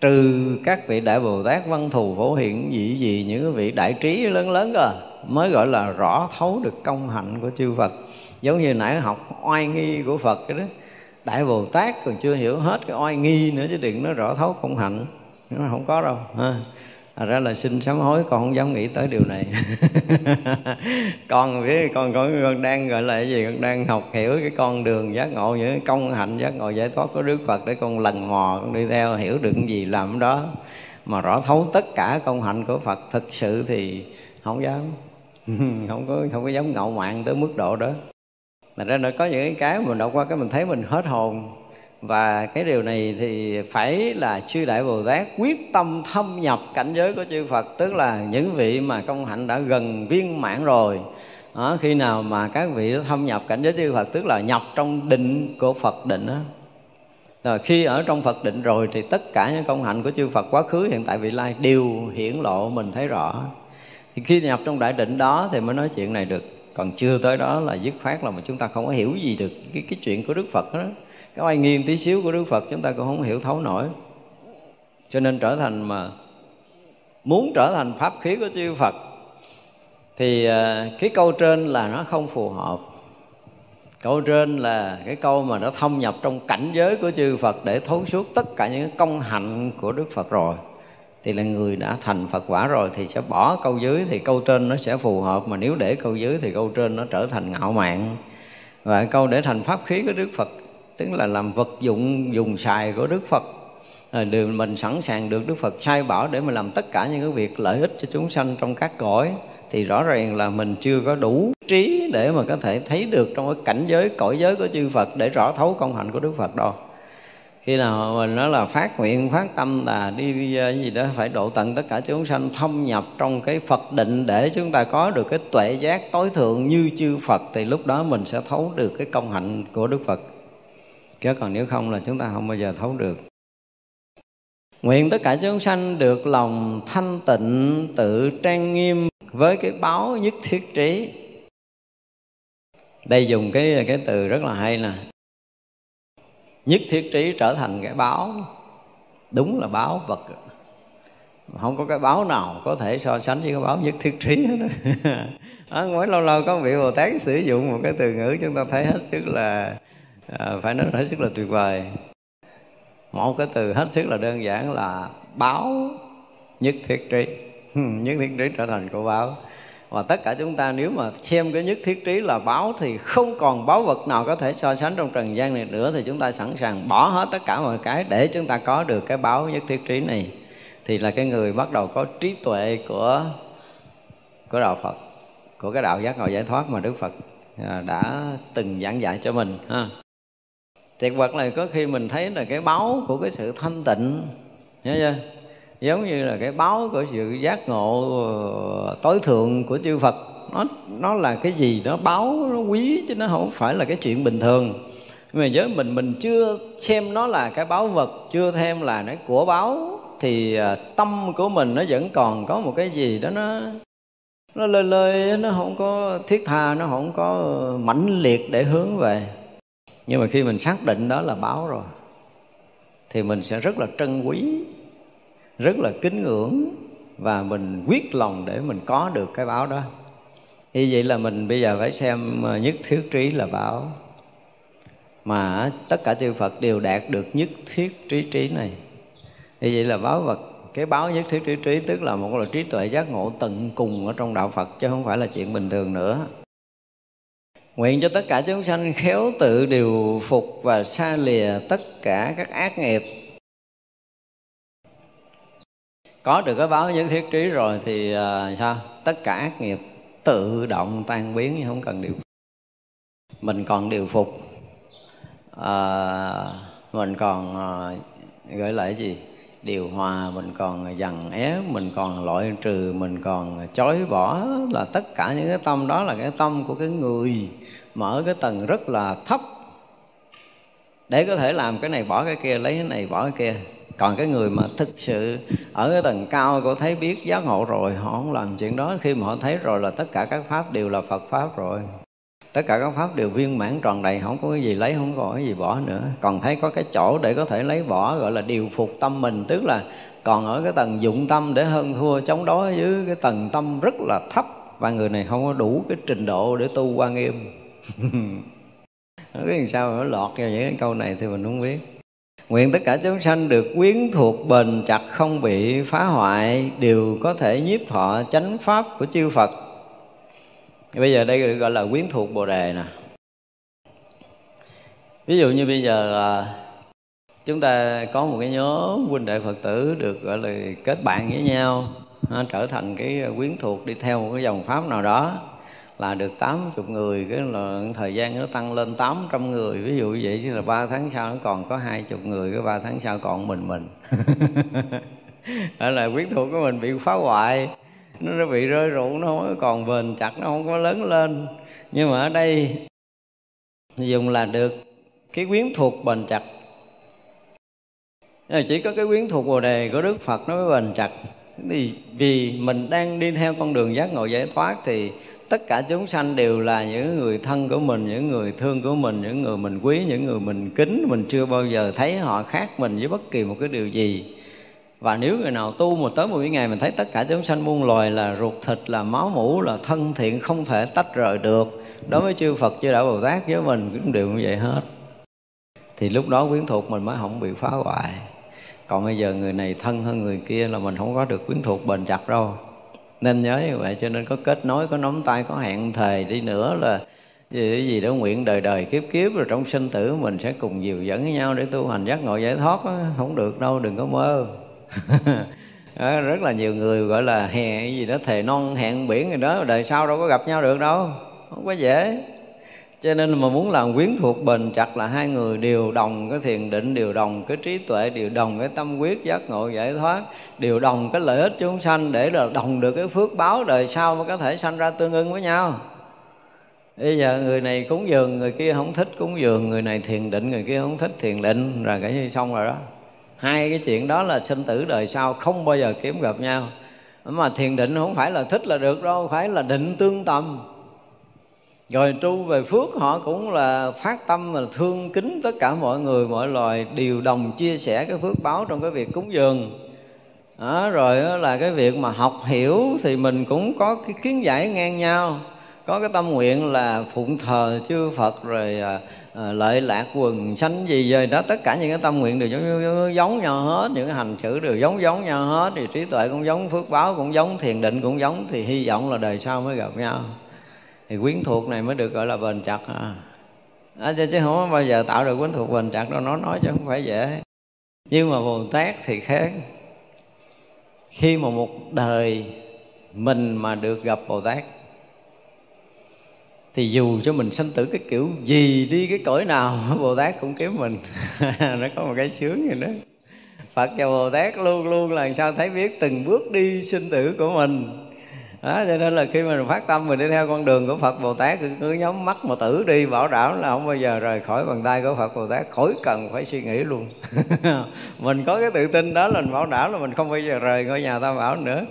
Trừ các vị đại bồ tát văn thù phổ hiện dị gì những vị đại trí lớn lớn cơ, mới gọi là rõ thấu được công hạnh của chư phật. Giống như nãy học oai nghi của phật cái đó. Đại bồ tát còn chưa hiểu hết cái oai nghi nữa chứ đừng nói rõ thấu công hạnh. Nó không có đâu, ha. Thật ra là xin sám hối con không dám nghĩ tới điều này. Con biết con, con con đang gọi là cái gì? Con đang học hiểu cái con đường giác ngộ những công hạnh giác ngộ giải thoát của đức phật để con lần mò con đi theo hiểu được cái gì làm đó. Mà rõ thấu tất cả công hạnh của phật thực sự thì không dám. Không có không có dám ngạo mạn tới mức độ đó. Thành ra nó có những cái mình đọc qua cái mình thấy mình hết hồn và cái điều này thì phải là chư đại bồ tát quyết tâm thâm nhập cảnh giới của chư phật tức là những vị mà công hạnh đã gần viên mãn rồi đó, khi nào mà các vị thâm nhập cảnh giới chư phật tức là nhập trong định của phật định đó rồi khi ở trong Phật định rồi thì tất cả những công hạnh của chư Phật quá khứ hiện tại vị lai đều hiển lộ mình thấy rõ. Thì khi nhập trong đại định đó thì mới nói chuyện này được. Còn chưa tới đó là dứt khoát là mà chúng ta không có hiểu gì được cái cái chuyện của Đức Phật đó. Cái ai nghiêng tí xíu của Đức Phật, chúng ta cũng không hiểu thấu nổi. Cho nên trở thành mà muốn trở thành pháp khí của chư Phật, thì à, cái câu trên là nó không phù hợp. Câu trên là cái câu mà nó thâm nhập trong cảnh giới của chư Phật để thấu suốt tất cả những công hạnh của Đức Phật rồi. Thì là người đã thành Phật quả rồi thì sẽ bỏ câu dưới, thì câu trên nó sẽ phù hợp. Mà nếu để câu dưới thì câu trên nó trở thành ngạo mạn. Và câu để thành pháp khí của Đức Phật tức là làm vật dụng dùng xài của Đức Phật. Ờ, à, đều mình sẵn sàng được Đức Phật sai bảo để mà làm tất cả những cái việc lợi ích cho chúng sanh trong các cõi. Thì rõ ràng là mình chưa có đủ trí để mà có thể thấy được trong cái cảnh giới cõi giới của chư Phật để rõ thấu công hạnh của Đức Phật đâu. Khi nào mình nói là phát nguyện phát tâm là đi đi gì đó phải độ tận tất cả chúng sanh thâm nhập trong cái Phật định để chúng ta có được cái tuệ giác tối thượng như chư Phật thì lúc đó mình sẽ thấu được cái công hạnh của Đức Phật chứ còn nếu không là chúng ta không bao giờ thấu được. Nguyện tất cả chúng sanh được lòng thanh tịnh, tự trang nghiêm với cái báo nhất thiết trí. Đây dùng cái cái từ rất là hay nè. Nhất thiết trí trở thành cái báo. Đúng là báo vật. Không có cái báo nào có thể so sánh với cái báo nhất thiết trí hết đó. mỗi lâu lâu có vị bồ tát sử dụng một cái từ ngữ chúng ta thấy hết sức là à, phải nói hết sức là tuyệt vời. Một cái từ hết sức là đơn giản là báo nhất thiết trí. Nhất thiết trí trở thành của báo. Và tất cả chúng ta nếu mà xem cái nhất thiết trí là báo thì không còn báo vật nào có thể so sánh trong trần gian này nữa thì chúng ta sẵn sàng bỏ hết tất cả mọi cái để chúng ta có được cái báo nhất thiết trí này. Thì là cái người bắt đầu có trí tuệ của của đạo Phật của cái đạo giác ngộ giải thoát mà Đức Phật à, đã từng giảng dạy cho mình ha thiệt vật này có khi mình thấy là cái báo của cái sự thanh tịnh, nhớ chưa? Giống như là cái báo của sự giác ngộ ờ, tối thượng của chư Phật. Nó nó là cái gì? Nó báo nó quý, chứ nó không phải là cái chuyện bình thường. Nhưng mà với mình mình chưa xem nó là cái báo vật, chưa thêm là nó của báo thì ờ, tâm của mình nó vẫn còn có một cái gì đó nó nó lơi lơi, nó không có thiết tha, nó không có mãnh liệt để hướng về nhưng mà khi mình xác định đó là báo rồi, thì mình sẽ rất là trân quý, rất là kính ngưỡng và mình quyết lòng để mình có được cái báo đó. Như vậy là mình bây giờ phải xem ờ, nhất thiết trí là báo. Mà tất cả chư Phật đều đạt được nhất thiết trí trí này. Như vậy là báo vật, cái báo nhất thiết trí trí tức là một loại trí tuệ giác ngộ tận cùng ở trong đạo Phật chứ không phải là chuyện bình thường nữa. Nguyện cho tất cả chúng sanh khéo tự điều phục và xa lìa tất cả các ác nghiệp. Có được cái báo những thiết trí rồi thì uh, sao? Tất cả ác nghiệp tự động tan biến không cần điều mình còn điều phục uh, mình còn à, uh, gọi lại gì? Điều hòa, mình còn dằn é mình còn loại trừ, mình còn chối bỏ là tất cả những cái tâm đó là cái tâm của cái người mở cái tầng rất là thấp. Để có thể làm cái này bỏ cái kia, lấy cái này bỏ cái kia. Còn cái người mà thực sự ở cái tầng cao của thấy biết giác ngộ rồi, họ không làm chuyện đó, khi mà họ thấy rồi là tất cả các pháp đều là phật pháp rồi tất cả các pháp đều viên mãn tròn đầy, không có cái gì lấy, không có cái gì bỏ nữa. Còn thấy có cái chỗ để có thể lấy bỏ, gọi là điều phục tâm mình, tức là còn ở cái tầng dụng tâm để hơn thua, chống đối với cái tầng tâm rất là thấp. Và người này không có đủ cái trình độ để tu quan nghiêm. Nói biết làm sao mà nó lọt vào những cái câu này thì mình không biết. Nguyện tất cả chúng sanh được quyến thuộc bền chặt, không bị phá hoại, Đều có thể nhiếp thọ chánh pháp của chư Phật. Bây giờ đây được gọi là quyến thuộc Bồ Đề nè. Ví dụ như bây giờ à, chúng ta có một cái nhóm huynh đệ Phật tử được gọi là kết bạn với nhau Trở thành cái quyến thuộc đi theo một cái dòng pháp nào đó là được 80 người, cái là thời gian nó tăng lên 800 người. Ví dụ như vậy chứ là ba tháng sau nó còn có hai chục người, cái ba tháng sau còn mình mình. Đó là quyến thuộc của mình bị phá hoại nó, nó bị rơi rụng nó không còn bền chặt nó không có lớn lên. Nhưng mà ở đây dùng là được cái quyến thuộc bền chặt. Ờ, chỉ có cái quyến thuộc bồ đề của đức phật nó mới bền chặt. Thì vì mình đang đi theo con đường giác ngộ giải thoát thì tất cả chúng sanh đều là những người thân của mình những người thương của mình những người mình quý những người mình kính. Mình chưa bao giờ thấy họ khác mình với bất kỳ một cái điều gì và nếu người nào tu một tới một ngày mình thấy tất cả chúng sanh muôn loài là ruột thịt, là máu mũ là thân thiện, không thể tách rời được, đối với chư Phật, chư đạo Bồ Tát, với mình cũng đều như vậy hết. Thì lúc đó quyến thuộc mình mới không bị phá hoại. Còn bây giờ người này thân hơn người kia là mình không có được quyến thuộc bền chặt đâu. Nên nhớ như vậy, cho nên có kết nối, có nắm tay, có hẹn thề đi nữa là gì gì đó nguyện đời đời, kiếp kiếp, rồi trong sinh tử mình sẽ cùng dìu dẫn với nhau để tu hành. Giác ngộ giải thoát đó. không được đâu, đừng có mơ. đó, rất là nhiều người gọi là hè gì đó thề non hẹn biển rồi đó đời sau đâu có gặp nhau được đâu không có dễ. Cho nên mà muốn làm quyến thuộc bền chặt là hai người đều đồng cái thiền định đều đồng cái trí tuệ đều đồng cái tâm quyết giác ngộ giải thoát đều đồng cái lợi ích chúng sanh để là đồng được cái phước báo đời sau mới có thể sanh ra tương ưng với nhau. Bây giờ người này cúng dường người kia không thích cúng dường người này thiền định người kia không thích thiền định rồi cái như xong rồi đó hai cái chuyện đó là sinh tử đời sau không bao giờ kiếm gặp nhau. Mà thiền định không phải là thích là được đâu phải là định tương tâm rồi tu về phước họ cũng là phát tâm là thương kính tất cả mọi người mọi loài đều đồng chia sẻ cái phước báo trong cái việc cúng dường. Đó, rồi đó là cái việc mà học hiểu thì mình cũng có cái kiến giải ngang nhau có cái tâm nguyện là phụng thờ chư Phật rồi à, à lợi lạc quần sanh gì rồi đó tất cả những cái tâm nguyện đều giống, giống, nhau hết. Những cái hành xử đều giống giống nhau hết. Thì trí tuệ cũng giống phước báo cũng giống thiền định cũng giống. Thì hy vọng là đời sau mới gặp nhau. Thì quyến thuộc này mới được gọi là bền chặt à. À, chứ không bao giờ tạo được quyến thuộc bền chặt đâu nó nói chứ không phải dễ. Nhưng mà bồ tát thì khác. Khi mà một đời mình mà được gặp bồ tát thì dù cho mình sanh tử cái kiểu gì đi cái cõi nào bồ tát cũng kiếm mình. Nó có một cái sướng gì đó. Phật và bồ tát luôn luôn là sao thấy biết từng bước đi sinh tử của mình. Đó cho nên là khi mình phát tâm mình đi theo con đường của phật bồ tát cứ, cứ nhắm mắt mà tử đi bảo đảm là không bao giờ rời khỏi bàn tay của phật bồ tát khỏi cần phải suy nghĩ luôn. Mình có cái tự tin đó là mình bảo đảm là mình không bao giờ rời ngôi nhà tam bảo nữa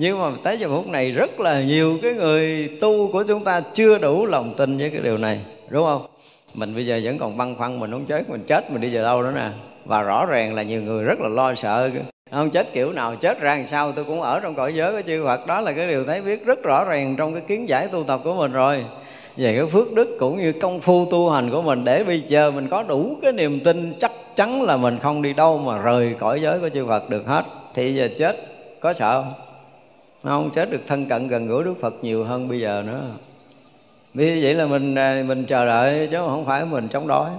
nhưng mà tới giờ phút này rất là nhiều cái người tu của chúng ta chưa đủ lòng tin với cái điều này, đúng không? Mình bây giờ vẫn còn băn khoăn mình không chết, mình chết mình đi về đâu nữa nè. Và rõ ràng là nhiều người rất là lo sợ. Không chết kiểu nào, chết ra làm sao, tôi cũng ở trong cõi giới của chư Phật. Đó là cái điều thấy biết rất rõ ràng trong cái kiến giải tu tập của mình rồi. Về cái phước đức cũng như công phu tu hành của mình, để bây giờ mình có đủ cái niềm tin, chắc chắn là mình không đi đâu mà rời cõi giới của chư Phật được hết. Thì giờ chết có sợ không? Không chết được thân cận gần gũi Đức Phật nhiều hơn bây giờ nữa. Vì vậy là mình à, mình chờ đợi chứ không phải mình chống đói,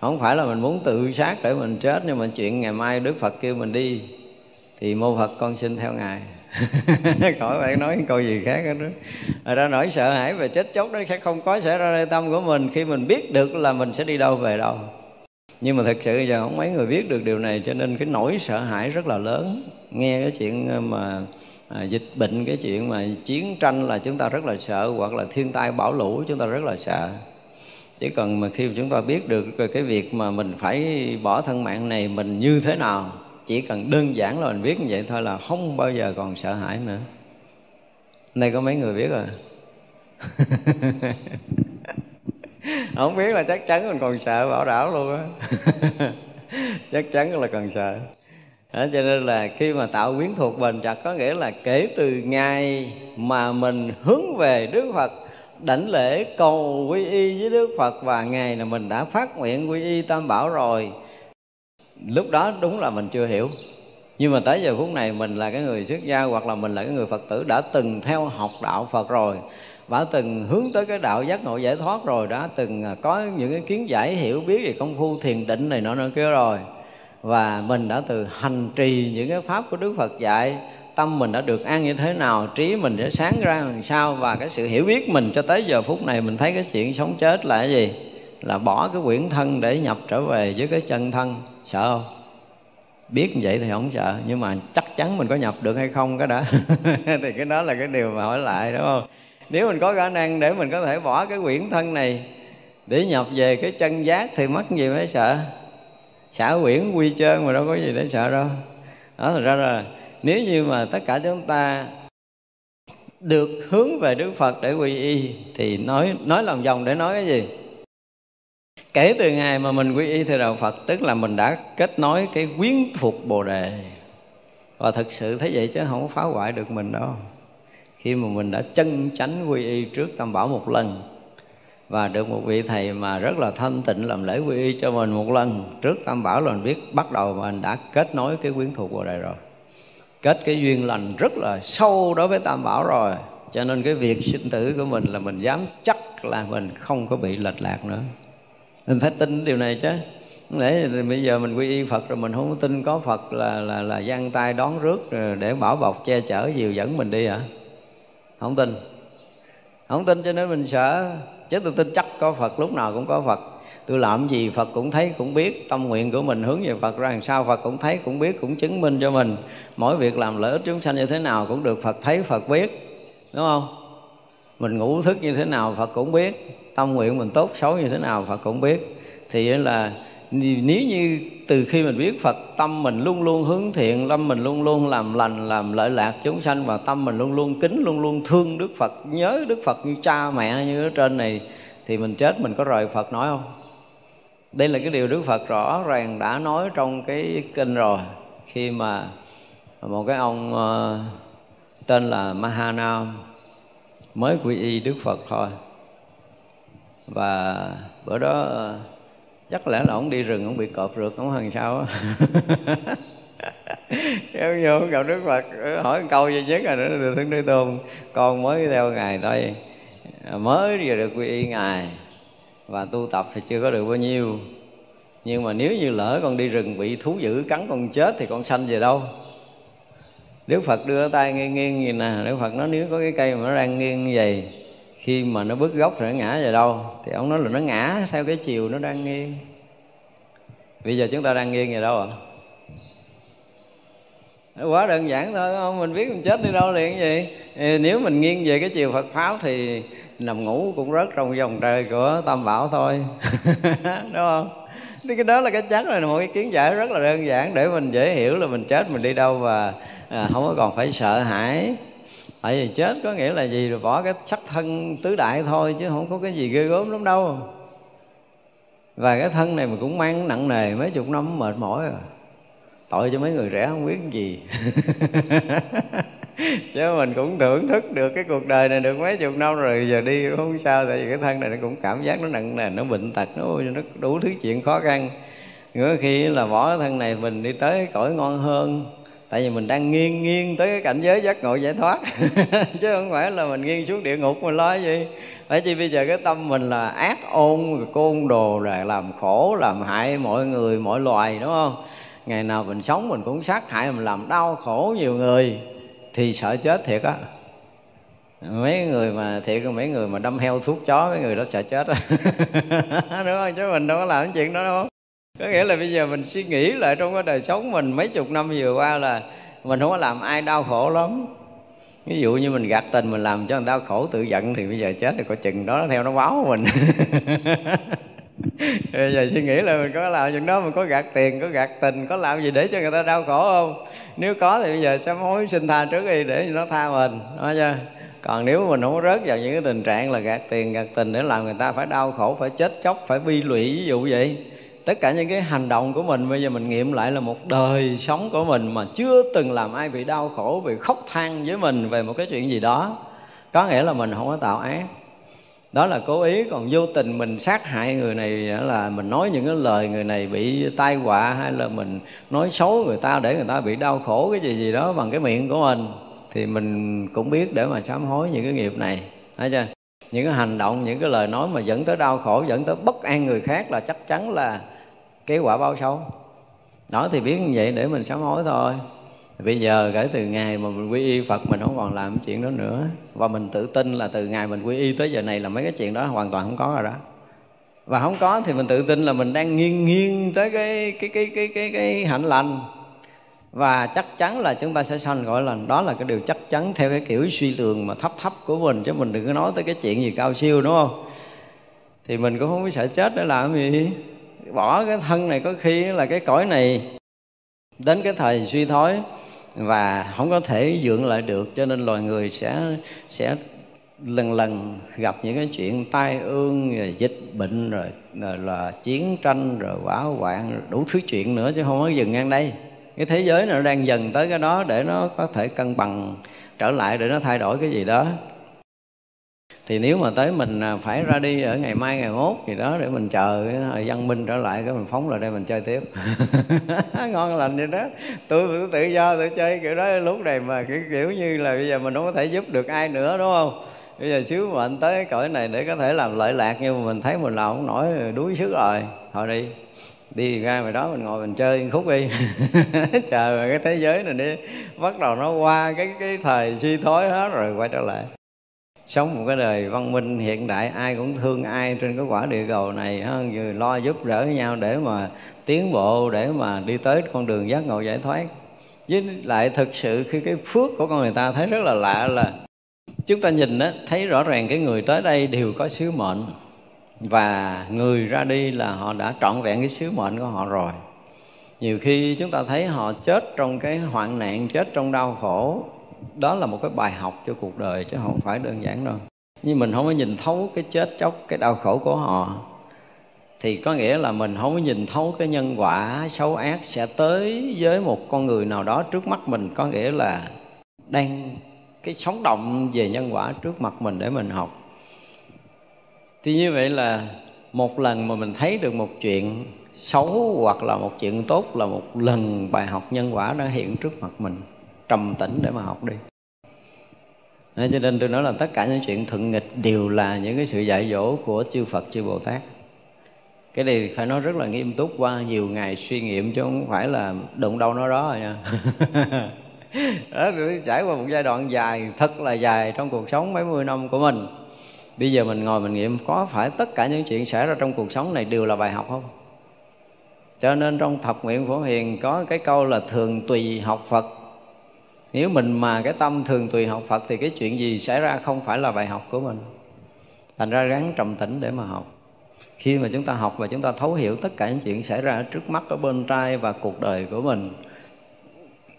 không phải là mình muốn tự sát để mình chết nhưng mà chuyện ngày mai Đức Phật kêu mình đi thì mô Phật con xin theo ngài. Khỏi phải nói câu gì khác nữa rồi ra nỗi sợ hãi về chết chóc đó sẽ không có xảy ra nơi tâm của mình. Khi mình biết được là mình sẽ đi đâu về đâu. Nhưng mà thật sự giờ không mấy người biết được điều này cho nên cái nỗi sợ hãi rất là lớn. Nghe cái chuyện mà à, dịch bệnh cái chuyện mà chiến tranh là chúng ta rất là sợ hoặc là thiên tai bão lũ chúng ta rất là sợ. Chỉ cần mà khi mà chúng ta biết được cái việc mà mình phải bỏ thân mạng này mình như thế nào chỉ cần đơn giản là mình biết như vậy thôi là không bao giờ còn sợ hãi nữa. Đây có mấy người biết rồi? Không biết là chắc chắn mình còn sợ bảo đảo luôn á. Chắc chắn là còn sợ đó, cho nên là khi mà tạo quyến thuộc bền chặt có nghĩa là kể từ ngày mà mình hướng về Đức Phật đảnh lễ cầu quy y với Đức Phật và ngày là mình đã phát nguyện quy y Tam Bảo rồi. Lúc đó đúng là mình chưa hiểu. Nhưng mà tới giờ phút này mình là cái người xuất gia hoặc là mình là cái người Phật tử đã từng theo học đạo Phật rồi đã từng hướng tới cái đạo giác ngộ giải thoát rồi đã từng à, có những cái kiến giải hiểu biết về công phu thiền định này nọ nọ kia rồi và mình đã từ hành trì những cái pháp của Đức Phật dạy, tâm mình đã được an như thế nào, trí mình sẽ sáng ra làm sao và cái sự hiểu biết mình cho tới giờ phút này mình thấy cái chuyện sống chết là cái gì? Là bỏ cái quyển thân để nhập trở về với cái chân thân, sợ không? Biết như vậy thì không sợ, nhưng mà chắc chắn mình có nhập được hay không cái đó. Thì cái đó là cái điều mà hỏi lại, đúng không? Nếu mình có khả năng để mình có thể bỏ cái quyển thân này để nhập về cái chân giác thì mất gì mới sợ? Xả quyển quy trơn mà đâu có gì để sợ đâu. Đó thật ra là nếu như mà tất cả chúng ta được hướng về Đức Phật để quy y, thì nói nói lòng vòng để nói cái gì? Kể từ ngày mà mình quy y theo đạo Phật, tức là mình đã kết nối cái quyến thuộc Bồ đề. Và thực sự thấy vậy chứ không có phá hoại được mình đâu. Khi mà mình đã chân chánh quy y trước tam bảo một lần và được một vị thầy mà rất là thanh tịnh làm lễ quy y cho mình một lần. Trước tam bảo là mình biết bắt đầu mình đã kết nối cái quyến thuộc vào đây rồi. Kết cái duyên lành rất là sâu đối với tam bảo rồi. Cho nên cái việc sinh tử của mình là mình dám chắc là mình không có bị lệch lạc nữa. Mình phải tin điều này chứ. Để bây giờ mình quy y Phật rồi mình không có tin có Phật là là là giang tay đón rước để bảo bọc che chở dìu dẫn mình đi hả? Không tin. Không tin cho nên mình sợ chứ tôi tin chắc có Phật, lúc nào cũng có Phật. Tôi làm gì Phật cũng thấy, cũng biết tâm nguyện của mình, hướng về Phật ra làm sao Phật cũng thấy, cũng biết, cũng chứng minh cho mình. Mỗi việc làm lợi ích chúng sanh như thế nào cũng được Phật thấy, Phật biết. Đúng không? Mình ngủ thức như thế nào Phật cũng biết. Tâm nguyện mình tốt, xấu như thế nào Phật cũng biết. Thì là nếu như từ khi mình biết Phật tâm mình luôn luôn hướng thiện tâm mình luôn luôn làm lành làm lợi lạc chúng sanh và tâm mình luôn luôn kính luôn luôn thương Đức Phật nhớ Đức Phật như cha mẹ như ở trên này thì mình chết mình có rời Phật nói không? Đây là cái điều Đức Phật rõ ràng đã nói trong cái kinh rồi. Khi mà một cái ông uh, tên là Mahanam mới quy y Đức Phật thôi. Và bữa đó uh, chắc lẽ là ông đi rừng, ông bị cọp rượt, ông hằng sao kéo vô, gặp Đức Phật, hỏi một câu duy nhất là được thương Thế Tôn, con mới theo ngài thôi mới vừa được quy y ngài, và tu tập thì chưa có được bao nhiêu. Nhưng mà nếu như lỡ con đi rừng bị thú dữ cắn con chết thì con sanh về đâu? Đức Phật đưa tay nghiêng nghiêng gì nè, Đức Phật nói, nếu có cái cây mà nó đang nghiêng như vậy khi mà nó bứt gốc rồi nó ngã về đâu? Thì ông nói là nó ngã theo cái chiều nó đang nghiêng. Bây giờ chúng ta đang nghiêng về đâu ạ? À? quá đơn giản thôi không? Mình biết mình chết đi đâu liền gì? Nếu mình nghiêng về cái chiều Phật pháp thì nằm ngủ cũng rớt trong vòng trời của Tam Bảo thôi. Đúng không? Cái đó là cái chắc là một cái kiến giải rất là đơn giản để mình dễ hiểu là mình chết mình đi đâu và à, không có còn phải sợ hãi tại vì chết có nghĩa là gì? Rồi bỏ cái sắc thân tứ đại thôi, chứ không có cái gì ghê gớm lắm đâu. Và cái thân này mình cũng mang nặng nề mấy chục năm, mệt mỏi rồi tội cho mấy người rẻ không biết cái gì. Chứ mình cũng thưởng thức được cái cuộc đời này được mấy chục năm rồi, giờ đi không sao, tại vì cái thân này nó cũng cảm giác nó nặng nề, nó bệnh tật, nó nó đủ thứ chuyện khó khăn. Ngứa khi là bỏ cái thân này mình đi tới cõi ngon hơn tại vì mình đang nghiêng nghiêng tới cái cảnh giới giác ngộ giải thoát. Chứ không phải là mình nghiêng xuống địa ngục mình lo gì. Phải chi bây giờ cái tâm mình là ác ôn côn đồ là làm khổ, làm hại mọi người, mọi loài, đúng không? Ngày nào mình sống mình cũng sát hại, mình làm đau khổ nhiều người, thì sợ chết thiệt á. Mấy người mà, thiệt mấy người mà đâm heo thuốc chó, mấy người đó sợ chết đúng không? Chứ mình đâu có làm cái chuyện đó đâu có nghĩa là bây giờ mình suy nghĩ lại trong cái đời sống mình mấy chục năm vừa qua là mình không có làm ai đau khổ lắm. Ví dụ như mình gạt tình mình làm cho người đau khổ tự giận thì bây giờ chết thì có chừng đó nó theo nó báo mình. Bây giờ suy nghĩ là mình có làm chuyện đó, mình có gạt tiền, có gạt tình, có làm gì để cho người ta đau khổ không? Nếu có thì bây giờ sám hối xin tha trước đi để nó tha mình nói chưa? Còn nếu mình không rớt vào những cái tình trạng là gạt tiền, gạt tình để làm người ta phải đau khổ, phải chết chóc, phải bi lụy, ví dụ vậy tất cả những cái hành động của mình bây giờ mình nghiệm lại là một đời sống của mình mà chưa từng làm ai bị đau khổ, bị khóc than với mình về một cái chuyện gì đó. Có nghĩa là mình không có tạo ác. Đó là cố ý, còn vô tình mình sát hại người này là mình nói những cái lời người này bị tai họa hay là mình nói xấu người ta để người ta bị đau khổ cái gì gì đó bằng cái miệng của mình, thì mình cũng biết để mà sám hối những cái nghiệp này. Thấy chưa? Những cái hành động, những cái lời nói mà dẫn tới đau khổ, dẫn tới bất an người khác là chắc chắn là cái quả báo xấu. Đó thì biết như vậy để mình sám hối thôi. Bây giờ kể từ ngày mà mình quy y phật, mình không còn làm chuyện đó nữa. Và mình tự tin là từ ngày mình quy y tới giờ này là mấy cái chuyện đó hoàn toàn không có rồi đó. Và không có thì mình tự tin là mình đang nghiêng nghiêng tới cái cái cái cái cái cái hạnh lành. Và chắc chắn là chúng ta sẽ sanh gọi là đó là cái điều chắc chắn theo cái kiểu suy lượng mà thấp thấp của mình, chứ mình đừng có nói tới cái chuyện gì cao siêu, đúng không? Thì mình cũng không có sợ chết để làm gì bỏ cái thân này có khi là cái cõi này đến cái thời suy thoái và không có thể dựng lại được. Cho nên loài người sẽ sẽ lần lần gặp những cái chuyện tai ương rồi dịch bệnh rồi, rồi là chiến tranh rồi hỏa hoạn đủ thứ chuyện nữa chứ không có dừng ngang đây. Cái thế giới nó đang dần tới cái đó để nó có thể cân bằng trở lại để nó thay đổi cái gì đó thì nếu mà tới mình à, phải ra đi ở ngày mai ngày mốt gì đó để mình chờ à, văn minh trở lại cái mình phóng lại đây mình chơi tiếp. Ngon lành vậy đó. Tôi tự do tôi chơi kiểu đó lúc này mà kiểu, kiểu như là bây giờ mình không có thể giúp được ai nữa đúng không? Bây giờ xíu mệnh tới cõi này để có thể làm lợi lạc nhưng mà mình thấy mình làm không nổi đuối sức rồi. Thôi đi đi ra ngoài đó mình ngồi mình chơi khúc đi. Chờ cái thế giới này đi. Bắt đầu nó qua cái cái thời suy thoái hết rồi quay trở lại sống một cái đời văn minh hiện đại ai cũng thương ai trên cái quả địa cầu này vừa lo giúp đỡ nhau để mà tiến bộ để mà đi tới con đường giác ngộ giải thoát. Với lại thực sự khi cái phước của con người ta thấy rất là lạ là chúng ta nhìn đó, thấy rõ ràng cái người tới đây đều có sứ mệnh. Và người ra đi là họ đã trọn vẹn cái sứ mệnh của họ rồi. Nhiều khi chúng ta thấy họ chết trong cái hoạn nạn chết trong đau khổ đó là một cái bài học cho cuộc đời chứ không phải đơn giản đâu. Nhưng mình không có nhìn thấu cái chết chóc, cái đau khổ của họ. Thì có nghĩa là mình không có nhìn thấu cái nhân quả xấu ác sẽ tới với một con người nào đó trước mắt mình. Có nghĩa là đang cái sống động về nhân quả trước mặt mình để mình học. Thì như vậy là một lần mà mình thấy được một chuyện xấu hoặc là một chuyện tốt là một lần bài học nhân quả đã hiện trước mặt mình trầm tĩnh để mà học đi. Nên cho nên tôi nói là tất cả những chuyện thuận nghịch đều là những cái sự dạy dỗ của chư Phật, chư Bồ Tát. Cái này phải nói rất là nghiêm túc qua nhiều ngày suy nghiệm chứ không phải là đụng đâu nói đó rồi nha. Đó trải qua một giai đoạn dài, thật là dài trong cuộc sống mấy mươi năm của mình. Bây giờ mình ngồi mình nghiệm có phải tất cả những chuyện xảy ra trong cuộc sống này đều là bài học không? Cho nên trong thập nguyện phổ hiền có cái câu là thường tùy học phật nếu mình mà cái tâm thường tùy học phật thì cái chuyện gì xảy ra không phải là bài học của mình. Thành ra ráng trầm tĩnh để mà học. Khi mà chúng ta học và chúng ta thấu hiểu tất cả những chuyện xảy ra trước mắt, ở bên trai và cuộc đời của mình,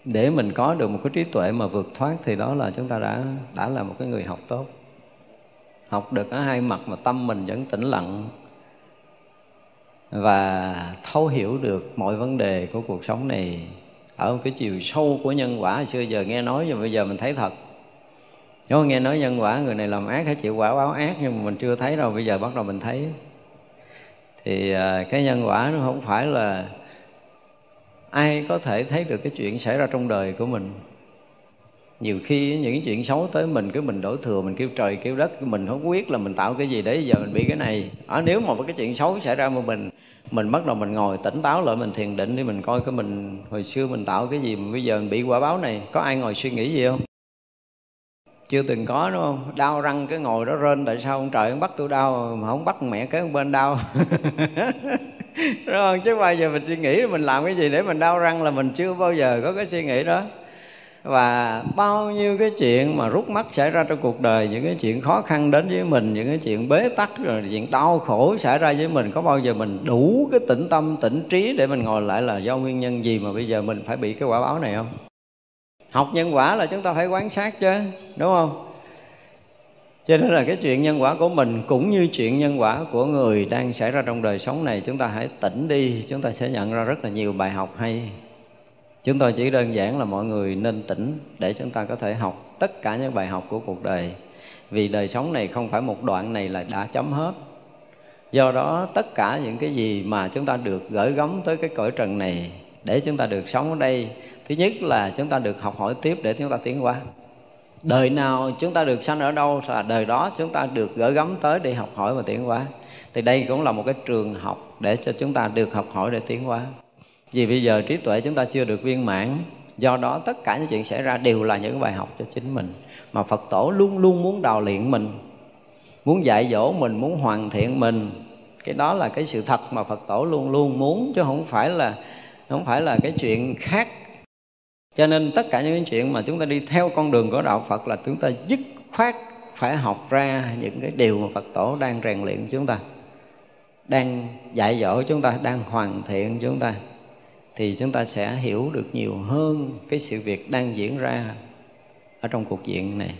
để mình có được một cái trí tuệ mà vượt thoát thì đó là chúng ta đã đã là một cái người học tốt. Học được ở hai mặt mà tâm mình vẫn tĩnh lặng và thấu hiểu được mọi vấn đề của cuộc sống này ở một cái chiều sâu của nhân quả xưa giờ nghe nói nhưng bây giờ mình thấy thật. Nếu nghe nói nhân quả người này làm ác hay chịu quả báo ác nhưng mà mình chưa thấy đâu bây giờ bắt đầu mình thấy. Thì à, cái nhân quả nó không phải là ai có thể thấy được cái chuyện xảy ra trong đời của mình. Nhiều khi những chuyện xấu tới mình cái mình đổ thừa mình kêu trời kêu đất mình không biết là mình tạo cái gì đấy giờ mình bị cái này. À, nếu mà cái chuyện xấu xảy ra mà mình mình bắt đầu mình ngồi tỉnh táo lại, mình thiền định đi, mình coi cái mình, hồi xưa mình tạo cái gì mà bây giờ mình bị quả báo này. Có ai ngồi suy nghĩ gì không? Chưa từng có, đúng không? Đau răng cái ngồi đó rên, tại sao ông trời ông bắt tôi đau mà không bắt mẹ cái bên đau? Đúng không? Chứ bao giờ mình suy nghĩ, mình làm cái gì để mình đau răng là mình chưa bao giờ có cái suy nghĩ đó và bao nhiêu cái chuyện mà rút mắt xảy ra trong cuộc đời, những cái chuyện khó khăn đến với mình, những cái chuyện bế tắc, rồi chuyện đau khổ xảy ra với mình, có bao giờ mình đủ cái tĩnh tâm, tĩnh trí để mình ngồi lại là do nguyên nhân gì mà bây giờ mình phải bị cái quả báo này không? Học nhân quả là chúng ta phải quan sát chứ, đúng không? Cho nên là cái chuyện nhân quả của mình cũng như chuyện nhân quả của người đang xảy ra trong đời sống này, chúng ta hãy tỉnh đi, chúng ta sẽ nhận ra rất là nhiều bài học hay chúng tôi chỉ đơn giản là mọi người nên tỉnh để chúng ta có thể học tất cả những bài học của cuộc đời. Vì đời sống này không phải một đoạn này là đã chấm hết. Do đó, tất cả những cái gì mà chúng ta được gửi gắm tới cái cõi trần này để chúng ta được sống ở đây, thứ nhất là chúng ta được học hỏi tiếp để chúng ta tiến qua đời nào chúng ta được sanh ở đâu là đời đó chúng ta được gửi gắm tới để học hỏi và tiến hóa. Thì đây cũng là một cái trường học để cho chúng ta được học hỏi để tiến hóa vì bây giờ trí tuệ chúng ta chưa được viên mãn, do đó tất cả những chuyện xảy ra đều là những bài học cho chính mình. Mà phật tổ luôn luôn muốn đào luyện mình, muốn dạy dỗ mình, muốn hoàn thiện mình. Cái đó là cái sự thật mà phật tổ luôn luôn muốn, chứ không phải là, không phải là cái chuyện khác. Cho nên tất cả những chuyện mà chúng ta đi theo con đường của đạo phật là chúng ta dứt khoát phải học ra những cái điều mà phật tổ đang rèn luyện chúng ta, đang dạy dỗ chúng ta, đang hoàn thiện chúng ta thì chúng ta sẽ hiểu được nhiều hơn cái sự việc đang diễn ra ở trong cuộc diện này.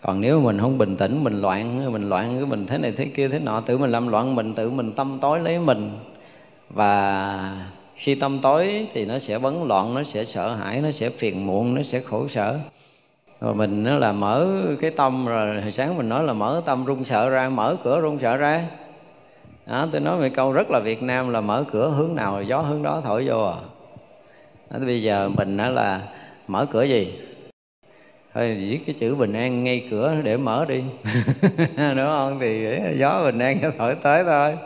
Còn nếu mình không bình tĩnh, mình loạn mình loạn cái mình thế này thế kia thế nọ, tự mình làm loạn mình, tự mình tâm tối lấy mình. Và khi tâm tối thì nó sẽ bấn loạn, nó sẽ sợ hãi, nó sẽ phiền muộn, nó sẽ khổ sở. Rồi mình nó là mở cái tâm, rồi hồi sáng mình nói là mở tâm run sợ ra, mở cửa run sợ ra đó, tôi nói một câu rất là Việt Nam là mở cửa hướng nào gió hướng đó thổi vô à. Đó, bây giờ mình đó là mở cửa gì? Thôi viết cái chữ bình an ngay cửa để mở đi. Đúng không? Thì gió bình an nó thổi tới thôi.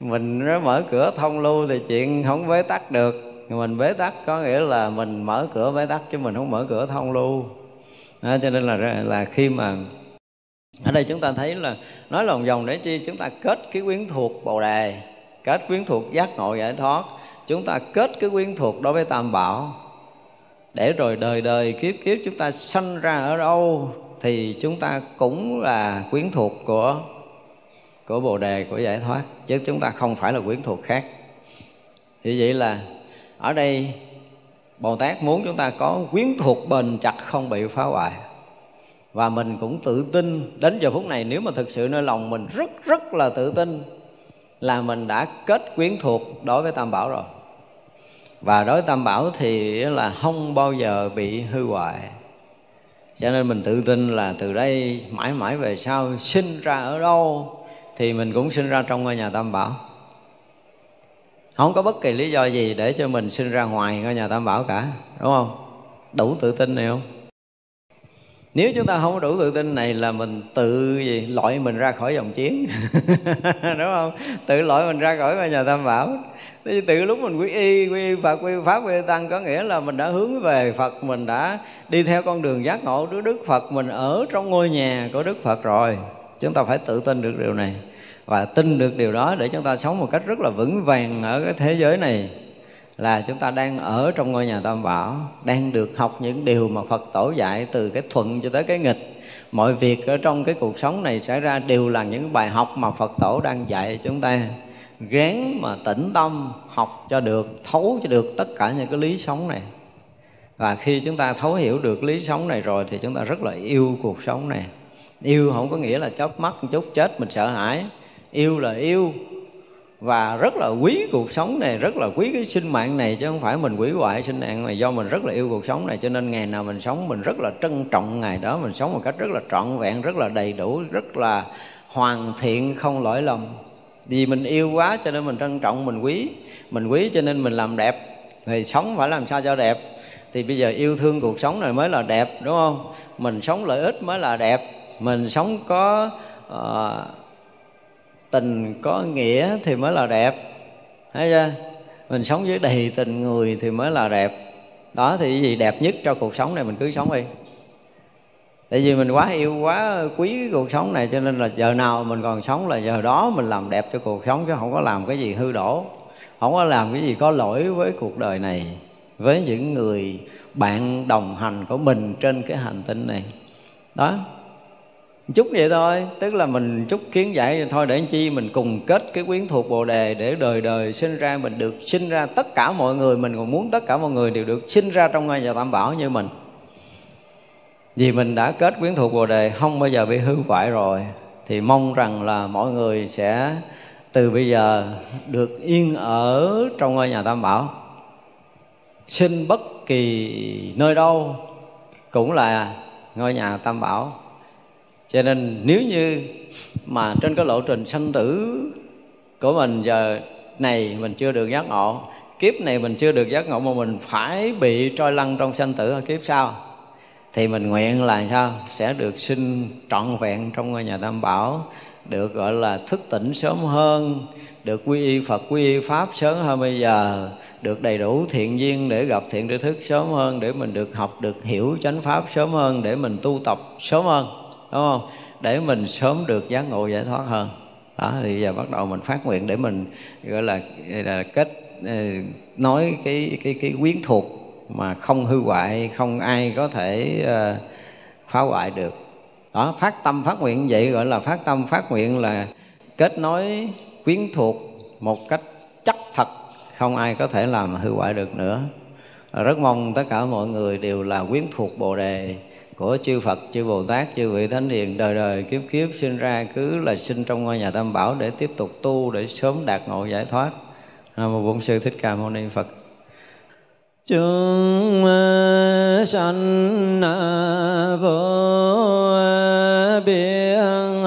Mình nó mở cửa thông lưu thì chuyện không bế tắc được. Mình bế tắc có nghĩa là mình mở cửa bế tắc chứ mình không mở cửa thông lưu. Đó, cho nên là là khi mà ở đây chúng ta thấy là nói lòng vòng để chi, chúng ta kết cái quyến thuộc bồ đề, kết quyến thuộc giác ngộ giải thoát. Chúng ta kết cái quyến thuộc đối với tam bảo. Để rồi đời đời kiếp kiếp chúng ta sanh ra ở đâu thì chúng ta cũng là quyến thuộc của của bồ đề, của giải thoát, chứ chúng ta không phải là quyến thuộc khác. Thì vậy là ở đây bồ tát muốn chúng ta có quyến thuộc bền chặt, không bị phá hoại và mình cũng tự tin đến giờ phút này, nếu mà thực sự nơi lòng mình rất rất là tự tin, là mình đã kết quyến thuộc đối với tam bảo rồi. Và đối với tam bảo thì là không bao giờ bị hư hoại. Cho nên mình tự tin là từ đây mãi mãi về sau sinh ra ở đâu thì mình cũng sinh ra trong ngôi nhà tam bảo. Không có bất kỳ lý do gì để cho mình sinh ra ngoài ngôi nhà tam bảo cả, đúng không? Đủ tự tin này không? Nếu chúng ta không có đủ tự tin này là mình tự gì? Loại mình ra khỏi dòng chiến đúng không? Tự loại mình ra khỏi ngôi nhà tam bảo. Thì lúc mình quy y, quy phật, quy pháp, quy tăng, có nghĩa là mình đã hướng về phật, mình đã đi theo con đường giác ngộ của đức phật, mình ở trong ngôi nhà của đức phật rồi. Chúng ta phải tự tin được điều này. Và tin được điều đó để chúng ta sống một cách rất là vững vàng ở cái thế giới này là chúng ta đang ở trong ngôi nhà tam bảo, đang được học những điều mà phật tổ dạy từ cái thuận cho tới cái nghịch. Mọi việc ở trong cái cuộc sống này xảy ra đều là những bài học mà phật tổ đang dạy chúng ta. Gán mà tĩnh tâm, học cho được, thấu cho được tất cả những cái lý sống này. Và khi chúng ta thấu hiểu được lý sống này rồi thì chúng ta rất là yêu cuộc sống này. Yêu không có nghĩa là chớp mắt, một chút chết, mình sợ hãi. Yêu là yêu và rất là quý cuộc sống này rất là quý cái sinh mạng này chứ không phải mình quý hoại sinh mạng này do mình rất là yêu cuộc sống này. Cho nên ngày nào mình sống mình rất là trân trọng ngày đó mình sống một cách rất là trọn vẹn rất là đầy đủ rất là hoàn thiện không lỗi lầm. Vì mình yêu quá cho nên mình trân trọng mình quý. Mình quý cho nên mình làm đẹp. Thì sống phải làm sao cho đẹp? Thì bây giờ yêu thương cuộc sống này mới là đẹp đúng không? Mình sống lợi ích mới là đẹp. Mình sống có uh, tình có nghĩa thì mới là đẹp. Thấy chưa? Mình sống với đầy tình người thì mới là đẹp. Đó, thì gì đẹp nhất cho cuộc sống này mình cứ sống đi. Tại vì mình quá yêu, quá quý cái cuộc sống này, cho nên là giờ nào mình còn sống là giờ đó mình làm đẹp cho cuộc sống, chứ không có làm cái gì hư đổ. Không có làm cái gì có lỗi với cuộc đời này, với những người bạn đồng hành của mình trên cái hành tinh này. Đó chút vậy thôi, tức là mình chút kiến giải thôi, để chi? Mình cùng kết cái quyến thuộc bồ đề để đời đời sinh ra, mình được sinh ra tất cả mọi người, mình còn muốn tất cả mọi người đều được sinh ra trong ngôi nhà tam bảo như mình. Vì mình đã kết quyến thuộc bồ đề, không bao giờ bị hư hoại rồi, thì mong rằng là mọi người sẽ từ bây giờ được yên ở trong ngôi nhà tam bảo. Sinh bất kỳ nơi đâu cũng là ngôi nhà tam bảo cho nên nếu như mà trên cái lộ trình sanh tử của mình giờ này mình chưa được giác ngộ, kiếp này mình chưa được giác ngộ mà mình phải bị trôi lăn trong sanh tử ở kiếp sau, thì mình nguyện là sao? Sẽ được sinh trọn vẹn trong ngôi nhà tam bảo, được gọi là thức tỉnh sớm hơn, được quy y Phật, quy y Pháp sớm hơn bây giờ, được đầy đủ thiện duyên để gặp thiện tri thức sớm hơn, để mình được học, được hiểu chánh pháp sớm hơn, để mình tu tập sớm hơn đúng không? Để mình sớm được giác ngộ giải thoát hơn. Đó thì giờ bắt đầu mình phát nguyện để mình gọi là, là kết ờ, nói cái cái cái quyến thuộc mà không hư hoại không ai có thể uh, phá hoại được. Đó phát tâm phát nguyện vậy gọi là phát tâm phát nguyện là kết nối quyến thuộc một cách chắc thật không ai có thể làm hư hoại được nữa. Rất mong tất cả mọi người đều là quyến thuộc bồ đề của chư Phật, chư Bồ Tát, chư vị Thánh Hiền đời đời kiếp kiếp sinh ra cứ là sinh trong ngôi nhà Tam Bảo để tiếp tục tu để sớm đạt ngộ giải thoát. Nam mô Bổn sư Thích Ca Mâu Ni Phật. Chúng sanh vô biên